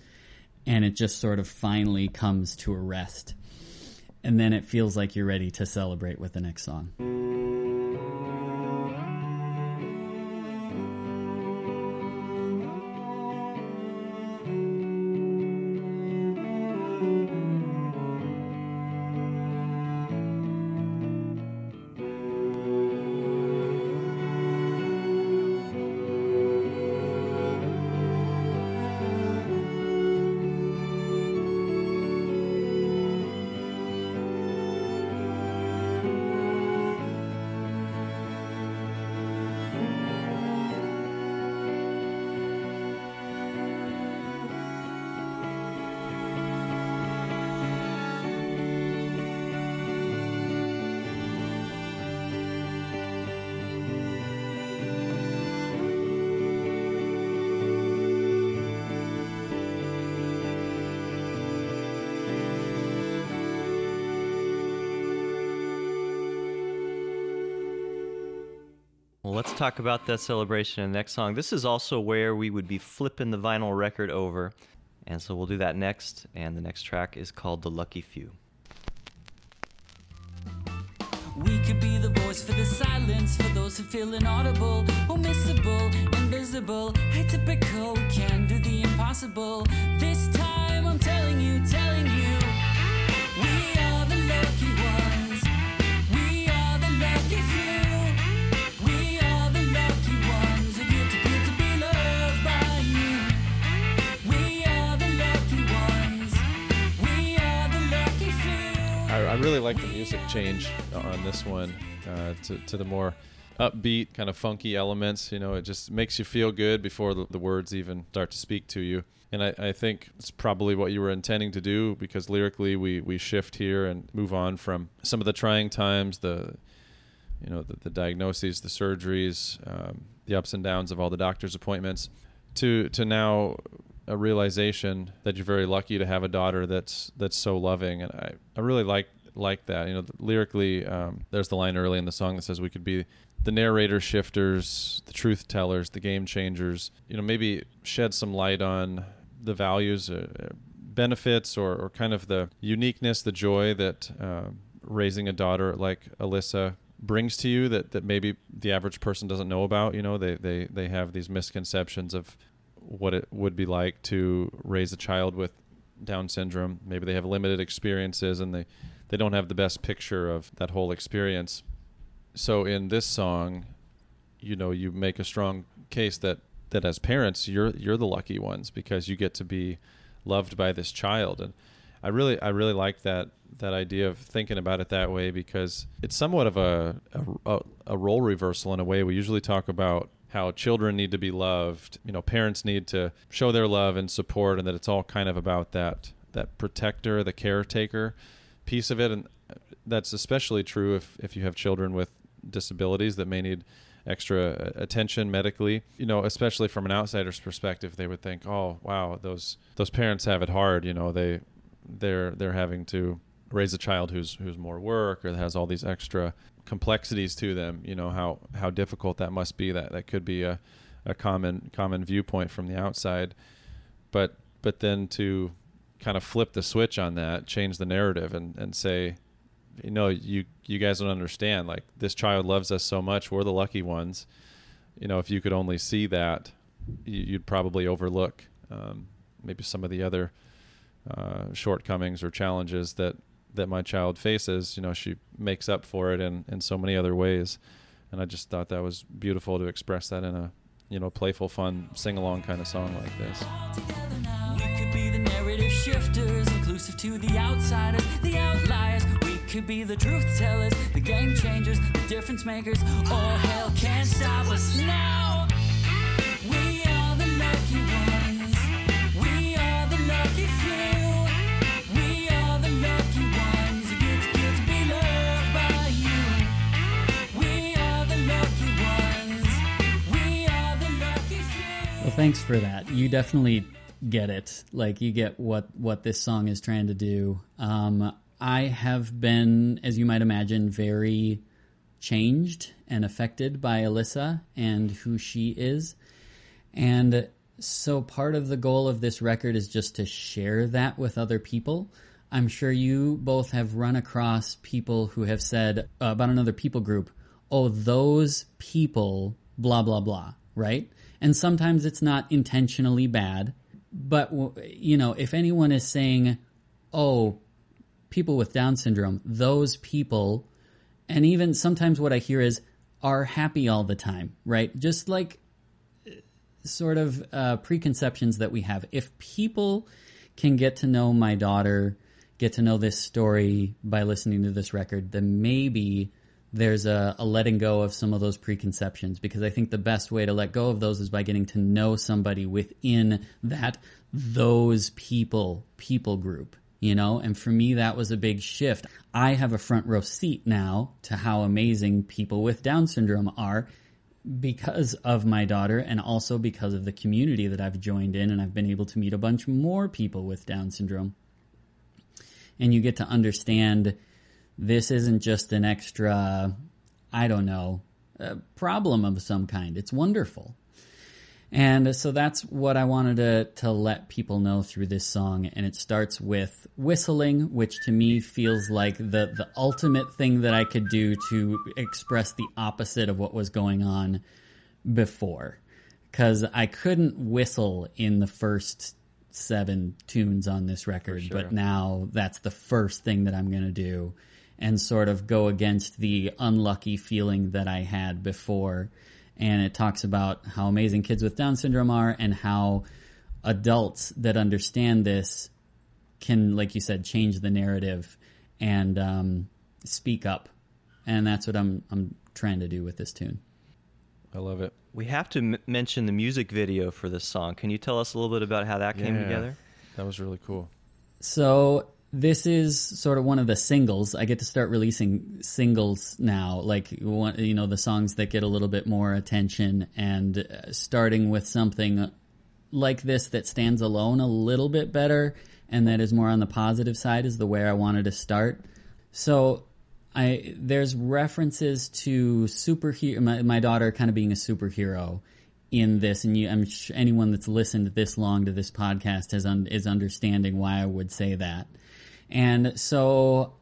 and it just sort of finally comes to a rest. And then it feels like you're ready to celebrate with the next song. Talk about that celebration in the next song. This is also where we would be flipping the vinyl record over. And so we'll do that next. And the next track is called The Lucky Few. We could be the voice for the silence, for those who feel inaudible, invisible, atypical. Can do the impossible. This time I'm telling you, telling you, we are the lucky I, really like the music change on this one uh, to, to the more upbeat, kind of funky elements. You know, it just makes you feel good before the, the words even start to speak to you. And I, I think it's probably what you were intending to do because lyrically we, we shift here and move on from some of the trying times, the you know the, the diagnoses, the surgeries, um, the ups and downs of all the doctor's appointments, to to now a realization that you're very lucky to have a daughter that's that's so loving, and I, I really like like that. You know, lyrically, um, there's the line early in the song that says we could be the narrator shifters, the truth tellers, the game changers. You know, maybe shed some light on the values, uh, uh, benefits, or, or kind of the uniqueness, the joy that uh, raising a daughter like Alyssa brings to you that, that maybe the average person doesn't know about. You know, they, they, they have these misconceptions of what it would be like to raise a child with Down syndrome. Maybe they have limited experiences and they, they don't have the best picture of that whole experience. So in this song, you know, you make a strong case that, that as parents, you're you're the lucky ones because you get to be loved by this child. And I really I really like that that idea of thinking about it that way because it's somewhat of a a, a role reversal in a way. We usually talk about how children need to be loved, you know, parents need to show their love and support and that it's all kind of about that that protector, the caretaker piece of it and that's especially true if if you have children with disabilities that may need extra uh, attention medically. You know especially from an outsider's perspective they would think oh wow those those parents have it hard. You know they they're they're having to raise a child who's who's more work or has all these extra complexities to them. You know how how difficult that must be. That that could be a a common common viewpoint from the outside. But but then to kind of flip the switch on that change the narrative and and say you know you you guys don't understand like this child loves us so much we're the lucky ones you know if you could only see that you, you'd probably overlook um, maybe some of the other uh, shortcomings or challenges that that my child faces, you know, she makes up for it in in so many other ways. And I just thought that was beautiful to express that in a you know playful, fun sing along kind of song like this. Narrative shifters, inclusive to the outsiders, the outliers. We could be the truth tellers, the game changers, the difference makers. All hell can't stop us now. We are the lucky ones. We are the lucky few. We are the lucky ones. It gets good to be loved by you. We are the lucky ones. We are the lucky few. Well, thanks for that. You definitely get it. Like you get what what this song is trying to do. Um, I have been, as you might imagine, very changed and affected by Alyssa and who she is. And so part of the goal of this record is just to share that with other people. I'm sure you both have run across people who have said uh, about another people group, oh, those people, blah, blah, blah, right? And sometimes it's not intentionally bad. But, you know, if anyone is saying, oh, people with Down syndrome, those people, and even sometimes what I hear is, are happy all the time, right? Just like sort of uh, preconceptions that we have. If people can get to know my daughter, get to know this story by listening to this record, then maybe there's a, a letting go of some of those preconceptions because I think the best way to let go of those is by getting to know somebody within that those people people group you know and for me that was a big shift i have a front row seat now to how amazing people with down syndrome are because of my daughter and also because of the community that I've joined in and I've been able to meet a bunch more people with Down syndrome. And you get to understand this isn't just an extra, I don't know, uh, problem of some kind. It's wonderful. And so that's what I wanted to, to let people know through this song. And it starts with whistling, which to me feels like the, the ultimate thing that I could do to express the opposite of what was going on before. Because I couldn't whistle in the first seven tunes on this record, sure. but now that's the first thing that I'm going to do and sort of go against the unlucky feeling that I had before and it talks about how amazing kids with Down syndrome are and how adults that understand this can, like you said, change the narrative and um, speak up, and that's what I'm I'm trying to do with this tune. I love it. We have to m- mention the music video for this song. Can you tell us a little bit about how that came Yeah. together? That was really cool. So this is sort of one of the singles. I get to start releasing singles now, like you know the songs that get a little bit more attention, and uh, starting with something like this that stands alone a little bit better and that is more on the positive side is the way I wanted to start. So I there's references to superhero my, my daughter kind of being a superhero in this and you I'm sure anyone that's listened this long to this podcast has un, is understanding why I would say that. And so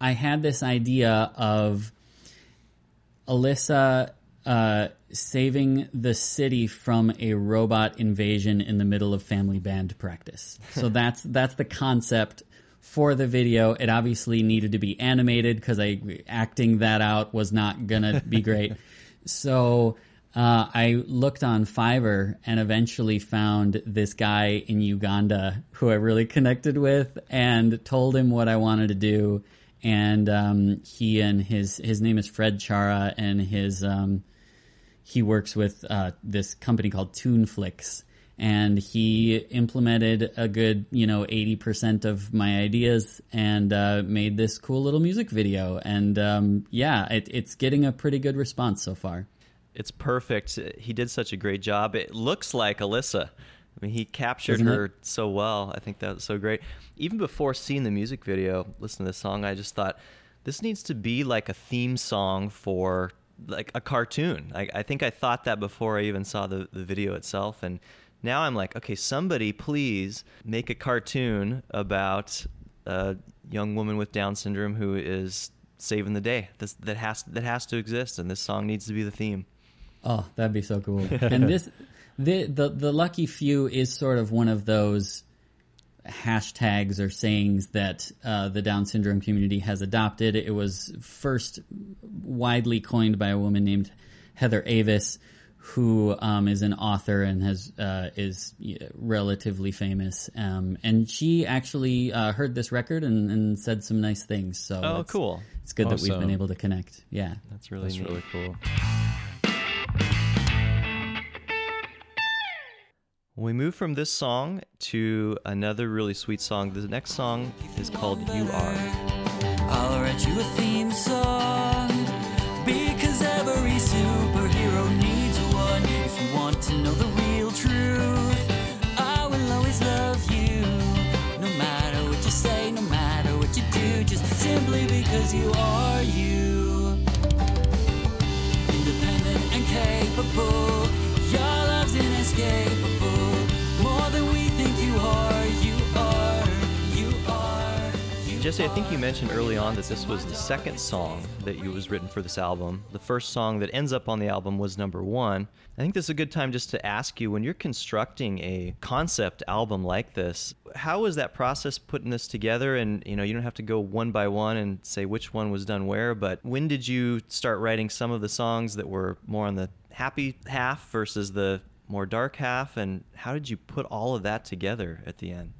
I had this idea of Alyssa uh, saving the city from a robot invasion in the middle of family band practice. So <laughs> that's that's the concept for the video. It obviously needed to be animated because I acting that out was not gonna be great. <laughs> so uh, I looked on Fiverr and eventually found this guy in Uganda who I really connected with and told him what I wanted to do. And um, he and his his name is Fred Chara, and his um, he works with uh, this company called Tuneflix, and he implemented a good you know eighty percent of my ideas and uh, made this cool little music video. And um, yeah, it, it's getting a pretty good response so far. It's perfect. He did such a great job. It looks like Alyssa. I mean, he captured it? her so well. I think that was so great. Even before seeing the music video, listening to the song, I just thought this needs to be like a theme song for like a cartoon. I, I think I thought that before I even saw the, the video itself. And now I'm like, okay, somebody please make a cartoon about a young woman with Down syndrome who is saving the day. This, that has that has to exist, and this song needs to be the theme. Oh, that'd be so cool. <laughs> and this, the, the the lucky few is sort of one of those hashtags or sayings that uh, the Down syndrome community has adopted. It was first widely coined by a woman named Heather Avis, who um, is an author and has uh, is relatively famous. Um, and she actually uh, heard this record and, and said some nice things. So Oh, it's, cool. It's good that we've been able to connect. Yeah. That's really That's neat. really cool. We move from this song to another really sweet song. The next song is called You Are. I'll write you a theme song because every superhero needs one. If you want to know the real truth, I will always love you. No matter what you say, no matter what you do, just simply because you are you. Independent and capable, Jesse, I think you mentioned early on that this was the second song that you was written for this album. The first song that ends up on the album was number one. I think this is a good time just to ask you when you're constructing a concept album like this, how was that process putting this together? And you know, you don't have to go one by one and say which one was done where, but when did you start writing some of the songs that were more on the happy half versus the more dark half? And how did you put all of that together at the end?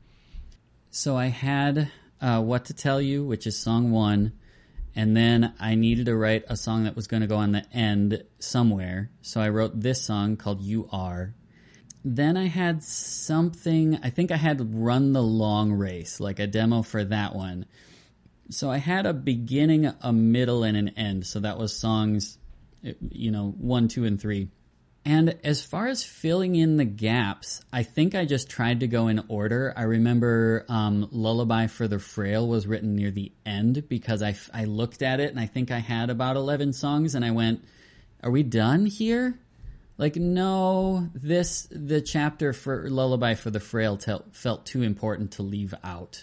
So I had uh, What to Tell You, which is song one, and then I needed to write a song that was going to go on the end somewhere. So I wrote this song called You Are. Then I had something, I think I had Run the Long Race, like a demo for that one. So I had a beginning, a middle, and an end. So that was songs, you know, one, two, and three. And as far as filling in the gaps, I think I just tried to go in order. I remember um, Lullaby for the Frail was written near the end because I, I looked at it and I think I had about 11 songs and I went, Are we done here? Like, no, this, the chapter for Lullaby for the Frail tel- felt too important to leave out.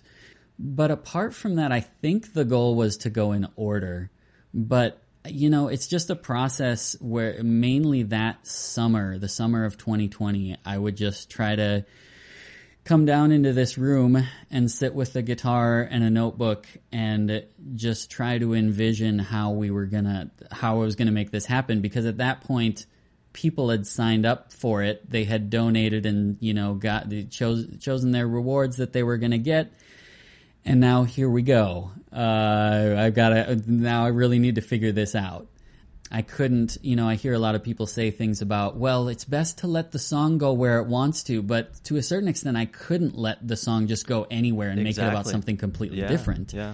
But apart from that, I think the goal was to go in order. But you know, it's just a process where mainly that summer, the summer of 2020, I would just try to come down into this room and sit with a guitar and a notebook and just try to envision how we were gonna, how I was gonna make this happen. Because at that point, people had signed up for it. They had donated and, you know, got, chose, chosen their rewards that they were gonna get and now here we go. Uh, I've got to now. I really need to figure this out. I couldn't, you know. I hear a lot of people say things about, well, it's best to let the song go where it wants to, but to a certain extent, I couldn't let the song just go anywhere and make it about something completely Yeah, different. Yeah.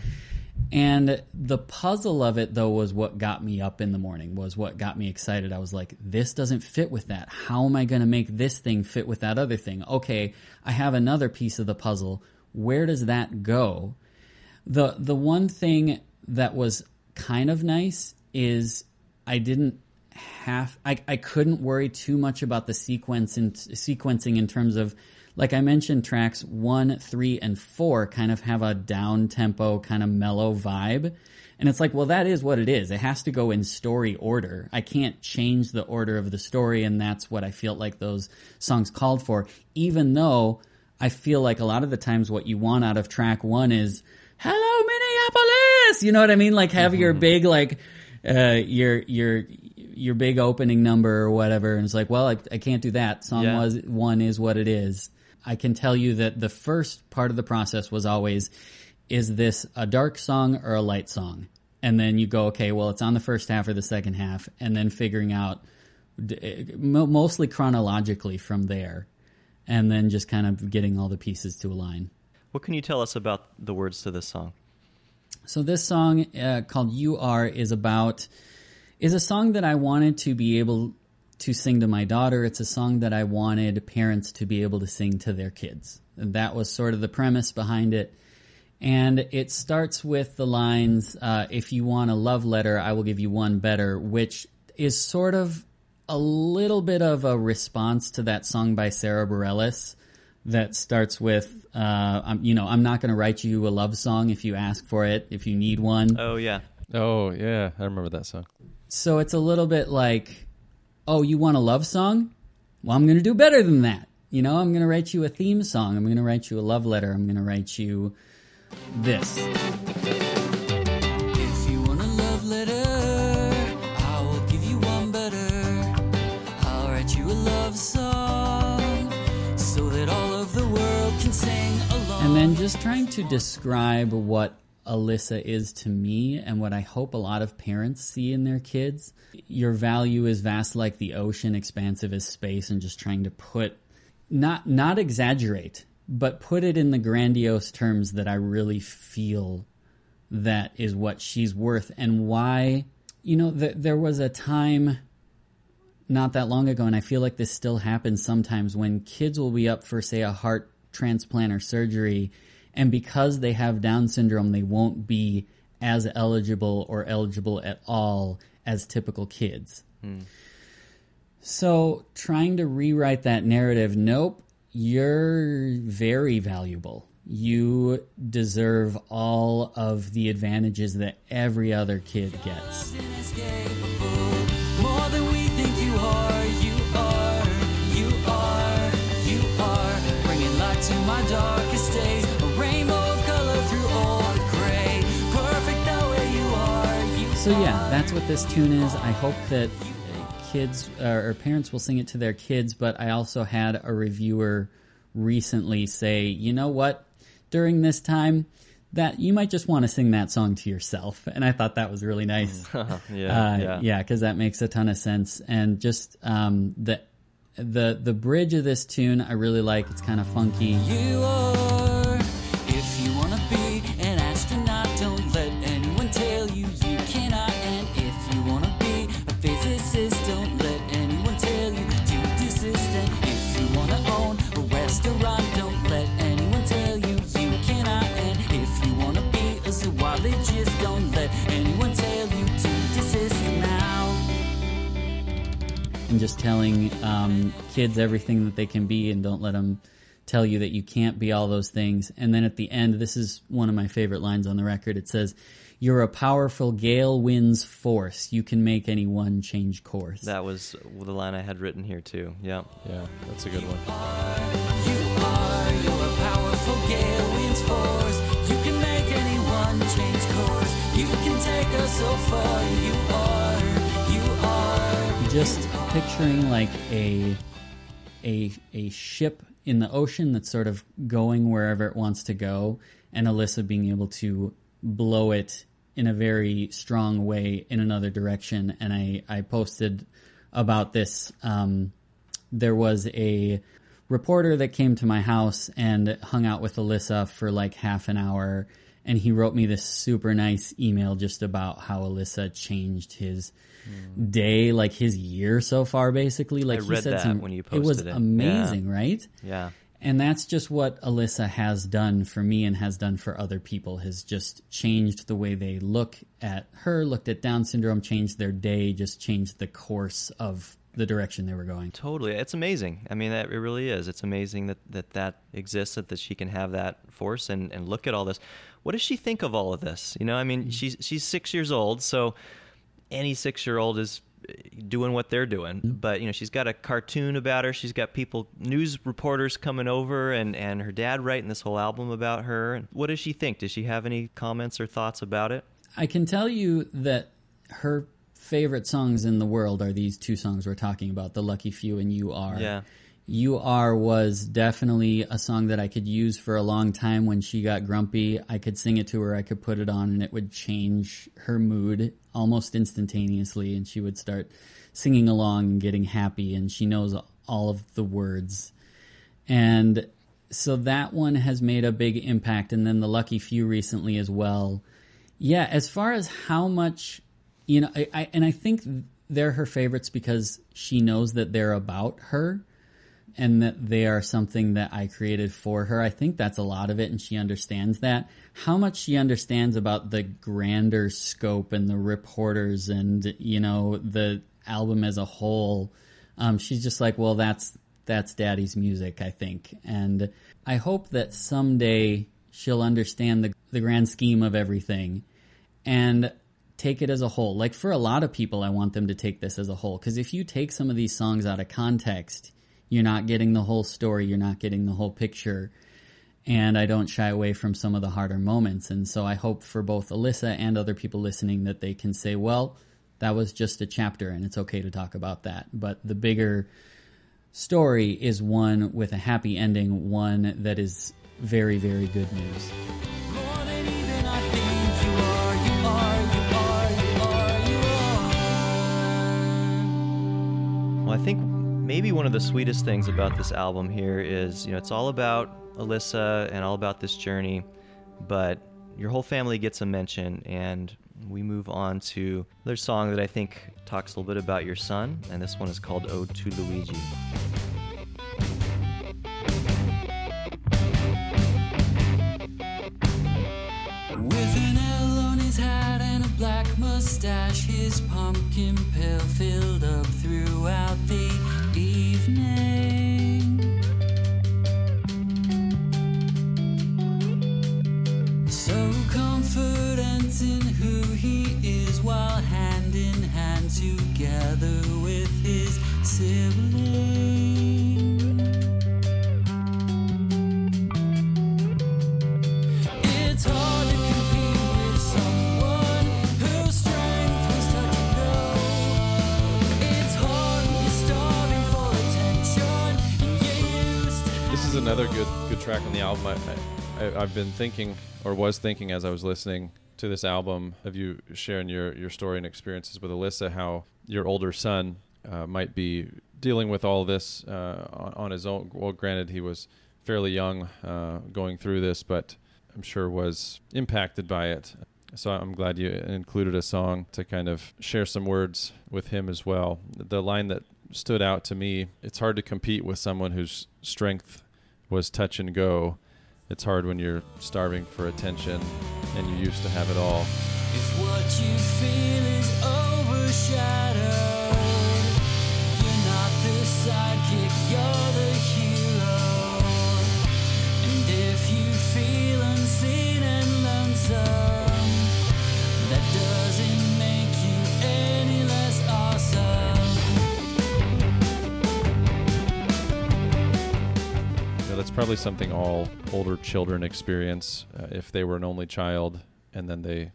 And the puzzle of it, though, was what got me up in the morning, was what got me excited. I was like, this doesn't fit with that. How am I going to make this thing fit with that other thing? Okay, I have another piece of the puzzle. Where does that go? The, the one thing that was kind of nice is I didn't have, I, I couldn't worry too much about the sequence and sequencing in terms of, like I mentioned, tracks one, three, and four kind of have a down tempo, kind of mellow vibe. And it's like, well, that is what it is. It has to go in story order. I can't change the order of the story, and that's what I feel like those songs called for. Even though I feel like a lot of the times what you want out of track one is, hello, Minneapolis! You know what I mean? Like have your big, like, uh, your, your, your big opening number or whatever. And it's like, well, I, I can't do that. Song Yeah. was, one is what it is. I can tell you that the first part of the process was always, is this a dark song or a light song? And then you go, okay, well, it's on the first half or the second half, and then figuring out mostly chronologically from there, and then just kind of getting all the pieces to align. What can you tell us about the words to this song? So this song uh, called "You Are" is about is a song that I wanted to be able to sing to my daughter. It's a song that I wanted parents to be able to sing to their kids. And that was sort of the premise behind it. And it starts with the lines, uh, if you want a love letter, I will give you one better, which is sort of a little bit of a response to that song by Sara Bareilles that starts with, uh, I'm, you know, I'm not going to write you a love song if you ask for it, if you need one. Oh yeah. Oh yeah, I remember that song. So it's a little bit like, oh, you want a love song? Well, I'm going to do better than that. You know, I'm going to write you a theme song. I'm going to write you a love letter. I'm going to write you this. And then just trying to describe what Alyssa is to me and what I hope a lot of parents see in their kids. Your value is vast like the ocean, expansive as space, and just trying to put not not exaggerate, but put it in the grandiose terms that I really feel that is what she's worth and why you know th- there was a time not that long ago and I feel like this still happens sometimes when kids will be up for say a heart transplant or surgery and because they have down syndrome they won't be as eligible or eligible at all as typical kids. Hmm. So trying to rewrite that narrative, nope, you're very valuable. You deserve all of the advantages that every other kid gets. To my darkest days. A rainbow of color through all the gray. Perfect the way you are, you So yeah, that's what this tune is. I hope that uh, kids uh, or parents will sing it to their kids, but I also had a reviewer recently say, "You know what? During this time, that you might just want to sing that song to yourself." And I thought that was really nice. <laughs> yeah, uh, yeah. yeah, because that makes a ton of sense. And just um, the the the bridge of this tune, I really like. It's kind of funky. Telling um, kids everything that they can be and don't let them tell you that you can't be all those things. And then at the end, this is one of my favorite lines on the record. It says, You're a powerful gale wind's force. You can make anyone change course. That was the line I had written here too. Yeah. Yeah, that's a good one. You are, you're a powerful gale winds force. You can just picturing like a a a ship in the ocean that's sort of going wherever it wants to go and Alyssa being able to blow it in a very strong way in another direction. And I I posted about this um there was a reporter that came to my house and hung out with Alyssa for like half an hour and he wrote me this super nice email just about how Alyssa changed his day, like his year so far, basically. Like he read said that some, when you posted it was it. amazing, right? Yeah. And that's just what Alyssa has done for me and has done for other people, has just changed the way they look at her, looked at Down syndrome, changed their day, just changed the course of the direction they were going. Totally. It's amazing. I mean, that, it really is. It's amazing that that, that exists, that, that she can have that force and, and look at all this. What does she think of all of this? You know, I mean, mm. she's, she's six years old, so any six year old is uh, doing what they're doing. But, you know, she's got a cartoon about her. She's got people, news reporters coming over and, and her dad writing this whole album about her. What does she think? Does she have any comments or thoughts about it? I can tell you that her favorite songs in the world are these two songs we're talking about, The Lucky Few and You Are. Yeah. You Are was definitely a song that I could use for a long time when she got grumpy. I could sing it to her, I could put it on, and it would change her mood almost instantaneously, and she would start singing along and getting happy, and she knows all of the words. And so that one has made a big impact, and then The Lucky Few recently as well. Yeah, as far as how much, you know, I, I and I think they're her favorites because she knows that they're about her and that they are something that I created for her. I think that's a lot of it, and she understands that. How much she understands about the grander scope and the reporters and you know the album as a whole, um, she's just like, well, that's that's Daddy's music, I think, and I hope that someday she'll understand the the grand scheme of everything, and take it as a whole. Like for a lot of people, I want them to take this as a whole because if you take some of these songs out of context, you're not getting the whole story, you're not getting the whole picture. And I don't shy away from some of the harder moments. And so I hope for both Alyssa and other people listening that they can say, well, that was just a chapter and it's okay to talk about that. But the bigger story is one with a happy ending, one that is very, very good news. More than even I think you are, you are, you are, you are, you are. Well, I think maybe one of the sweetest things about this album here is, you know, it's all about Alyssa and all about this journey, but your whole family gets a mention, and we move on to another song that I think talks a little bit about your son, and this one is called Ode to Luigi. Another good good track on the album. I, I, I've been thinking, or was thinking, as I was listening to this album, of you sharing your your story and experiences with Alyssa, how your older son uh, might be dealing with all this uh, on, on his own. Well, granted, he was fairly young uh, going through this, but I'm sure was impacted by it. So I'm glad you included a song to kind of share some words with him as well. The line that stood out to me, it's hard to compete with someone whose strength was touch and go. It's hard when you're starving for attention and you used to have it all. Sidekick, you're the hero. And if you feel unseen and lonesome, that doesn't make you any less awesome. You that's probably something all older children experience uh, if they were an only child and then they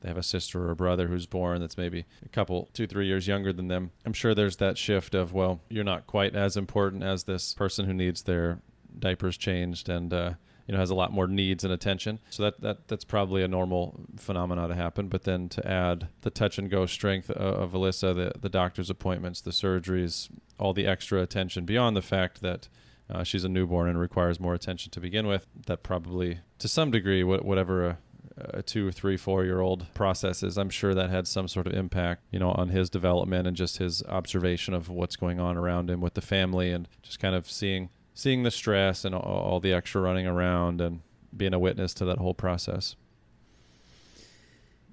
they have a sister or a brother who's born that's maybe a couple two three years younger than them i'm sure there's that shift of well you're not quite as important as this person who needs their diapers changed and uh, you know has a lot more needs and attention so that, that that's probably a normal phenomena to happen but then to add the touch and go strength of, of alyssa the, the doctor's appointments the surgeries all the extra attention beyond the fact that uh, she's a newborn and requires more attention to begin with. That probably, to some degree, whatever a, a two or three, four year old processes, I'm sure that had some sort of impact, you know, on his development and just his observation of what's going on around him with the family and just kind of seeing seeing the stress and all, all the extra running around and being a witness to that whole process.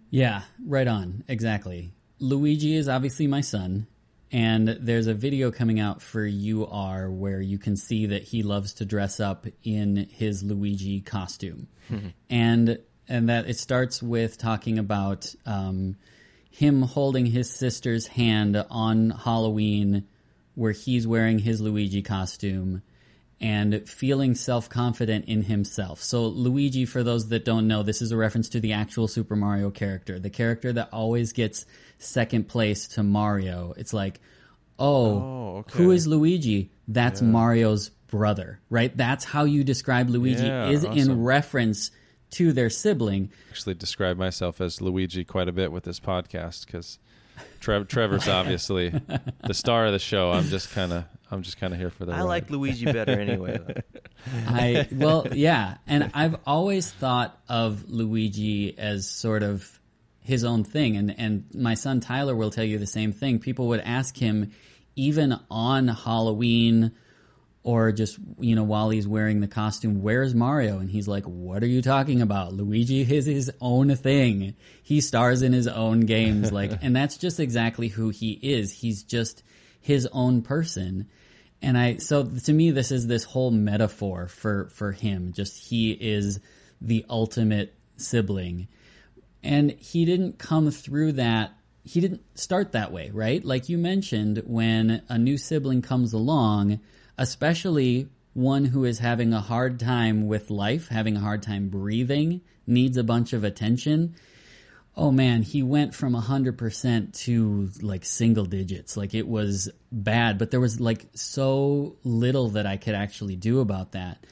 Yeah, right on. Exactly. Luigi is obviously my son, and there's a video coming out for You Are where you can see that he loves to dress up in his Luigi costume. <laughs> and and that it starts with talking about um, him holding his sister's hand on Halloween where he's wearing his Luigi costume and feeling self confident in himself. So, Luigi, for those that don't know, this is a reference to the actual Super Mario character, the character that always gets second place to Mario. It's like, oh, Oh, okay. who is Luigi? That's Mario's brother, right? That's how you describe Luigi, Yeah, is in awesome. reference to their sibling. Actually, describe myself as Luigi quite a bit with this podcast because Trev- Trevor's obviously the star of the show. I'm just kind of I'm just kind of here for the I ride. like Luigi better anyway. <laughs> I well, yeah, and I've always thought of Luigi as sort of his own thing, and and my son Tyler will tell you the same thing. People would ask him, even on Halloween, or just you know while he's wearing the costume, "Where's Mario?" And he's like, "What are you talking about? Luigi is his own thing. He stars in his own games, like, <laughs> and that's just exactly who he is. He's just his own person." and I so to me this is this whole metaphor for for him. Just he is the ultimate sibling, and he didn't come through that. He didn't start that way, right? Like you mentioned, when a new sibling comes along, especially one who is having a hard time with life, having a hard time breathing, needs a bunch of attention. Oh man, he went from 100% to like single digits. Like it was bad, but there was like so little that I could actually do about that.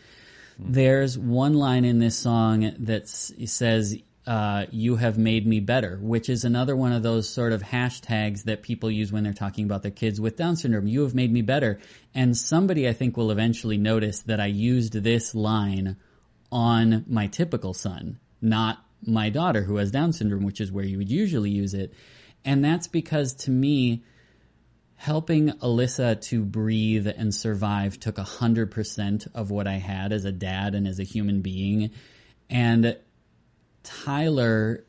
Hmm. There's one line in this song that says, uh, You have made me better, which is another one of those sort of hashtags that people use when they're talking about their kids with Down syndrome. You have made me better. And somebody I think will eventually notice that I used this line on my typical son, not my daughter who has Down syndrome, which is where you would usually use it. And that's because to me, helping Alyssa to breathe and survive took 100% of what I had as a dad and as a human being. And Tyler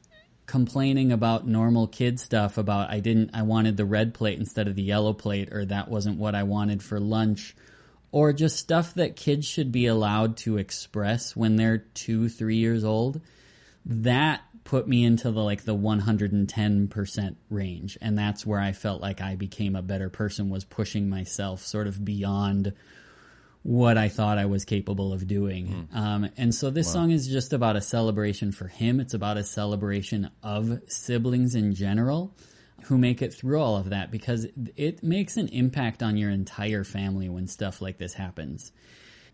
complaining about normal kid stuff about I didn't I wanted the red plate instead of the yellow plate or that wasn't what I wanted for lunch or just stuff that kids should be allowed to express when they're 2 3 years old that put me into the like the 110% range. And that's where I felt like I became a better person was pushing myself sort of beyond what I thought I was capable of doing. Um, and so this song is just about a celebration for him. It's about a celebration of siblings in general who make it through all of that because it makes an impact on your entire family when stuff like this happens.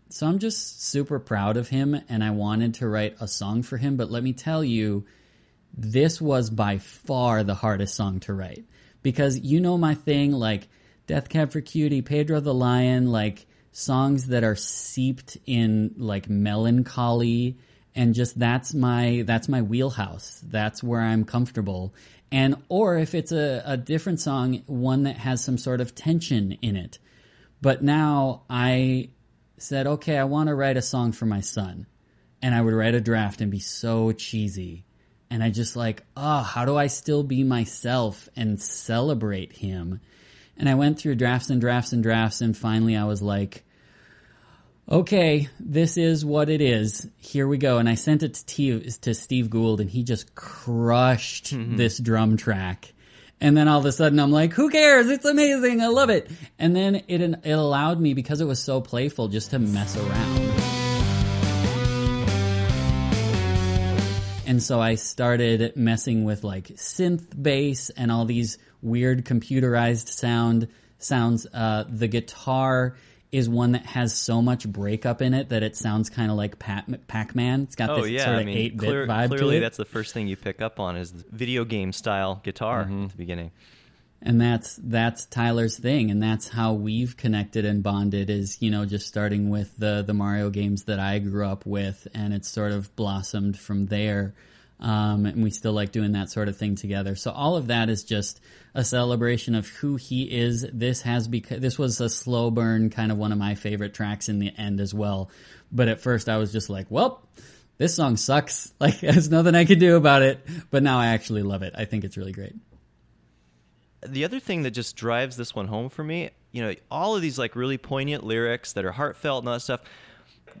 So I'm just super proud of him and I wanted to write a song for him, but let me tell you, this was by far the hardest song to write because you know my thing like Death Cab for Cutie, Pedro the Lion, like songs that are seeped in like melancholy and just that's my that's my wheelhouse. That's where I'm comfortable. And or if it's a, a different song, one that has some sort of tension in it. But now I said, okay, I want to write a song for my son. And I would write a draft and be so cheesy. And I just like, oh, how do I still be myself and celebrate him? And I went through drafts and drafts and drafts, and finally I was like, okay, this is what it is. Here we go. And I sent it to, T- to Steve Gould, and he just crushed mm-hmm. this drum track. And then all of a sudden, I'm like, who cares? It's amazing. I love it. And then it, it allowed me, because it was so playful, just to mess around. And so I started messing with like synth bass and all these weird computerized sound sounds. Uh, the guitar is one that has so much breakup in it that it sounds kind of like Pac- Pac-Man. It's got Oh this yeah, sort I of mean, 8-bit clear- vibe clearly to it. that's the first thing you pick up on is the video game style guitar Mm-hmm. at the beginning. and that's that's Tyler's thing, and that's how we've connected and bonded. Is you know just starting with the the Mario games that I grew up with, and it's sort of blossomed from there. Um, and we still like doing that sort of thing together. So all of that is just a celebration of who he is. This has become this was a slow burn, kind of one of my favorite tracks in the end as well. But at first, I was just like, well. This song sucks. <laughs> Like, there's nothing I can do about it. But now I actually love it. I think it's really great. the other thing that just drives this one home for me, you know, all of these like really poignant lyrics that are heartfelt and all that stuff.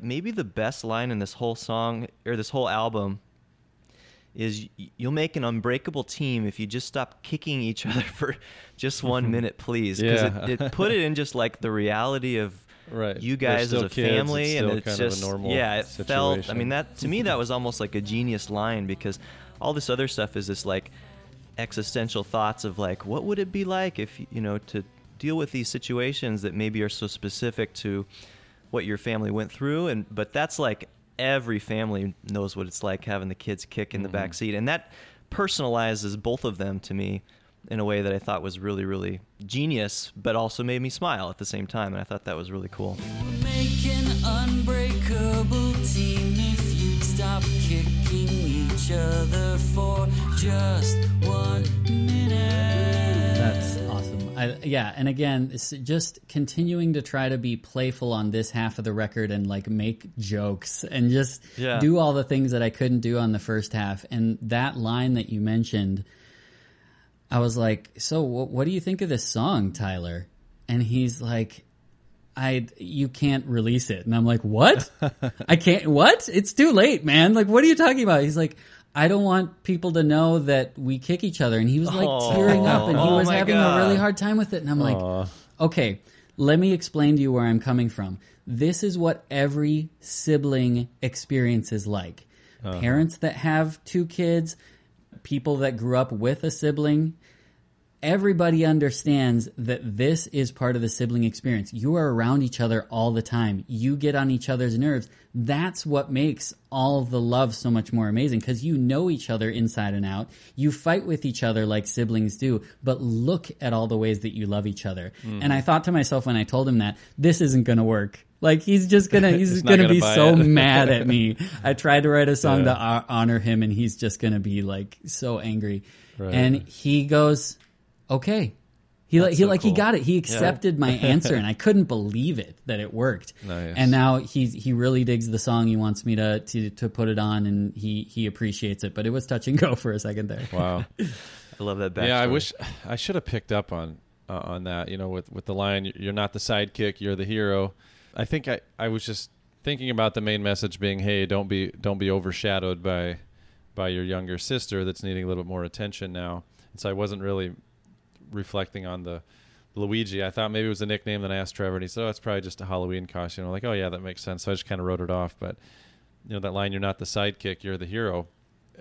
Maybe the best line in this whole song or this whole album is you'll make an unbreakable team if you just stop kicking <laughs> each other for just one <laughs> minute, please. Because Yeah. it, it put it in just like the reality of <laughs> Right. you guys as a kids, it's family, and it's kind of a just normal yeah, it felt. I mean, that to me that was almost like a genius line because all this other stuff is this like existential thoughts of like what would it be like if you know to deal with these situations that maybe are so specific to what your family went through and but that's like every family knows what it's like having the kids kick in the mm-hmm. back seat and that personalizes both of them to me in a way that I thought was really really genius but also made me smile at the same time and I thought that was really cool. Make unbreakable team if you stop kicking each other for just one minute. That's awesome. I, yeah, and again, it's just continuing to try to be playful on this half of the record and like make jokes and just Yeah. do all the things that I couldn't do on the first half. And that line that you mentioned, I was like, "So, wh- what do you think of this song, Tyler?" And he's like, I you can't release it. And I'm like, "What? <laughs> I can't what? It's too late, man. Like what are you talking about?" He's like, "I don't want people to know that we kick each other." And he was like tearing up and he Oh was having God. a really hard time with it. And I'm like, "Okay, let me explain to you where I'm coming from. This is what every sibling experience is like. Uh-huh. Parents that have two kids, people that grew up with a sibling, everybody understands that this is part of the sibling experience. You are around each other all the time. You get on each other's nerves. That's what makes all the love so much more amazing because you know each other inside and out. You fight with each other like siblings do, but look at all the ways that you love each other. And I thought to myself when I told him that, this isn't going to work. Like he's just gonna <laughs> he's He's gonna, gonna be so <laughs> mad at me. I tried to write a song Yeah. to honor him, and he's just gonna be like so angry. Right. And he goes, "Okay." He like That's he so like he got it. He accepted my <laughs> answer, and I couldn't believe it that it worked. Nice. And now he's he really digs the song. He wants me to to to put it on, and he he appreciates it. But it was touch and go <laughs> for a second there. Wow. <laughs> I love that backstory. yeah, I wish I should have picked up on uh, on that. You know, with with the line, "You're not the sidekick, you're the hero." I think I, I was just thinking about the main message being, "Hey, don't be don't be overshadowed by by your younger sister that's needing a little bit more attention now." And so I wasn't really reflecting on the Luigi. I thought maybe it was a nickname. Then I asked Trevor, and he said, "Oh, it's probably just a Halloween costume." I'm like, "Oh yeah, that makes sense." So I just kind of wrote it off. But you know, that line, "You're not the sidekick, you're the hero."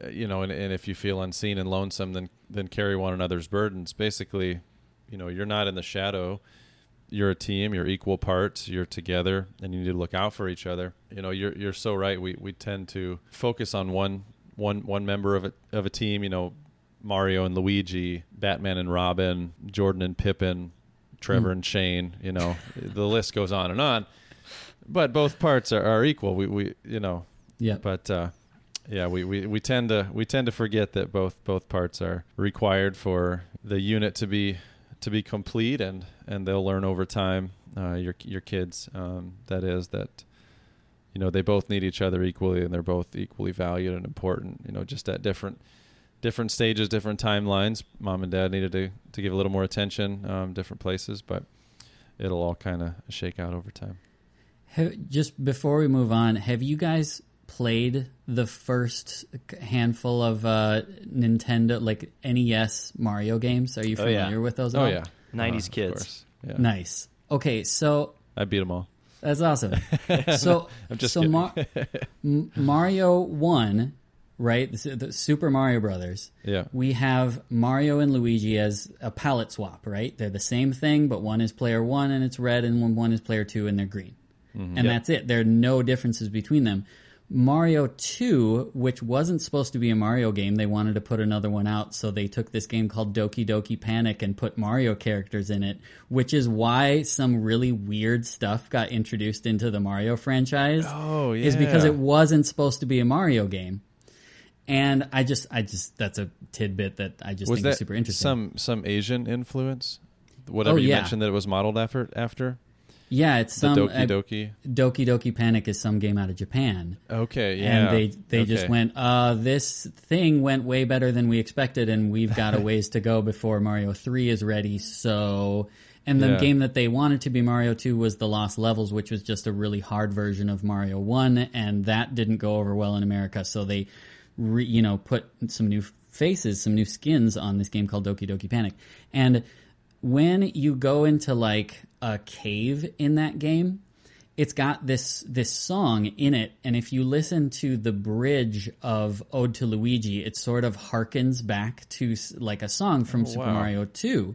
Uh, you know, and, and if you feel unseen and lonesome, then then carry one another's burdens. Basically, you know, you're not in the shadow. You're a team. You're equal parts. You're together, and you need to look out for each other. You know, you're you're so right. We we tend to focus on one one one member of a of a team. You know, Mario and Luigi, Batman and Robin, Jordan and Pippin, Trevor and Shane. You know, the list goes on and on. But both parts are, are equal. We we you know, Yeah. but uh, yeah, we, we, we tend to we tend to forget that both both parts are required for the unit to be to be complete, and, and they'll learn over time. Uh, your your kids, um, that is that. You know, they both need each other equally, and they're both equally valued and important. You know, just at different different stages, different timelines. Mom and dad needed to to give a little more attention, um, different places, but it'll all kind of shake out over time. Have, just before we move on, have you guys played the first handful of uh, Nintendo, like NES Mario games? Are you Oh, yeah. familiar with those? at Oh all? yeah, 90s of kids. course. Yeah. Nice. Okay, so I beat them all. that's awesome. <laughs> So, I'm just so. Mar- <laughs> Mario One, right? The, the Super Mario Brothers. Yeah. We have Mario and Luigi as a palette swap, right? They're the same thing, but one is player one and it's red, and one, one is player two and they're green. Mm-hmm. And that's it. There are no differences between them. Mario 2, which wasn't supposed to be a Mario game, they wanted to put another one out, so they took this game called Doki Doki Panic and put Mario characters in it, which is why some really weird stuff got introduced into the Mario franchise. Oh, yeah. Is because it wasn't supposed to be a Mario game. And I just, I just, that's a tidbit that I just was think is super interesting. some some Asian influence? Whatever Oh, you yeah. mentioned that it was modeled after after yeah, it's the some, Doki I- Doki. Doki Doki Panic is some game out of Japan. Okay, yeah. and they they just went uh this thing went way better than we expected and we've got a <laughs> ways to go before Mario 3 is ready so and the Yeah. game that they wanted to be Mario 2 was the Lost Levels which was just a really hard version of Mario 1 and that didn't go over well in America so they re, you know put some new faces some new skins on this game called Doki Doki Panic. And when you go into like a cave in that game it's got this this song in it. And if you listen to the bridge of ode to luigi it sort of harkens back to like a song from oh, super wow. mario 2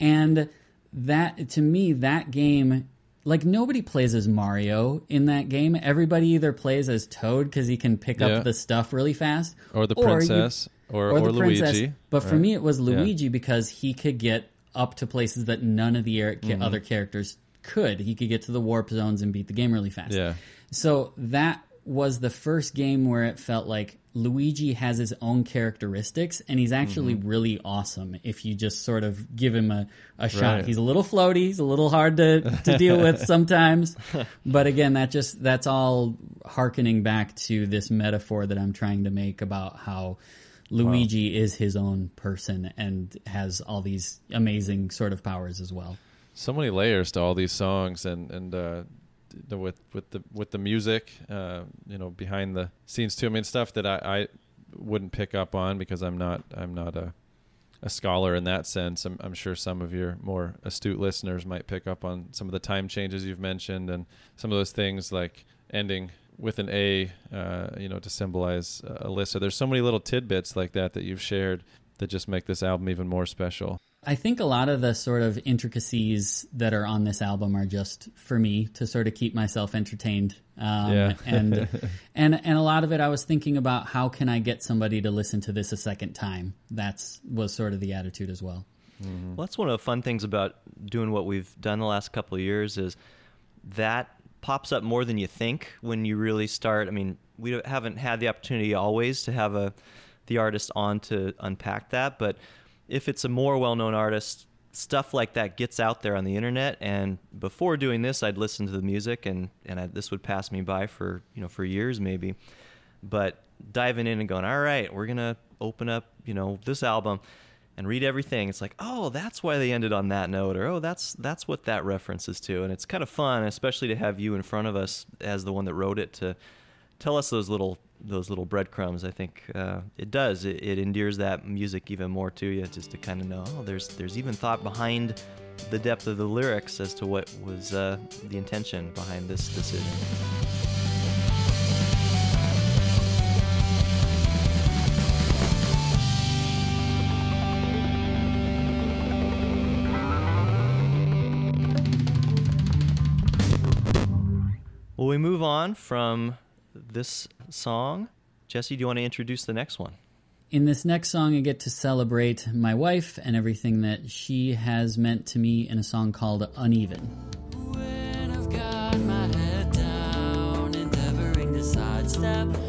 and that to me that game like nobody plays as mario in that game everybody either plays as toad because he can pick Yeah. up the stuff really fast or the you- princess or or, or, the princess. Luigi. But for right? me, it was Luigi because he could get up to places that none of the er- other characters could. He could get to the warp zones and beat the game really fast. Yeah. So that was the first game where it felt like Luigi has his own characteristics and he's actually Mm-hmm. really awesome if you just sort of give him a, a shot. Right. He's a little floaty, he's a little hard to, to deal with <laughs> sometimes. But again, that just that's all harkening back to this metaphor that I'm trying to make about how Luigi is his own person and has all these amazing sort of powers as well. so many layers to all these songs and and uh, the, with with the with the music, uh, you know, behind the scenes too. I mean, stuff that I, I wouldn't pick up on because I'm not I'm not a a scholar in that sense. I'm, I'm sure some of your more astute listeners might pick up on some of the time changes you've mentioned and some of those things like ending with an A, uh, you know, to symbolize a list. So there's so many little tidbits like that that you've shared that just make this album even more special. I think a lot of the sort of intricacies that are on this album are just for me to sort of keep myself entertained. Um, Yeah. and <laughs> and and a lot of it, I was thinking about how can I get somebody to listen to this a second time. That's was sort of the attitude as well. Well, that's one of the fun things about doing what we've done the last couple of years is that pops up more than you think when you really start. I mean, we haven't had the opportunity always to have a the artist on to unpack that, but if it's a more well-known artist, stuff like that gets out there on the internet. And before doing this, I'd listen to the music, and and I, this would pass me by for you know for years maybe. But diving in and going, all right, we're gonna open up you know this album and read everything. It's like, oh, that's why they ended on that note, or oh, that's that's what that references to, and it's kind of fun, especially to have you in front of us as the one that wrote it to tell us those little those little breadcrumbs. I think uh, it does. It, it endears that music even more to you, just to kind of know, oh, there's there's even thought behind the depth of the lyrics as to what was uh, the intention behind this decision. Well, we move on from this song. Jesse, do you want to introduce the next one? In this next song, I get to celebrate my wife and everything that she has meant to me in a song called Uneven. When I've got my head down, endeavoring to sidestep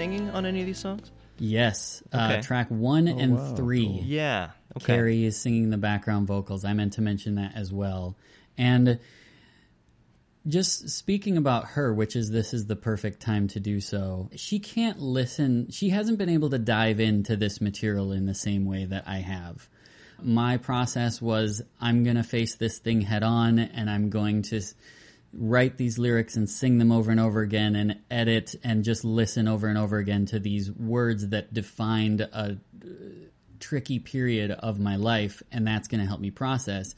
singing on any of these songs? Yes, uh, track one and wow, three. Yeah. Okay. Carrie is singing the background vocals. I meant to mention that as well. And just speaking about her, which is this is the perfect time to do so, she can't listen. She hasn't been able to dive into this material in the same way that I have. My process was I'm going to face this thing head on and I'm going to s- write these lyrics and sing them over and over again and edit and just listen over and over again to these words that defined a uh, tricky period of my life and that's going to help me process.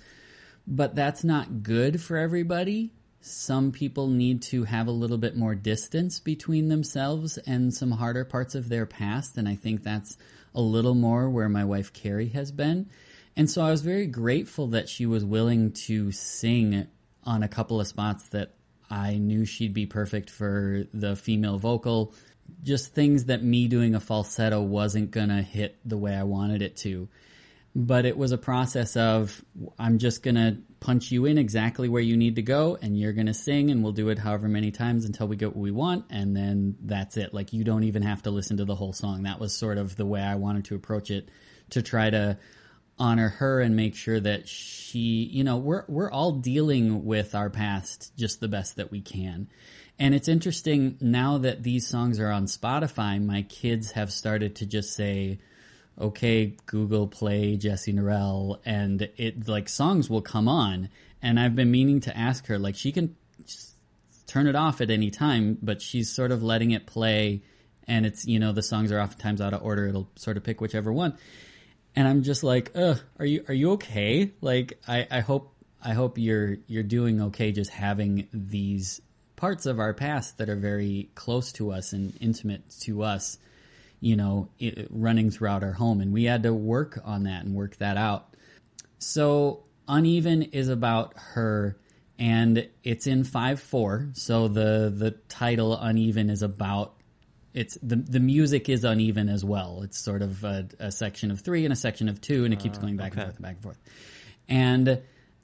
But that's not good for everybody. Some people need to have a little bit more distance between themselves and some harder parts of their past. And I think that's a little more where my wife Carrie has been. And so I was very grateful that she was willing to sing on a couple of spots that I knew she'd be perfect for the female vocal. Just things that me doing a falsetto wasn't gonna hit the way I wanted it to. But it was a process of I'm just gonna punch you in exactly where you need to go and you're gonna sing and we'll do it however many times until we get what we want and then that's it. Like you don't even have to listen to the whole song. That was sort of the way I wanted to approach it to try to honor her and make sure that she, you know, we're we're all dealing with our past just the best that we can. And it's interesting now that these songs are on Spotify, my kids have started to just say, okay, Google play Jesse Norell and it like songs will come on. And I've been meaning to ask her, like she can turn it off at any time, but she's sort of letting it play and it's, you know, the songs are oftentimes out of order. It'll sort of pick whichever one and I'm just like, ugh, are you are you okay? Like, I, I hope I hope you're you're doing okay. Just having these parts of our past that are very close to us and intimate to us, you know, i running throughout our home, and we had to work on that and work that out. So uneven is about her, and it's in five four. So the the title uneven is about it's the the music is uneven as well. It's sort of a, a section of three and a section of two, and it keeps going back okay. and forth and back and forth. And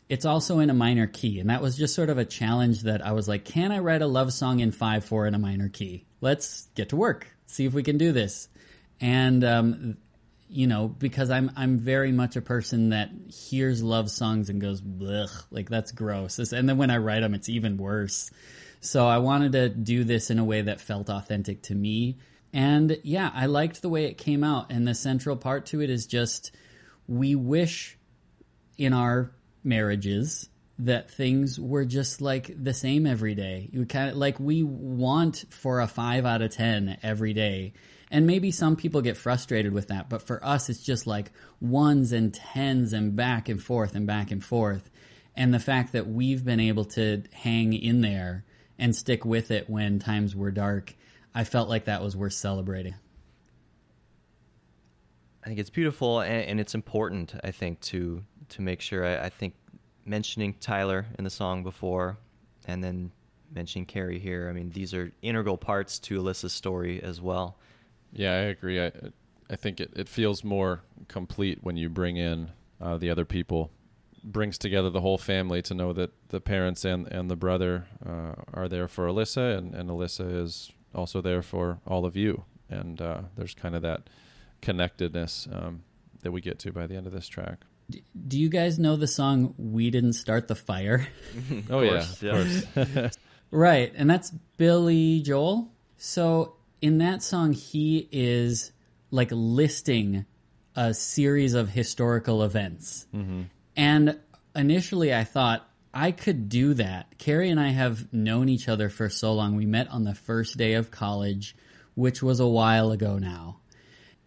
it's also in a minor key, and that was just sort of a challenge that I was like, can I write a love song in five four in a minor key? Let's get to work, see if we can do this. And um, you know, because I'm I'm very much a person that hears love songs and goes, Blech, like that's gross. And then when I write them, it's even worse. So I wanted to do this in a way that felt authentic to me. And yeah, I liked the way it came out. And the central part to it is just we wish in our marriages that things were just like the same every day. You kind of like we want for a 5 out of 10 every day. And maybe some people get frustrated with that, but for us it's just like ones and tens and back and forth and back and forth. And the fact that we've been able to hang in there and stick with it when times were dark, I felt like that was worth celebrating. I think it's beautiful and, and it's important. I think to to make sure. I, I think mentioning Tyler in the song before, and then mentioning Carrie here. I mean, these are integral parts to Alyssa's story as well. Yeah, I agree. I I think it, it feels more complete when you bring in uh, the other people. Brings together the whole family to know that the parents and, and the brother uh, are there for Alyssa, and, and Alyssa is also there for all of you. And uh, there's kind of that connectedness um, that we get to by the end of this track. Do you guys know the song "We Didn't Start the Fire"? <laughs> Oh yeah, course, of yeah. course. <laughs> Right, and that's Billy Joel. So in that song, he is like listing a series of historical events. And initially, I thought I could do that. Carrie and I have known each other for so long. We met on the first day of college, which was a while ago now.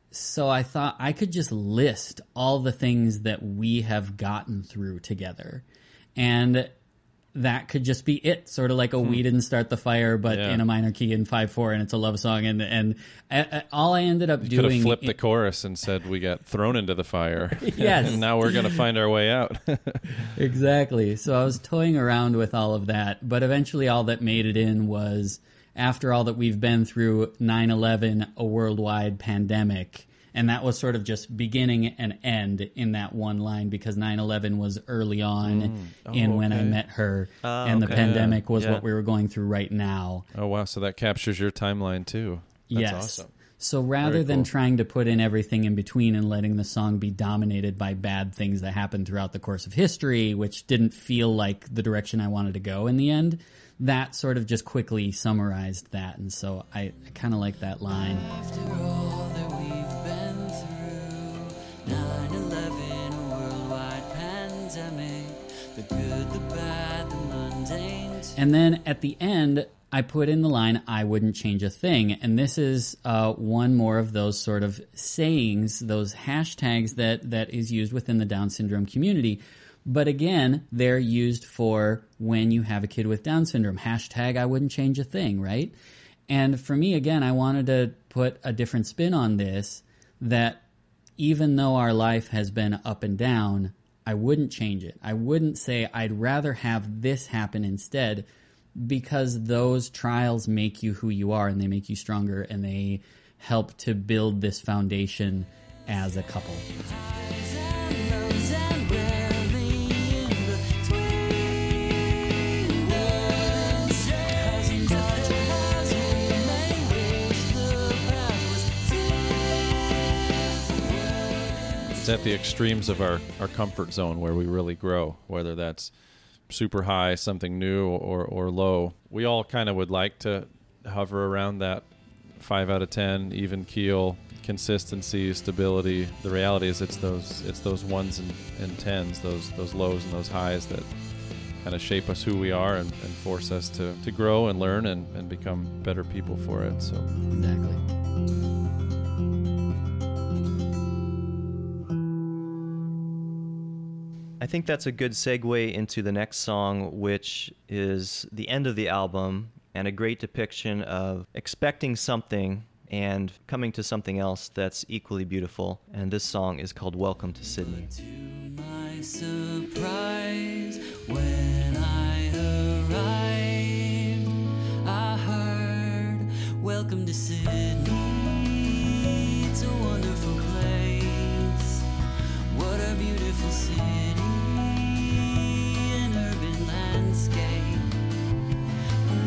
So I thought I could just list all the things that we have gotten through together. And that could just be it, sort of like a "We Didn't Start the Fire," but Hmm. Yeah. in a minor key in five four, and it's a love song. And and all I ended up Could have doing, flipped the chorus and said we got thrown into the fire. <laughs> Yes. and <laughs> now we're gonna find our way out. <laughs> exactly. So I was toying around with all of that, but eventually, all that made it in was after all that we've been through 9/11, a worldwide pandemic. And that was sort of just beginning and end in that one line because 9/11 was early on in Oh, when I met her, Ah, and the okay. pandemic was Yeah. what we were going through right now. oh wow, so that captures your timeline too. That's yes. awesome. So rather Very than trying to put in everything in between and letting the song be dominated by bad things that happened throughout the course of history, which didn't feel like the direction I wanted to go in the end, that sort of just quickly summarized that. And so I, I kind of like that line. 9-11, worldwide pandemic The good, the bad, the mundane And then at the end, I put in the line, I wouldn't change a thing. And this is uh, one more of those sort of sayings, those hashtags that, that is used within the Down syndrome community. But again, they're used for when you have a kid with Down syndrome. Hashtag, I wouldn't change a thing, right? And for me, again, I wanted to put a different spin on this that even though our life has been up and down, I wouldn't change it. I wouldn't say I'd rather have this happen instead because those trials make you who you are and they make you stronger and they help to build this foundation as a couple. It's at the extremes of our, our comfort zone where we really grow, whether that's super high, something new, or, or low. We all kind of would like to hover around that 5 out of 10, even keel, consistency, stability. The reality is it's those it's those ones and, and tens, those those lows and those highs that kind of shape us who we are and, and force us to, to grow and learn and, and become better people for it. So Exactly. I think that's a good segue into the next song, which is the end of the album and a great depiction of expecting something and coming to something else that's equally beautiful. And this song is called Welcome to Sydney. Welcome to Sydney. It's a wonderful place. What a beautiful city,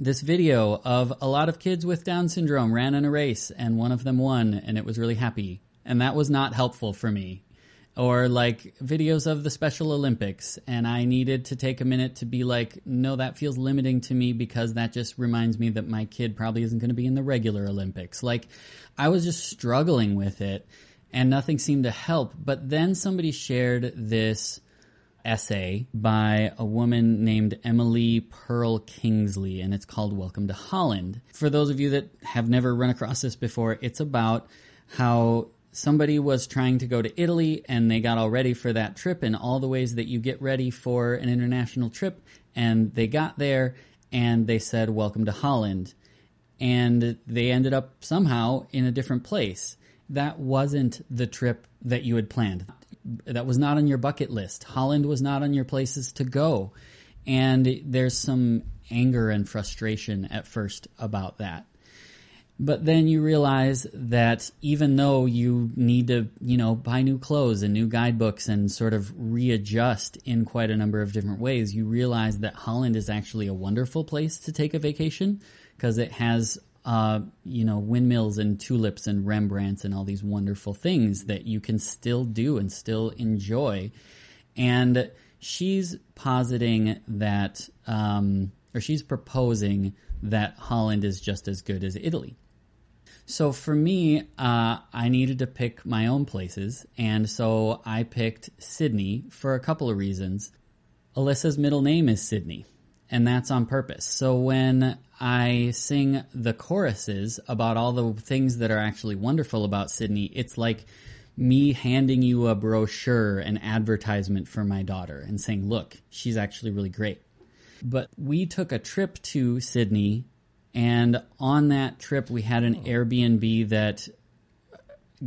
this video of a lot of kids with Down syndrome ran in a race and one of them won and it was really happy. And that was not helpful for me. Or like videos of the Special Olympics and I needed to take a minute to be like, no, that feels limiting to me because that just reminds me that my kid probably isn't going to be in the regular Olympics. Like I was just struggling with it and nothing seemed to help. But then somebody shared this essay by a woman named Emily Perl Kingsley, and it's called Welcome to Holland. For those of you that have never run across this before, it's about how somebody was trying to go to Italy and they got all ready for that trip and all the ways that you get ready for an international trip. And they got there and they said, Welcome to Holland. And they ended up somehow in a different place. That wasn't the trip that you had planned that was not on your bucket list. Holland was not on your places to go. And there's some anger and frustration at first about that. But then you realize that even though you need to, you know, buy new clothes and new guidebooks and sort of readjust in quite a number of different ways, you realize that Holland is actually a wonderful place to take a vacation because it has uh, you know, windmills and tulips and Rembrandts and all these wonderful things that you can still do and still enjoy. And she's positing that, um, or she's proposing that Holland is just as good as Italy. So for me, uh, I needed to pick my own places, and so I picked Sydney for a couple of reasons. Alyssa's middle name is Sydney, and that's on purpose. So when I sing the choruses about all the things that are actually wonderful about Sydney, it's like me handing you a brochure, an advertisement for my daughter, and saying, look, she's actually really great. But we took a trip to Sydney, and on that trip, we had an oh. Airbnb that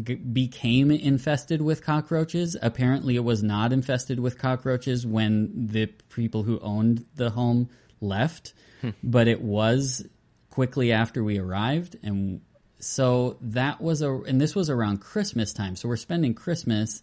g- became infested with cockroaches. Apparently, it was not infested with cockroaches when the people who owned the home left hmm. but it was quickly after we arrived and so that was a and this was around christmas time so we're spending christmas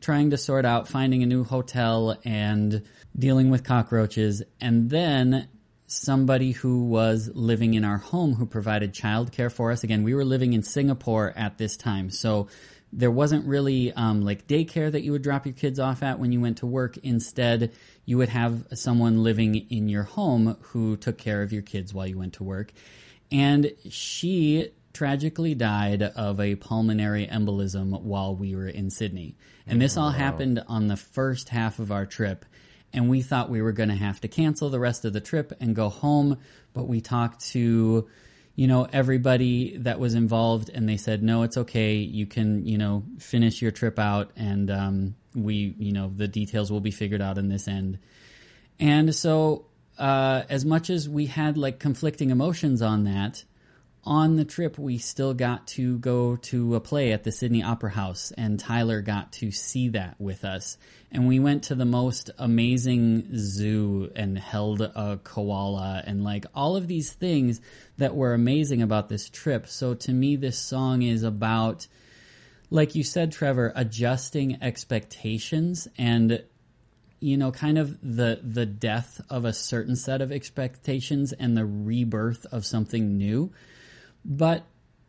trying to sort out finding a new hotel and dealing with cockroaches and then somebody who was living in our home who provided childcare for us again we were living in singapore at this time so there wasn't really um, like daycare that you would drop your kids off at when you went to work. Instead, you would have someone living in your home who took care of your kids while you went to work. And she tragically died of a pulmonary embolism while we were in Sydney. And this all happened on the first half of our trip. And we thought we were going to have to cancel the rest of the trip and go home. But we talked to you know everybody that was involved and they said no it's okay you can you know finish your trip out and um, we you know the details will be figured out in this end and so uh, as much as we had like conflicting emotions on that on the trip we still got to go to a play at the sydney opera house and tyler got to see that with us. And we went to the most amazing zoo and held a koala and like all of these things that were amazing about this trip. So to me this song is about like you said trevor adjusting expectations and you know kind of the the death of a certain set of expectations and the rebirth of something new but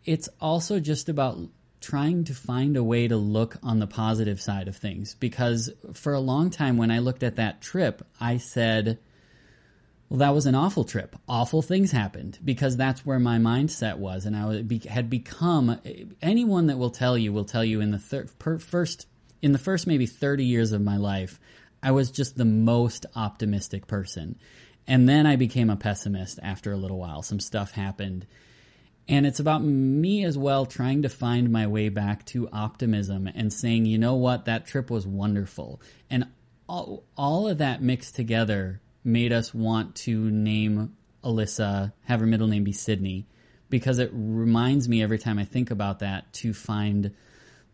it's also just about trying to find a way to look on the positive side of things because for a long time when I looked at that trip, I said, well, that was an awful trip. Awful things happened because that's where my mindset was. And I had become anyone that will tell you will tell you in the thir- per, first, in the first maybe 30 years of my life, I was just the most optimistic person. And then I became a pessimist after a little while. Some stuff happened and it's about me as well trying to find my way back to optimism and saying, you know what, that trip was wonderful. And all, all of that mixed together made us want to name Alyssa, have her middle name be Sydney, because it reminds me every time I think about that to find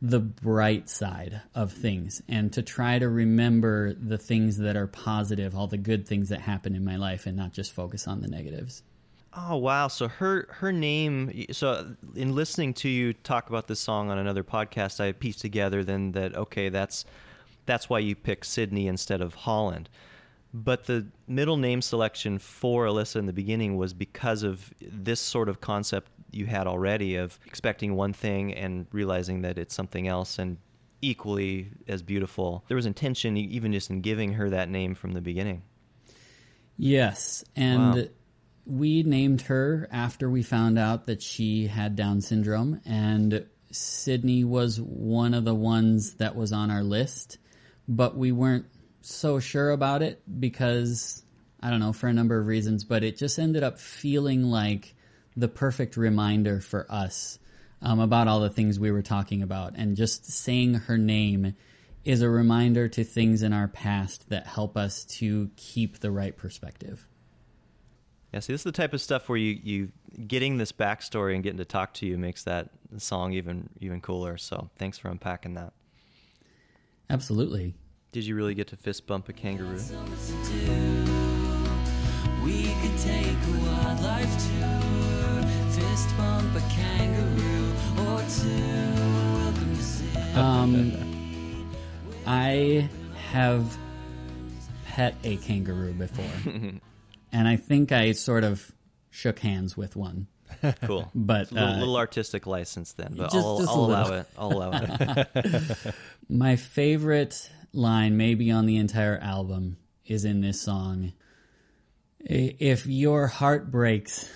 the bright side of things and to try to remember the things that are positive, all the good things that happen in my life and not just focus on the negatives. Oh wow! So her her name. So in listening to you talk about this song on another podcast, I pieced together then that okay, that's that's why you picked Sydney instead of Holland. But the middle name selection for Alyssa in the beginning was because of this sort of concept you had already of expecting one thing and realizing that it's something else and equally as beautiful. There was intention even just in giving her that name from the beginning. Yes, and Wow. We named her after we found out that she had Down syndrome, and Sydney was one of the ones that was on our list, but we weren't so sure about it because I don't know for a number of reasons, but it just ended up feeling like the perfect reminder for us um, about all the things we were talking about, and just saying her name is a reminder to things in our past that help us to keep the right perspective. Yeah, see, this is the type of stuff where you, you getting this backstory and getting to talk to you makes that song even even cooler. So thanks for unpacking that. Absolutely. Did you really get to fist bump a kangaroo? We could take a wildlife tour, fist bump a kangaroo or two. Welcome to Sydney. Um, I have pet a kangaroo before, <laughs> and I think I sort of shook hands with one. <laughs> Cool. But A little, uh, little artistic license then, but just- I'll, just I'll allow it. I'll allow it. <laughs> my favorite line, maybe on the entire album, is in this song. If your heart breaks,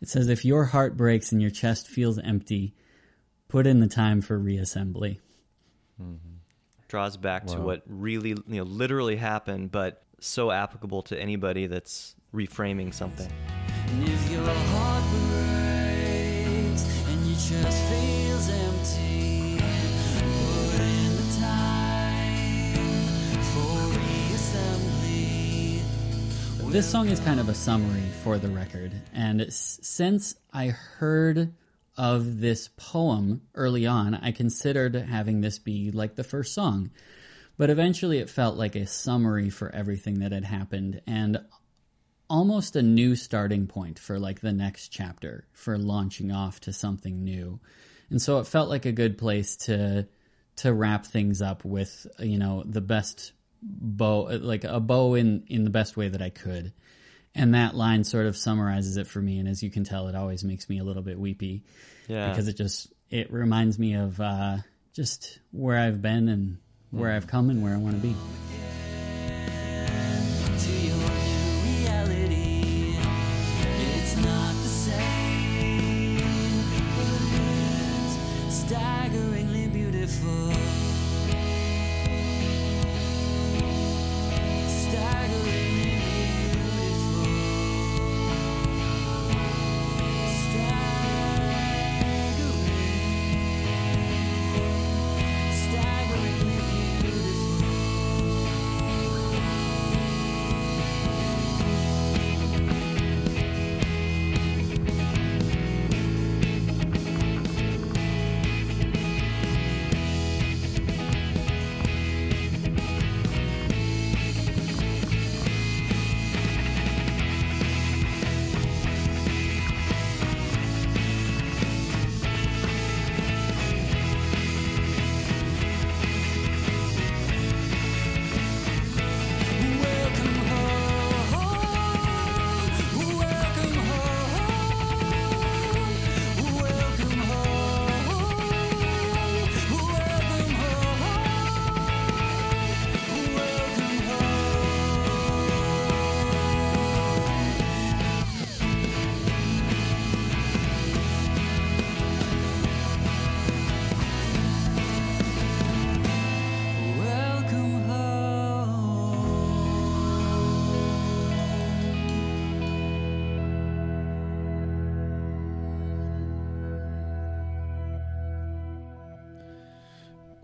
it says, if your heart breaks and your chest feels empty, put in the time for reassembly. Draws back to what really, you know, literally happened, but so applicable to anybody that's reframing something. If your heart breaks and your chest feels empty, put in the time for reassembly. This song is kind of a summary for the record, and since I heard of this poem early on, I considered having this be like the first song. But eventually it felt like a summary for everything that had happened and almost a new starting point for like the next chapter for launching off to something new. And so it felt like a good place to to wrap things up with, you know, the best bow like a bow in in the best way that I could. And that line sort of summarizes it for me and as you can tell it always makes me a little bit weepy Yeah. because it just it reminds me of uh just where I've been and where I've come and where I want to be.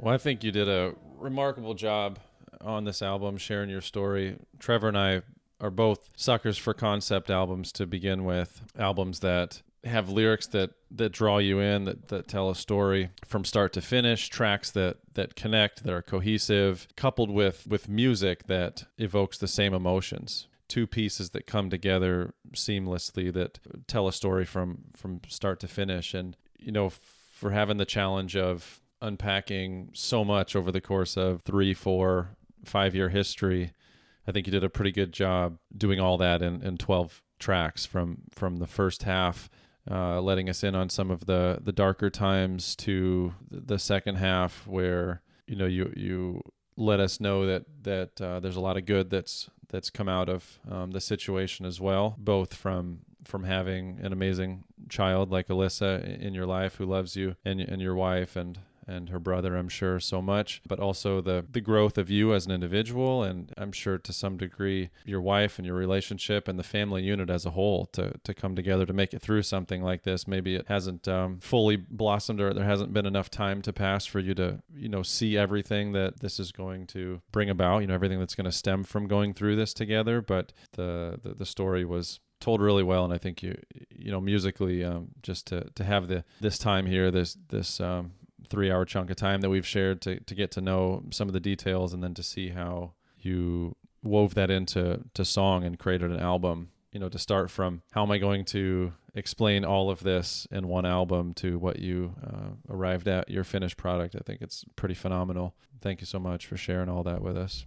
Well, I think you did a remarkable job on this album, sharing your story. Trevor and I are both suckers for concept albums to begin with, albums that have lyrics that that draw you in, that that tell a story from start to finish, tracks that that connect, that are cohesive, coupled with with music that evokes the same emotions. Two pieces that come together seamlessly that tell a story from from start to finish and you know for having the challenge of unpacking so much over the course of three, four, five year history. I think you did a pretty good job doing all that in, in 12 tracks from, from the first half, uh, letting us in on some of the, the darker times to the second half where, you know, you, you let us know that, that uh, there's a lot of good that's, that's come out of um, the situation as well, both from from having an amazing child like Alyssa in your life who loves you and and your wife and and her brother, I'm sure, so much, but also the the growth of you as an individual, and I'm sure to some degree your wife and your relationship and the family unit as a whole to to come together to make it through something like this. Maybe it hasn't um, fully blossomed, or there hasn't been enough time to pass for you to you know see everything that this is going to bring about. You know everything that's going to stem from going through this together. But the, the, the story was told really well and i think you you know musically um, just to to have the this time here this this um, three hour chunk of time that we've shared to, to get to know some of the details and then to see how you wove that into to song and created an album you know to start from how am i going to explain all of this in one album to what you uh, arrived at your finished product i think it's pretty phenomenal thank you so much for sharing all that with us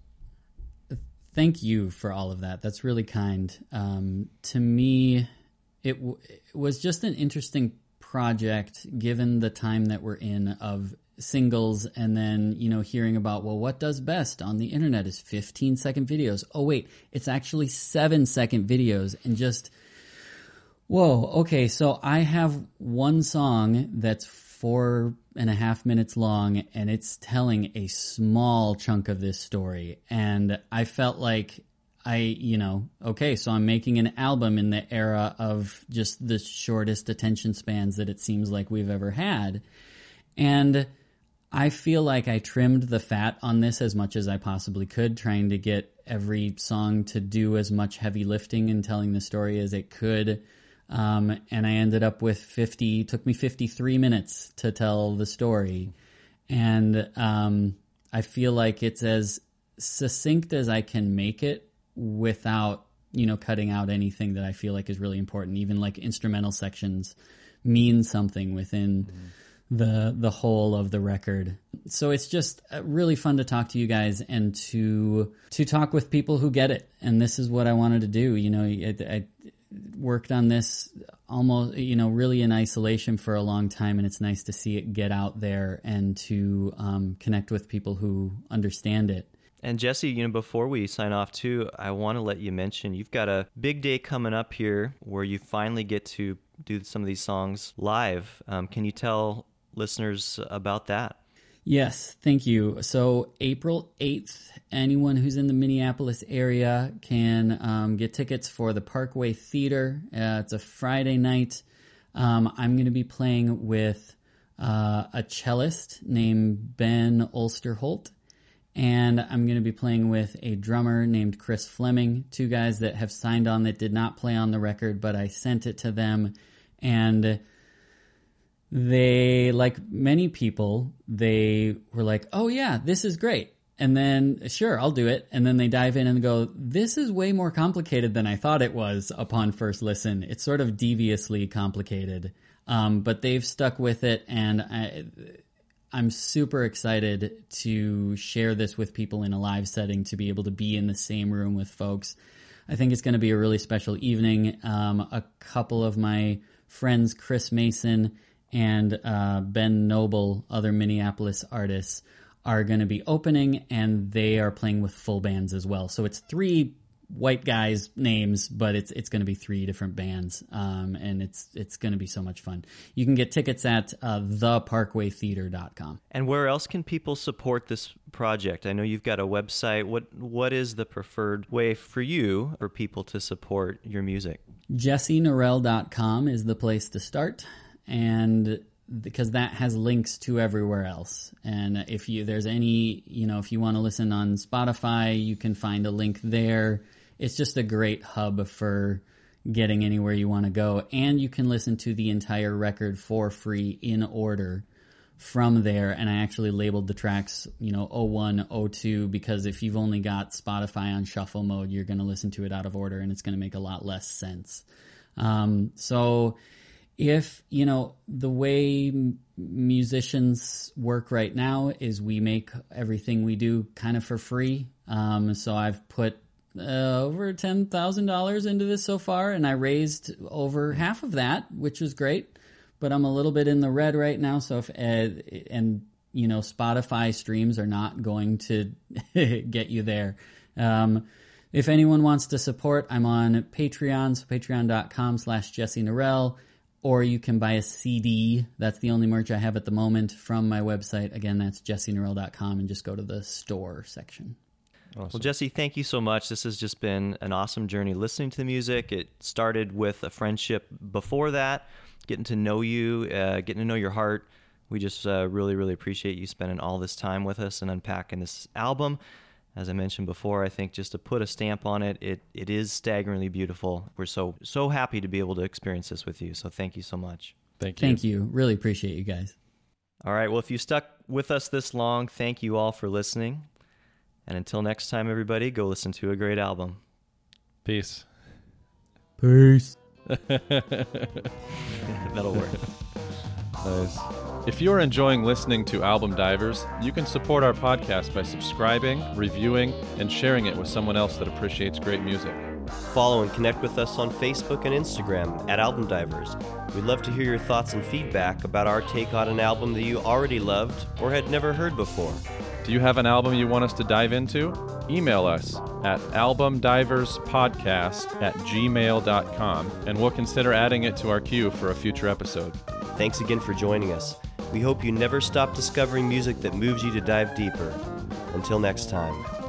Thank you for all of that. That's really kind. Um, to me, it, w- it was just an interesting project given the time that we're in of singles and then you know hearing about well what does best on the internet is 15 second videos. Oh wait it's actually 7 second videos and just whoa okay so i have one song that's four and a half minutes long and it's telling a small chunk of this story and i felt like I, you know, okay, so I'm making an album in the era of just the shortest attention spans that it seems like we've ever had. And I feel like I trimmed the fat on this as much as I possibly could, trying to get every song to do as much heavy lifting and telling the story as it could. Um, and I ended up with 50, took me 53 minutes to tell the story. And um, I feel like it's as succinct as I can make it without you know cutting out anything that I feel like is really important. Even like instrumental sections mean something within mm-hmm. the the whole of the record. So it's just uh, really fun to talk to you guys and to to talk with people who get it. And this is what I wanted to do. You know, I, I worked on this almost you know really in isolation for a long time and it's nice to see it get out there and to um, connect with people who understand it and Jesse, you know, before we sign off too, I want to let you mention you've got a big day coming up here where you finally get to do some of these songs live. Um, can you tell listeners about that? Yes, thank you. So, April 8th, anyone who's in the Minneapolis area can um, get tickets for the Parkway Theater. Uh, it's a Friday night. Um, I'm going to be playing with uh, a cellist named Ben Ulsterholt and I'm going to be playing with a drummer named Chris Fleming, two guys that have signed on that did not play on the record, but I sent it to them and they like many people, they were like, "Oh yeah, this is great." And then, sure, I'll do it. And then they dive in and go, this is way more complicated than I thought it was upon first listen. It's sort of deviously complicated. Um, but they've stuck with it. And I, I'm super excited to share this with people in a live setting to be able to be in the same room with folks. I think it's going to be a really special evening. Um, a couple of my friends, Chris Mason and uh, Ben Noble, other Minneapolis artists, are going to be opening, and they are playing with full bands as well. So it's three white guys' names, but it's it's going to be three different bands, um, and it's it's going to be so much fun. You can get tickets at uh, theparkwaytheater.com. And where else can people support this project? I know you've got a website. What what is the preferred way for you for people to support your music? JesseNorell.com is the place to start, and because that has links to everywhere else. And if you there's any, you know, if you want to listen on Spotify, you can find a link there it's just a great hub for getting anywhere you want to go. And you can listen to the entire record for free in order from there. And I actually labeled the tracks, you know, 01, 02, because if you've only got Spotify on shuffle mode, you're going to listen to it out of order and it's going to make a lot less sense. Um, so if, you know, the way musicians work right now is we make everything we do kind of for free. Um, so I've put uh, over ten thousand dollars into this so far, and I raised over half of that, which is great. But I'm a little bit in the red right now. So if uh, and you know Spotify streams are not going to <laughs> get you there. Um, if anyone wants to support, I'm on Patreon, so patreon.com slash Jesse Norell, or you can buy a CD. That's the only merch I have at the moment from my website. Again, that's jessenorell.com and just go to the store section. Well, Jesse, thank you so much. This has just been an awesome journey listening to the music. It started with a friendship before that, getting to know you, uh, getting to know your heart. We just uh, really, really appreciate you spending all this time with us and unpacking this album. As I mentioned before, I think just to put a stamp on it, it, it is staggeringly beautiful. We're so so happy to be able to experience this with you. So thank you so much. Thank you. Thank you. Really appreciate you guys. All right. Well, if you stuck with us this long, thank you all for listening. And until next time, everybody, go listen to a great album. Peace. Peace. <laughs> <laughs> That'll work. Nice. If you are enjoying listening to Album Divers, you can support our podcast by subscribing, reviewing, and sharing it with someone else that appreciates great music. Follow and connect with us on Facebook and Instagram at Album Divers. We'd love to hear your thoughts and feedback about our take on an album that you already loved or had never heard before. Do you have an album you want us to dive into? Email us at albumdiverspodcast at gmail.com and we'll consider adding it to our queue for a future episode. Thanks again for joining us. We hope you never stop discovering music that moves you to dive deeper. Until next time.